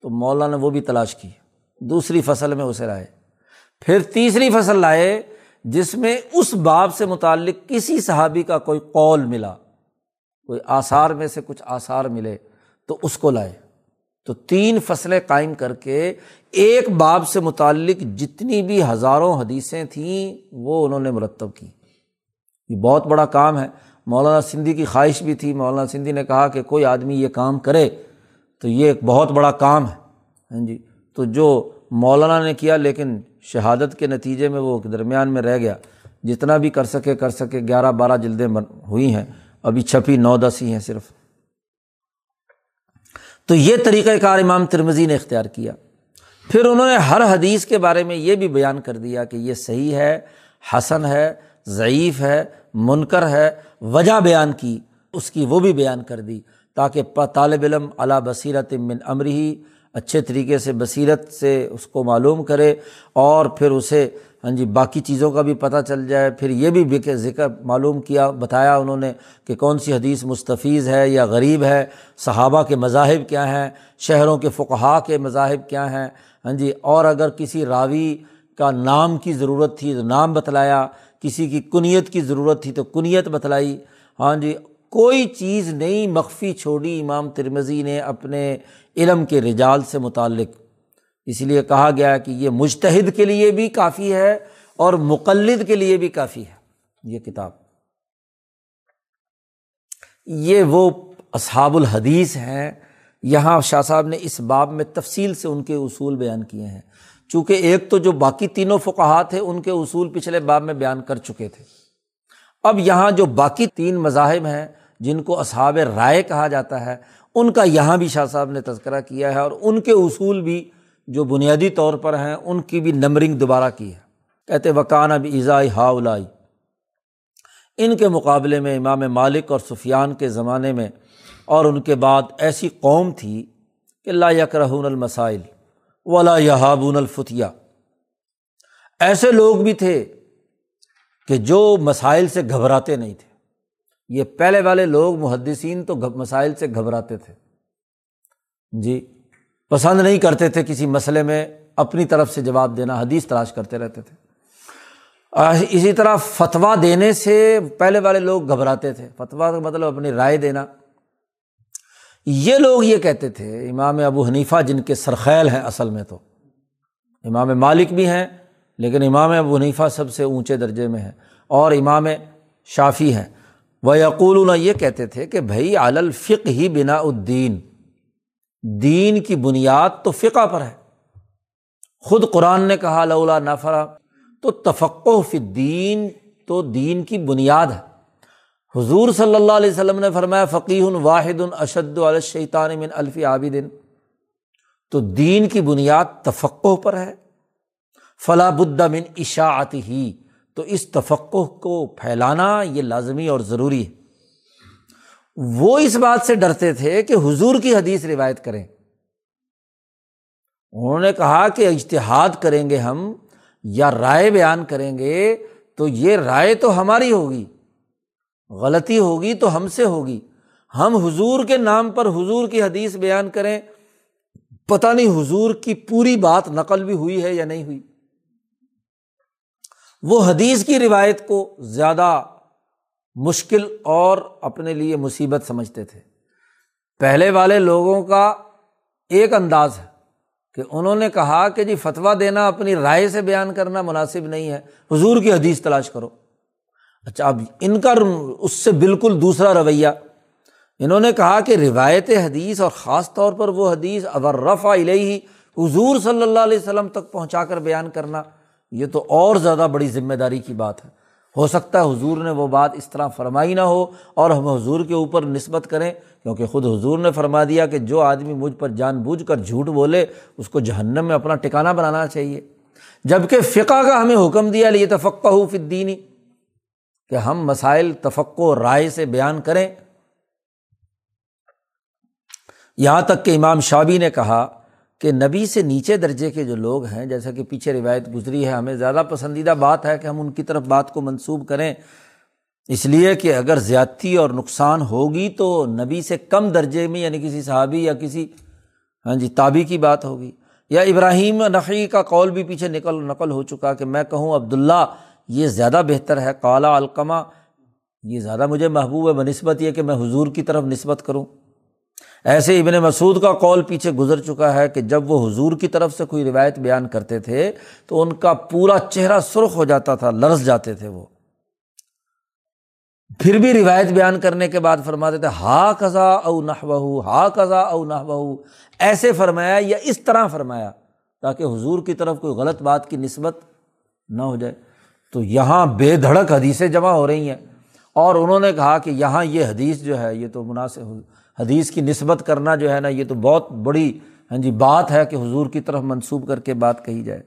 تو مولانا نے وہ بھی تلاش کی۔ دوسری فصل میں اسے لائے۔ پھر تیسری فصل لائے جس میں اس باب سے متعلق کسی صحابی کا کوئی قول ملا، کوئی آثار میں سے کچھ آثار ملے تو اس کو لائے۔ تو تین فصلیں قائم کر کے ایک باب سے متعلق جتنی بھی ہزاروں حدیثیں تھیں وہ انہوں نے مرتب کی۔ یہ بہت بڑا کام ہے۔ مولانا سندھی کی خواہش بھی تھی۔ مولانا سندھی نے کہا کہ کوئی آدمی یہ کام کرے تو یہ ایک بہت بڑا کام ہے۔ ہاں جی۔ تو جو مولانا نے کیا، لیکن شہادت کے نتیجے میں وہ درمیان میں رہ گیا۔ جتنا بھی کر سکے کر سکے۔ گیارہ بارہ جلدیں ہوئی ہیں۔ ابھی چھپی نو دس ہی ہیں صرف۔ تو یہ طریقۂ کار امام ترمزی نے اختیار کیا۔ پھر انہوں نے ہر حدیث کے بارے میں یہ بھی بیان کر دیا کہ یہ صحیح ہے، حسن ہے، ضعیف ہے، منکر ہے۔ وجہ بیان کی، اس کی وہ بھی بیان کر دی تاکہ طالب علم علا بصیرت من امرحی اچھے طریقے سے، بصیرت سے اس کو معلوم کرے اور پھر اسے ہاں جی باقی چیزوں کا بھی پتہ چل جائے۔ پھر یہ بھی ذکر معلوم کیا، بتایا انہوں نے کہ کون سی حدیث مستفیض ہے یا غریب ہے، صحابہ کے مذاہب کیا ہیں، شہروں کے فقہا کے مذاہب کیا ہیں۔ ہاں جی اور اگر کسی راوی کا نام کی ضرورت تھی تو نام بتلایا، کسی کی کنیت کی ضرورت تھی تو کنیت بتلائی۔ ہاں جی کوئی چیز نہیں مخفی چھوڑی امام ترمزی نے اپنے علم کے رجال سے متعلق۔ اس لیے کہا گیا کہ یہ مشتحد کے لیے بھی کافی ہے اور مقلد کے لیے بھی کافی ہے۔ یہ کتاب۔ یہ وہ اصحاب الحدیث ہیں۔ یہاں شاہ صاحب نے اس باب میں تفصیل سے ان کے اصول بیان کیے ہیں۔ چونکہ ایک تو جو باقی تینوں فقہات تھے، ان کے اصول پچھلے باب میں بیان کر چکے تھے۔ اب یہاں جو باقی تین مذاہب ہیں جن کو اصحاب رائے کہا جاتا ہے، ان کا یہاں بھی شاہ صاحب نے تذکرہ کیا ہے اور ان کے اصول بھی جو بنیادی طور پر ہیں، ان کی بھی نمبرنگ دوبارہ کی ہے۔ کہتے وکان اب ایزائی ہاؤلائی ان کے مقابلے میں امام مالک اور سفیان کے زمانے میں اور ان کے بعد ایسی قوم تھی کہ اللہ یکرہون المسائل ولا یہابون الفتیہ۔ ایسے لوگ بھی تھے کہ جو مسائل سے گھبراتے نہیں تھے۔ یہ پہلے والے لوگ محدثین تو مسائل سے گھبراتے تھے۔ جی پسند نہیں کرتے تھے کسی مسئلے میں اپنی طرف سے جواب دینا، حدیث تلاش کرتے رہتے تھے۔ اسی طرح فتویٰ دینے سے پہلے والے لوگ گھبراتے تھے۔ فتویٰ کا مطلب اپنی رائے دینا۔ یہ لوگ یہ کہتے تھے، امام ابو حنیفہ جن کے سرخیل ہیں اصل میں تو۔ امام مالک بھی ہیں، لیکن امام ابو حنیفہ سب سے اونچے درجے میں ہیں۔ اور امام شافی ہیں۔ وہ یقول یہ کہتے تھے کہ بھائی الفق ہی بنا الدین دین کی بنیاد تو فقہ پر ہے۔ خود قرآن نے کہا، لولا نفرا۔ تو تفقع فی دین تو دین کی بنیاد ہے۔ حضور صلی اللہ علیہ وسلم نے فرمایا فقی واحد اشد الشیطان من الفی عابدن تو دین کی بنیاد تفقع پر ہے۔ فلاں من اشاعت ہی تو اس تفقع کو پھیلانا یہ لازمی اور ضروری ہے۔ وہ اس بات سے ڈرتے تھے کہ حضور کی حدیث روایت کریں۔ انہوں نے کہا کہ اشتہاد کریں گے ہم یا رائے بیان کریں گے تو یہ رائے تو ہماری ہوگی، غلطی ہوگی تو ہم سے ہوگی۔ ہم حضور کے نام پر حضور کی حدیث بیان کریں۔ پتہ نہیں حضور کی پوری بات نقل بھی ہوئی ہے یا نہیں ہوئی۔ وہ حدیث کی روایت کو زیادہ مشکل اور اپنے لیے مصیبت سمجھتے تھے۔ پہلے والے لوگوں کا ایک انداز ہے کہ انہوں نے کہا کہ جی فتویٰ دینا اپنی رائے سے بیان کرنا مناسب نہیں ہے۔ حضور کی حدیث تلاش کرو۔ اچھا اب ان کا اس سے بالکل دوسرا رویہ۔ انہوں نے کہا کہ روایت حدیث اور خاص طور پر وہ حدیث اگر رفع علیہ حضور صلی اللہ علیہ وسلم تک پہنچا کر بیان کرنا۔ یہ تو اور زیادہ بڑی ذمہ داری کی بات ہے۔ ہو سکتا ہے حضور نے وہ بات اس طرح فرمائی نہ ہو اور ہم حضور کے اوپر نسبت کریں، کیونکہ خود حضور نے فرما دیا کہ جو آدمی مجھ پر جان بوجھ کر جھوٹ بولے، اس کو جہنم میں اپنا ٹکانا بنانا چاہیے۔ جبکہ فقہ کا ہمیں حکم دیا لیے تفقہ ہو فدینی کہ ہم مسائل تفقع رائے سے بیان کریں۔ یہاں تک کہ امام شابی نے کہا کہ نبی سے نیچے درجے کے جو لوگ ہیں، جیسا کہ پیچھے روایت گزری ہے، ہمیں زیادہ پسندیدہ بات ہے کہ ہم ان کی طرف بات کو منسوب کریں۔ اس لیے کہ اگر زیادتی اور نقصان ہوگی تو نبی سے کم درجے میں یعنی کسی صحابی یا کسی ہاں جی تابی کی بات ہوگی۔ یا ابراہیم نقی کا قول بھی پیچھے نقل نقل ہو چکا کہ میں کہوں عبداللہ، یہ زیادہ بہتر ہے۔ کالا علقمہ یہ زیادہ مجھے محبوب ہے بہ نسبت یہ کہ میں حضور کی طرف نسبت کروں۔ ایسے ابن مسعود کا کال پیچھے گزر چکا ہے کہ جب وہ حضور کی طرف سے کوئی روایت بیان کرتے تھے تو ان کا پورا چہرہ سرخ ہو جاتا تھا لرس جاتے تھے وہ۔ پھر بھی روایت بیان کرنے کے بعد فرماتے تھے، ہا کزا او نہ بہو ہا کزا او نہ بہو ایسے فرمایا یا اس طرح فرمایا تاکہ حضور کی طرف کوئی غلط بات کی نسبت نہ ہو جائے۔ تو یہاں بے دھڑک حدیثیں جمع ہو رہی ہیں اور انہوں نے کہا کہ یہاں یہ حدیث جو ہے، یہ تو مناسب حدیث کی نسبت کرنا جو ہے نا، یہ تو بہت بڑی ہاں جی بات ہے کہ حضور کی طرف منسوب کر کے بات کہی جائے۔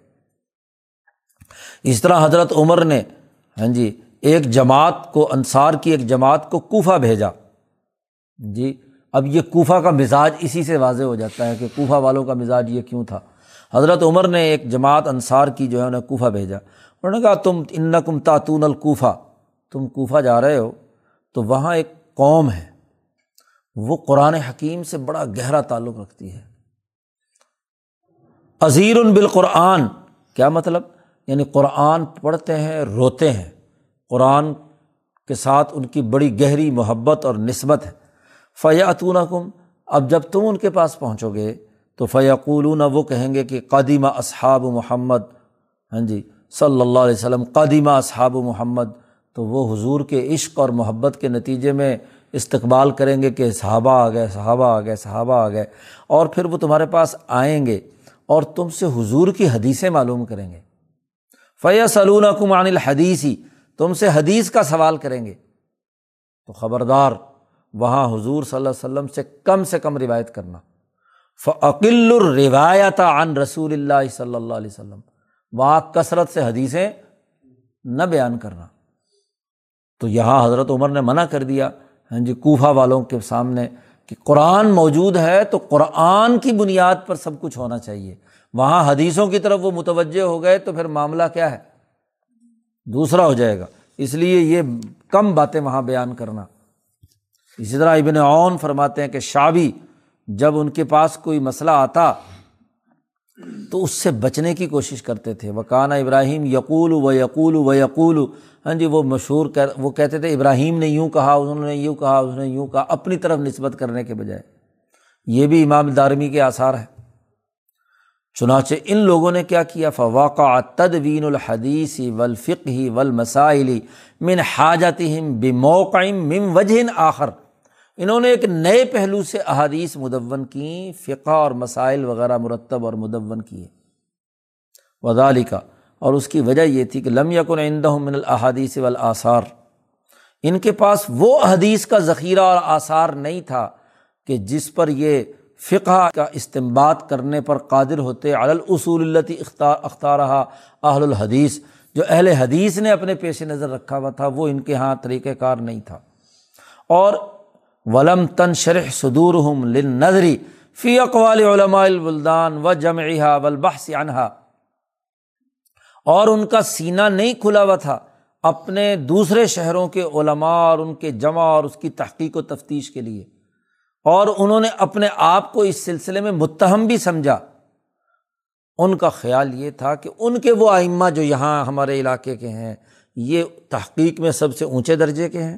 اس طرح حضرت عمر نے ہاں جی ایک جماعت کو، انصار کی ایک جماعت کو کوفہ بھیجا۔ جی اب یہ کوفہ کا مزاج اسی سے واضح ہو جاتا ہے کہ کوفہ والوں کا مزاج یہ کیوں تھا۔ حضرت عمر نے ایک جماعت انصار کی جو ہے انہیں کوفہ بھیجا۔ انہوں نے کہا، تم ان کم تاتون القوفہ تم کوفہ جا رہے ہو تو وہاں ایک قوم ہے۔ وہ قرآن حکیم سے بڑا گہرا تعلق رکھتی ہے۔ عظیر بالقرآن، کیا مطلب؟ یعنی قرآن پڑھتے ہیں، روتے ہیں۔ قرآن کے ساتھ ان کی بڑی گہری محبت اور نسبت ہے۔ فیاتون کم اب جب تم ان کے پاس پہنچو گے تو فیقولون، وہ کہیں گے کہ قدیمہ اصحاب محمد۔ ہاں جی صلی اللہ علیہ وسلم قدیمہ اصحاب محمد۔ تو وہ حضور کے عشق اور محبت کے نتیجے میں استقبال کریں گے کہ صحابہ آ گئے، صحابہ آ گئے، صحابہ آ گئے، اور پھر وہ تمہارے پاس آئیں گے اور تم سے حضور کی حدیثیں معلوم کریں گے۔ فیا سلون کمان الحدیثی تم سے حدیث کا سوال کریں گے۔ تو خبردار، وہاں حضور صلی اللہ علیہ وسلم سے کم سے کم روایت کرنا۔ فعقل الروایت عن رسول اللہ صلی اللہ علیہ وسلم۔ وہاں کثرت سے حدیثیں نہ بیان کرنا۔ تو یہاں حضرت عمر نے منع کر دیا ہاں جی کوفہ والوں کے سامنے کہ قرآن موجود ہے تو قرآن کی بنیاد پر سب کچھ ہونا چاہیے۔ وہاں حدیثوں کی طرف وہ متوجہ ہو گئے تو پھر معاملہ کیا ہے؟ دوسرا ہو جائے گا۔ اس لیے یہ کم باتیں وہاں بیان کرنا۔ اسی طرح ابن اون فرماتے ہیں کہ شابی جب ان کے پاس کوئی مسئلہ آتا تو اس سے بچنے کی کوشش کرتے تھے۔ وکانہ ابراہیم یقول و یقول و یقول ہاں جی وہ مشہور کر، وہ کہتے تھے، ابراہیم نے یوں کہا، انہوں نے یوں کہا اس نے یوں کہا، اپنی طرف نسبت کرنے کے بجائے۔ یہ بھی امام دارمی کے آثار ہے چنانچہ ان لوگوں نے کیا کیا؟ فواقع تدوین الحدیث ولفقی ولمسائلی من حاجت بموقع من وجہ آخر۔ انہوں نے ایک نئے پہلو سے احادیث مدون کی فقہ اور مسائل وغیرہ مرتب اور مدون کیے۔ وزال کا اور اس کی وجہ یہ تھی کہ لم یکن عندہ من الحادیث والآثار۔ ان کے پاس وہ حدیث کا ذخیرہ اور آثار نہیں تھا کہ جس پر یہ فقہ کا استعمال کرنے پر قادر ہوتے۔ اصول التی اختار اختارہ اہل الحدیث۔ جو اہل حدیث نے اپنے پیش نظر رکھا ہوا تھا، وہ ان کے یہاں طریقۂ کار نہیں تھا۔ اور ولم تن شرح صدور ہم نظری فی اقوال علماء البلدان و جمعہ ولبحث عنہا اور ان کا سینہ نہیں کھلا ہوا تھا، اپنے دوسرے شہروں کے علماء اور ان کے جمع اور اس کی تحقیق و تفتیش کے لیے۔ اور انہوں نے اپنے آپ کو اس سلسلے میں متہم بھی سمجھا۔ ان کا خیال یہ تھا کہ ان کے وہ آئمہ جو یہاں ہمارے علاقے کے ہیں، یہ تحقیق میں سب سے اونچے درجے کے ہیں۔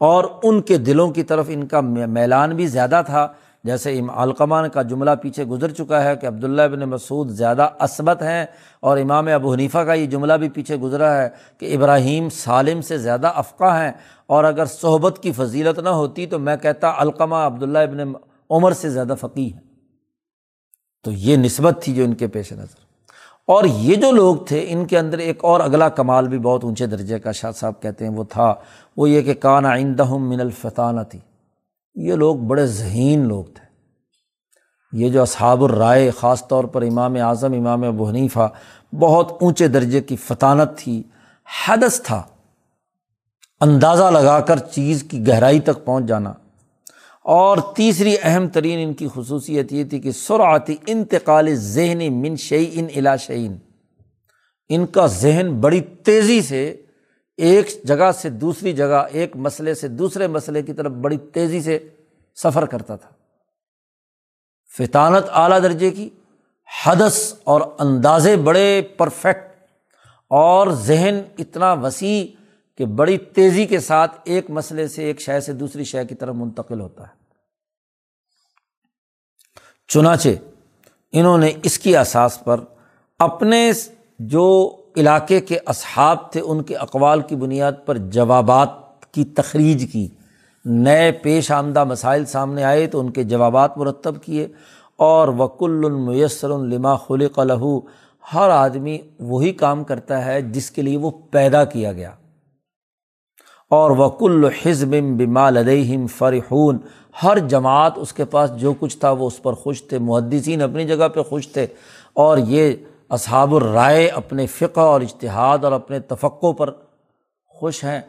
اور ان کے دلوں کی طرف ان کا میلان بھی زیادہ تھا جیسے علقمان کا جملہ پیچھے گزر چکا ہے کہ عبداللہ ابن مسعود زیادہ عصبت ہیں اور امام ابو حنیفہ کا یہ جملہ بھی پیچھے گزرا ہے کہ ابراہیم سالم سے زیادہ افقہ ہیں اور اگر صحبت کی فضیلت نہ ہوتی تو میں کہتا علقمہ عبداللہ ابن عمر سے زیادہ فقی ہے تو یہ نسبت تھی جو ان کے پیش نظر۔ اور یہ جو لوگ تھے، ان کے اندر ایک اور اگلا کمال بھی بہت اونچے درجے کا شاہ صاحب کہتے ہیں، وہ تھا، وہ یہ کہ کان آئندہ من الفطانہ تھی یہ لوگ بڑے ذہین لوگ تھے۔ یہ جو اصحاب الرائے، خاص طور پر امام اعظم، امام ابو حنیفہ، بہت اونچے درجے کی فطانت تھی، حدث تھا۔ اندازہ لگا کر چیز کی گہرائی تک پہنچ جانا۔ اور تیسری اہم ترین ان کی خصوصیت یہ تھی کہ سرعتی انتقال ذہنی من شعی ان علا شعین ان کا ذہن بڑی تیزی سے ایک جگہ سے دوسری جگہ، ایک مسئلے سے دوسرے مسئلے کی طرف بڑی تیزی سے سفر کرتا تھا۔ فطانت اعلیٰ درجے کی، حدث اور اندازے بڑے پرفیکٹ اور ذہن اتنا وسیع کہ بڑی تیزی کے ساتھ ایک مسئلے سے ایک شے سے دوسری شے کی طرف منتقل ہوتا ہے۔ چنانچہ انہوں نے اس کی اساس پر اپنے جو علاقے کے اصحاب تھے، ان کے اقوال کی بنیاد پر جوابات کی تخریج کی۔ نئے پیش آمدہ مسائل سامنے آئے تو ان کے جوابات مرتب کیے اور وکل المیسر الما خلق لہو ہر آدمی وہی کام کرتا ہے جس کے لیے وہ پیدا کیا گیا۔ اور وکل حزب بما لدہم فرحون، ہر جماعت اس کے پاس جو کچھ تھا وہ اس پر خوش تھے، محدثین اپنی جگہ پہ خوش تھے۔ اور یہ اصحاب الرائے اپنے فقہ اور اشتہاد اور اپنے تفقوں پر خوش ہیں،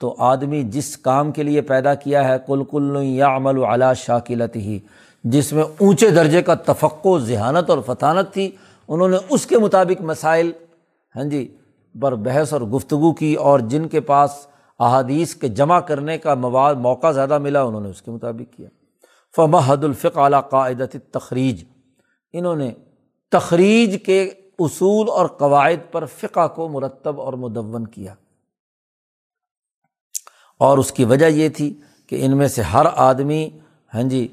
تو آدمی جس کام کے لیے پیدا کیا ہے کل کل یا عمل و اعلیٰ شاکلت ہی جس میں اونچے درجے کا تفقع ذہانت اور فطانت تھی، انہوں نے اس کے مطابق مسائل ہاں جی پر بحث اور گفتگو کی اور جن کے پاس احادیث کے جمع کرنے کا مواد، موقع زیادہ ملا، انہوں نے اس کے مطابق کیا۔ فمحد الفق اعلیٰ قاعدت تخریج انہوں نے تخریج کے اصول اور قواعد پر فقہ کو مرتب اور مدون کیا۔ اور اس کی وجہ یہ تھی کہ ان میں سے ہر آدمی ہاں جی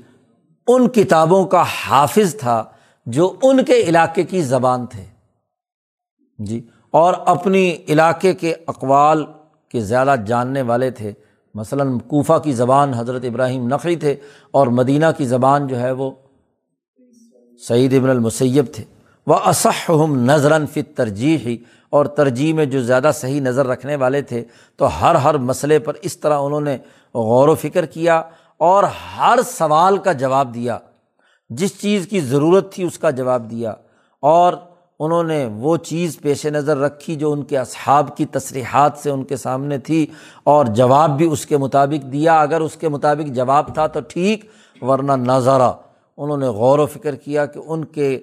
ان کتابوں کا حافظ تھا جو ان کے علاقے کی زبان تھے۔ جی اور اپنی علاقے کے اقوال کے زیادہ جاننے والے تھے۔ مثلاً کوفہ کی زبان حضرت ابراہیم نقی تھے اور مدینہ کی زبان جو ہے وہ سعید ابن المسیب تھے۔ وہ اسحم نظراً فت ترجیح ہی اور ترجیح میں جو زیادہ صحیح نظر رکھنے والے تھے، تو ہر ہر مسئلے پر اس طرح انہوں نے غور و فکر کیا اور ہر سوال کا جواب دیا۔ جس چیز کی ضرورت تھی اس کا جواب دیا۔ اور انہوں نے وہ چیز پیش نظر رکھی جو ان کے اصحاب کی تصریحات سے ان کے سامنے تھی اور جواب بھی اس کے مطابق دیا۔ اگر اس کے مطابق جواب تھا تو ٹھیک، ورنہ نظارہ انہوں نے غور و فکر کیا کہ ان کے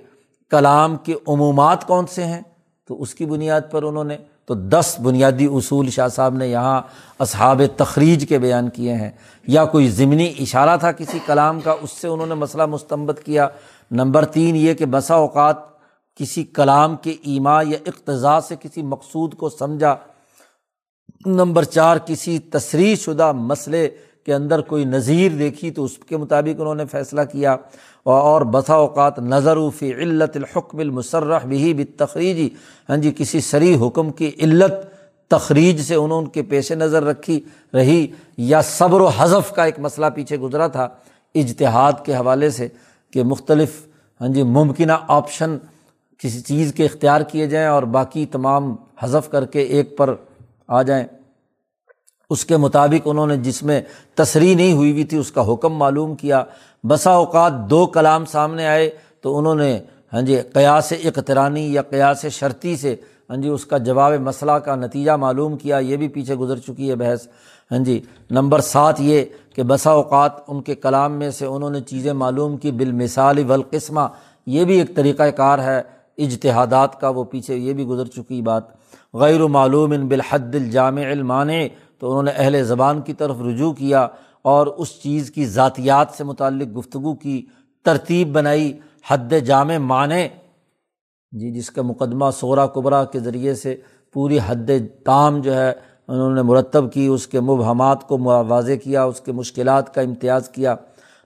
کلام کے عمومات کون سے ہیں؟ تو اس کی بنیاد پر انہوں نے تو دس بنیادی اصول شاہ صاحب نے یہاں اصحاب تخریج کے بیان کیے ہیں۔ یا کوئی ضمنی اشارہ تھا کسی کلام کا؟ اس سے انہوں نے مسئلہ مستمت کیا۔ نمبر تین یہ کہ بسا اوقات کسی کلام کے ایما یا اقتضاء سے کسی مقصود کو سمجھا۔ نمبر چار کسی تصریح شدہ مسئلے کے اندر کوئی نظیر دیکھی تو اس کے مطابق انہوں نے فیصلہ کیا اور بسا اوقات نظر فی علت الحکم المصرح بھی بتخریجی ہاں جی کسی سری حکم کی علت تخریج سے انہوں ان کے پیش نظر رکھی، رہی یا صبر و حذف کا ایک مسئلہ پیچھے گزرا تھا اجتہاد کے حوالے سے کہ مختلف ہاں جی ممکنہ آپشن کسی چیز کے اختیار کیے جائیں اور باقی تمام حذف کر کے ایک پر آ جائیں۔ اس کے مطابق انہوں نے جس میں تصریح نہیں ہوئی ہوئی تھی، اس کا حکم معلوم کیا۔ بسا اوقات دو کلام سامنے آئے تو انہوں نے ہاں جی قیاس اقترانی یا قیاس شرطی سے ہاں جی اس کا جواب مسئلہ کا نتیجہ معلوم کیا۔ یہ بھی پیچھے گزر چکی ہے بحث۔ ہاں جی نمبر سات یہ کہ بسا اوقات ان کے کلام میں سے انہوں نے چیزیں معلوم کی۔ بالمثال والقسمہ، یہ بھی ایک طریقۂ کار ہے، اجتہادات کا وہ پیچھے یہ بھی گزر چکی بات۔ غیر معلوم ان بالحد الجامع المانے تو انہوں نے اہل زبان کی طرف رجوع کیا اور اس چیز کی ذاتیات سے متعلق گفتگو کی، ترتیب بنائی، حد جامع معنی جی جس کا مقدمہ سورا قبرا کے ذریعے سے پوری حد تام جو ہے انہوں نے مرتب کی، اس کے مبہمات کو واضح کیا، اس کے مشکلات کا امتیاز کیا۔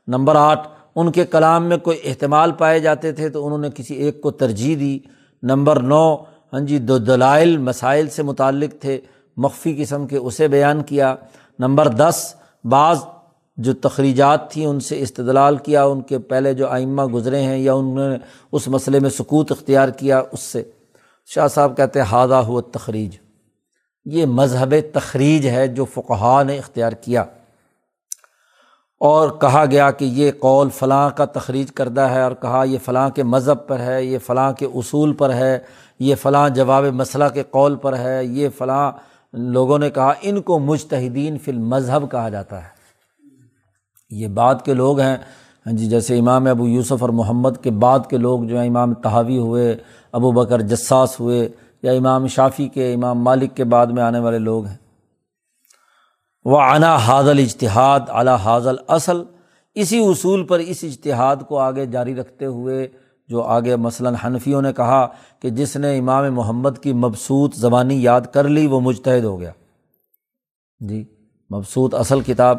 نمبر آٹھ، ان کے کلام میں کوئی احتمال پائے جاتے تھے تو انہوں نے کسی ایک کو ترجیح دی۔ نمبر نو ہاں جی دو دلائل، مسائل سے متعلق تھے۔ مخفی قسم کے اسے بیان کیا۔ نمبر دس، بعض جو تخریجات تھیں ان سے استدلال کیا، ان کے پہلے جو آئمہ گزرے ہیں یا انہوں نے اس مسئلے میں سکوت اختیار کیا، اس سے۔ شاہ صاحب کہتے ہیں ہادہ ہوا تخریج یہ مذہب تخریج ہے جو فقہ نے اختیار کیا۔ اور کہا گیا کہ یہ قول فلاں کا تخریج کردہ ہے، اور کہا یہ فلاں کے مذہب پر ہے، یہ فلاں کے اصول پر ہے، یہ فلاں جواب مسئلہ کے قول پر ہے، یہ فلاں لوگوں نے کہا، ان کو مجتہدین فی المذہب کہا جاتا ہے۔ یہ بعد کے لوگ ہیں۔ ہاں جی جیسے امام ابو یوسف اور محمد کے بعد کے لوگ جو ہیں، امام تحاوی ہوئے، ابو بکر جساس ہوئے، یا امام شافی کے، امام مالک کے بعد میں آنے والے لوگ ہیں۔ وہ انا حاضل اجتہاد اعلیٰ حاضل اصل اسی اصول پر اس اجتہاد کو آگے جاری رکھتے ہوئے جو آگے مثلاً حنفیوں نے کہا کہ جس نے امام محمد کی مبسوط زبانی یاد کر لی، وہ مجتہد ہو گیا۔ جی مبسوط اصل کتاب۔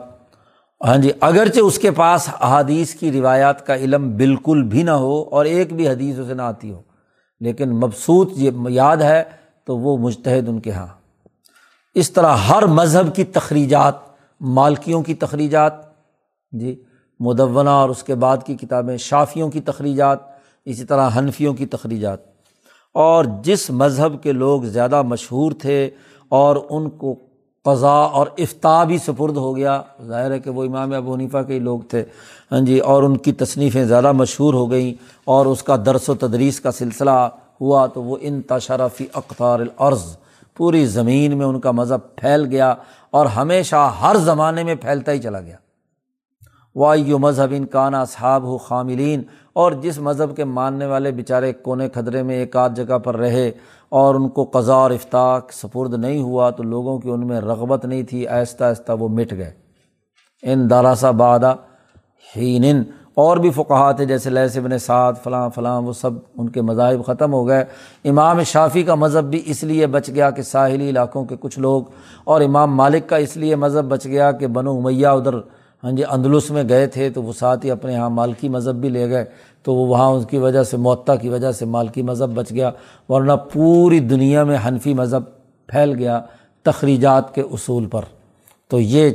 ہاں جی اگرچہ اس کے پاس احادیث کی روایات کا علم بالکل بھی نہ ہو اور ایک بھی حدیث اسے نہ آتی ہو، لیکن مبسوط یہ یاد ہے تو وہ مجتہد ان کے یہاں اس طرح ہر مذہب کی تخریجات، مالکیوں کی تخریجات جی مدونہ اور اس کے بعد کی کتابیں، شافیوں کی تخریجات اسی طرح حنفیوں کی تخریجات۔ اور جس مذہب کے لوگ زیادہ مشہور تھے اور ان کو قضا اور افتا بھی سپرد ہو گیا، ظاہر ہے کہ وہ امام ابو حنیفہ کے ہی لوگ تھے۔ ہاں جی اور ان کی تصنیفیں زیادہ مشہور ہو گئیں اور اس کا درس و تدریس کا سلسلہ ہوا تو وہ ان تشرفی اقتار العرض پوری زمین میں ان کا مذہب پھیل گیا اور ہمیشہ ہر زمانے میں پھیلتا ہی چلا گیا۔ وایو مذہب ان کانا صحاب ہو خاملین اور جس مذہب کے ماننے والے بیچارے کونے خدرے میں ایک آدھ جگہ پر رہے اور ان کو قضا اور افطاق سپرد نہیں ہوا تو لوگوں کی ان میں رغبت نہیں تھی، آہستہ آہستہ وہ مٹ گئے۔ ان داراسا بادہ ہین اور بھی فقہ تھے جیسے لہ ابن سعد، فلاں فلاں، وہ سب ان کے مذاہب ختم ہو گئے۔ امام شافی کا مذہب بھی اس لیے بچ گیا کہ ساحلی علاقوں کے کچھ لوگ اور امام مالک کا اس لیے مذہب بچ گیا کہ بنو امیہ ادھر ہاں جی اندلس میں گئے تھے تو وہ ساتھ ہی اپنے یہاں مالکی مذہب بھی لے گئے، تو وہ وہاں اس کی وجہ سے معطا کی وجہ سے مالکی مذہب بچ گیا، ورنہ پوری دنیا میں حنفی مذہب پھیل گیا تخریجات کے اصول پر۔ تو یہ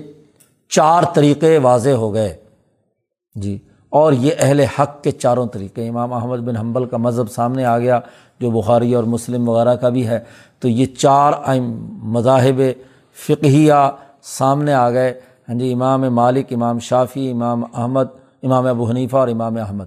چار طریقے واضح ہو گئے۔ جی اور یہ اہل حق کے چاروں طریقے امام احمد بن حنبل کا مذہب سامنے آ گیا، جو بخاری اور مسلم وغیرہ کا بھی ہے۔ تو یہ چار مذاہب فقہیہ سامنے آ گئے۔ ہاں جی امام مالک، امام شافی امام احمد، امام ابو حنیفہ اور امام احمد۔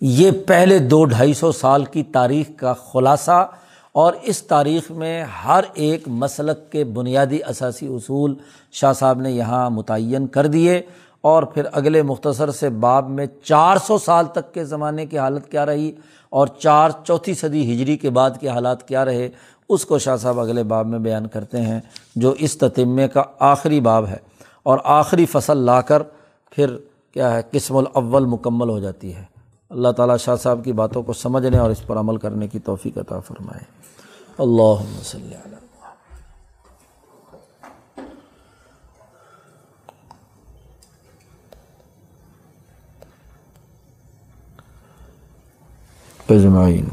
یہ پہلے دو ڈھائی سو سال کی تاریخ کا خلاصہ اور اس تاریخ میں ہر ایک مسلک کے بنیادی اثاثی اصول شاہ صاحب نے یہاں متعین کر دیے۔ اور پھر اگلے مختصر سے باب میں چار سو سال تک کے زمانے کی حالت کیا رہی اور چار چوتھی صدی ہجری کے بعد کے حالات کیا رہے اس کو شاہ صاحب اگلے باب میں بیان کرتے ہیں جو اس تتمے کا آخری باب ہے اور آخری فصل لا کر پھر کیا ہے، قسم الاول مکمل ہو جاتی ہے۔ اللہ تعالیٰ شاہ صاحب کی باتوں کو سمجھنے اور اس پر عمل کرنے کی توفیق عطا فرمائے۔ اللہ صلی اللہ اجمعین۔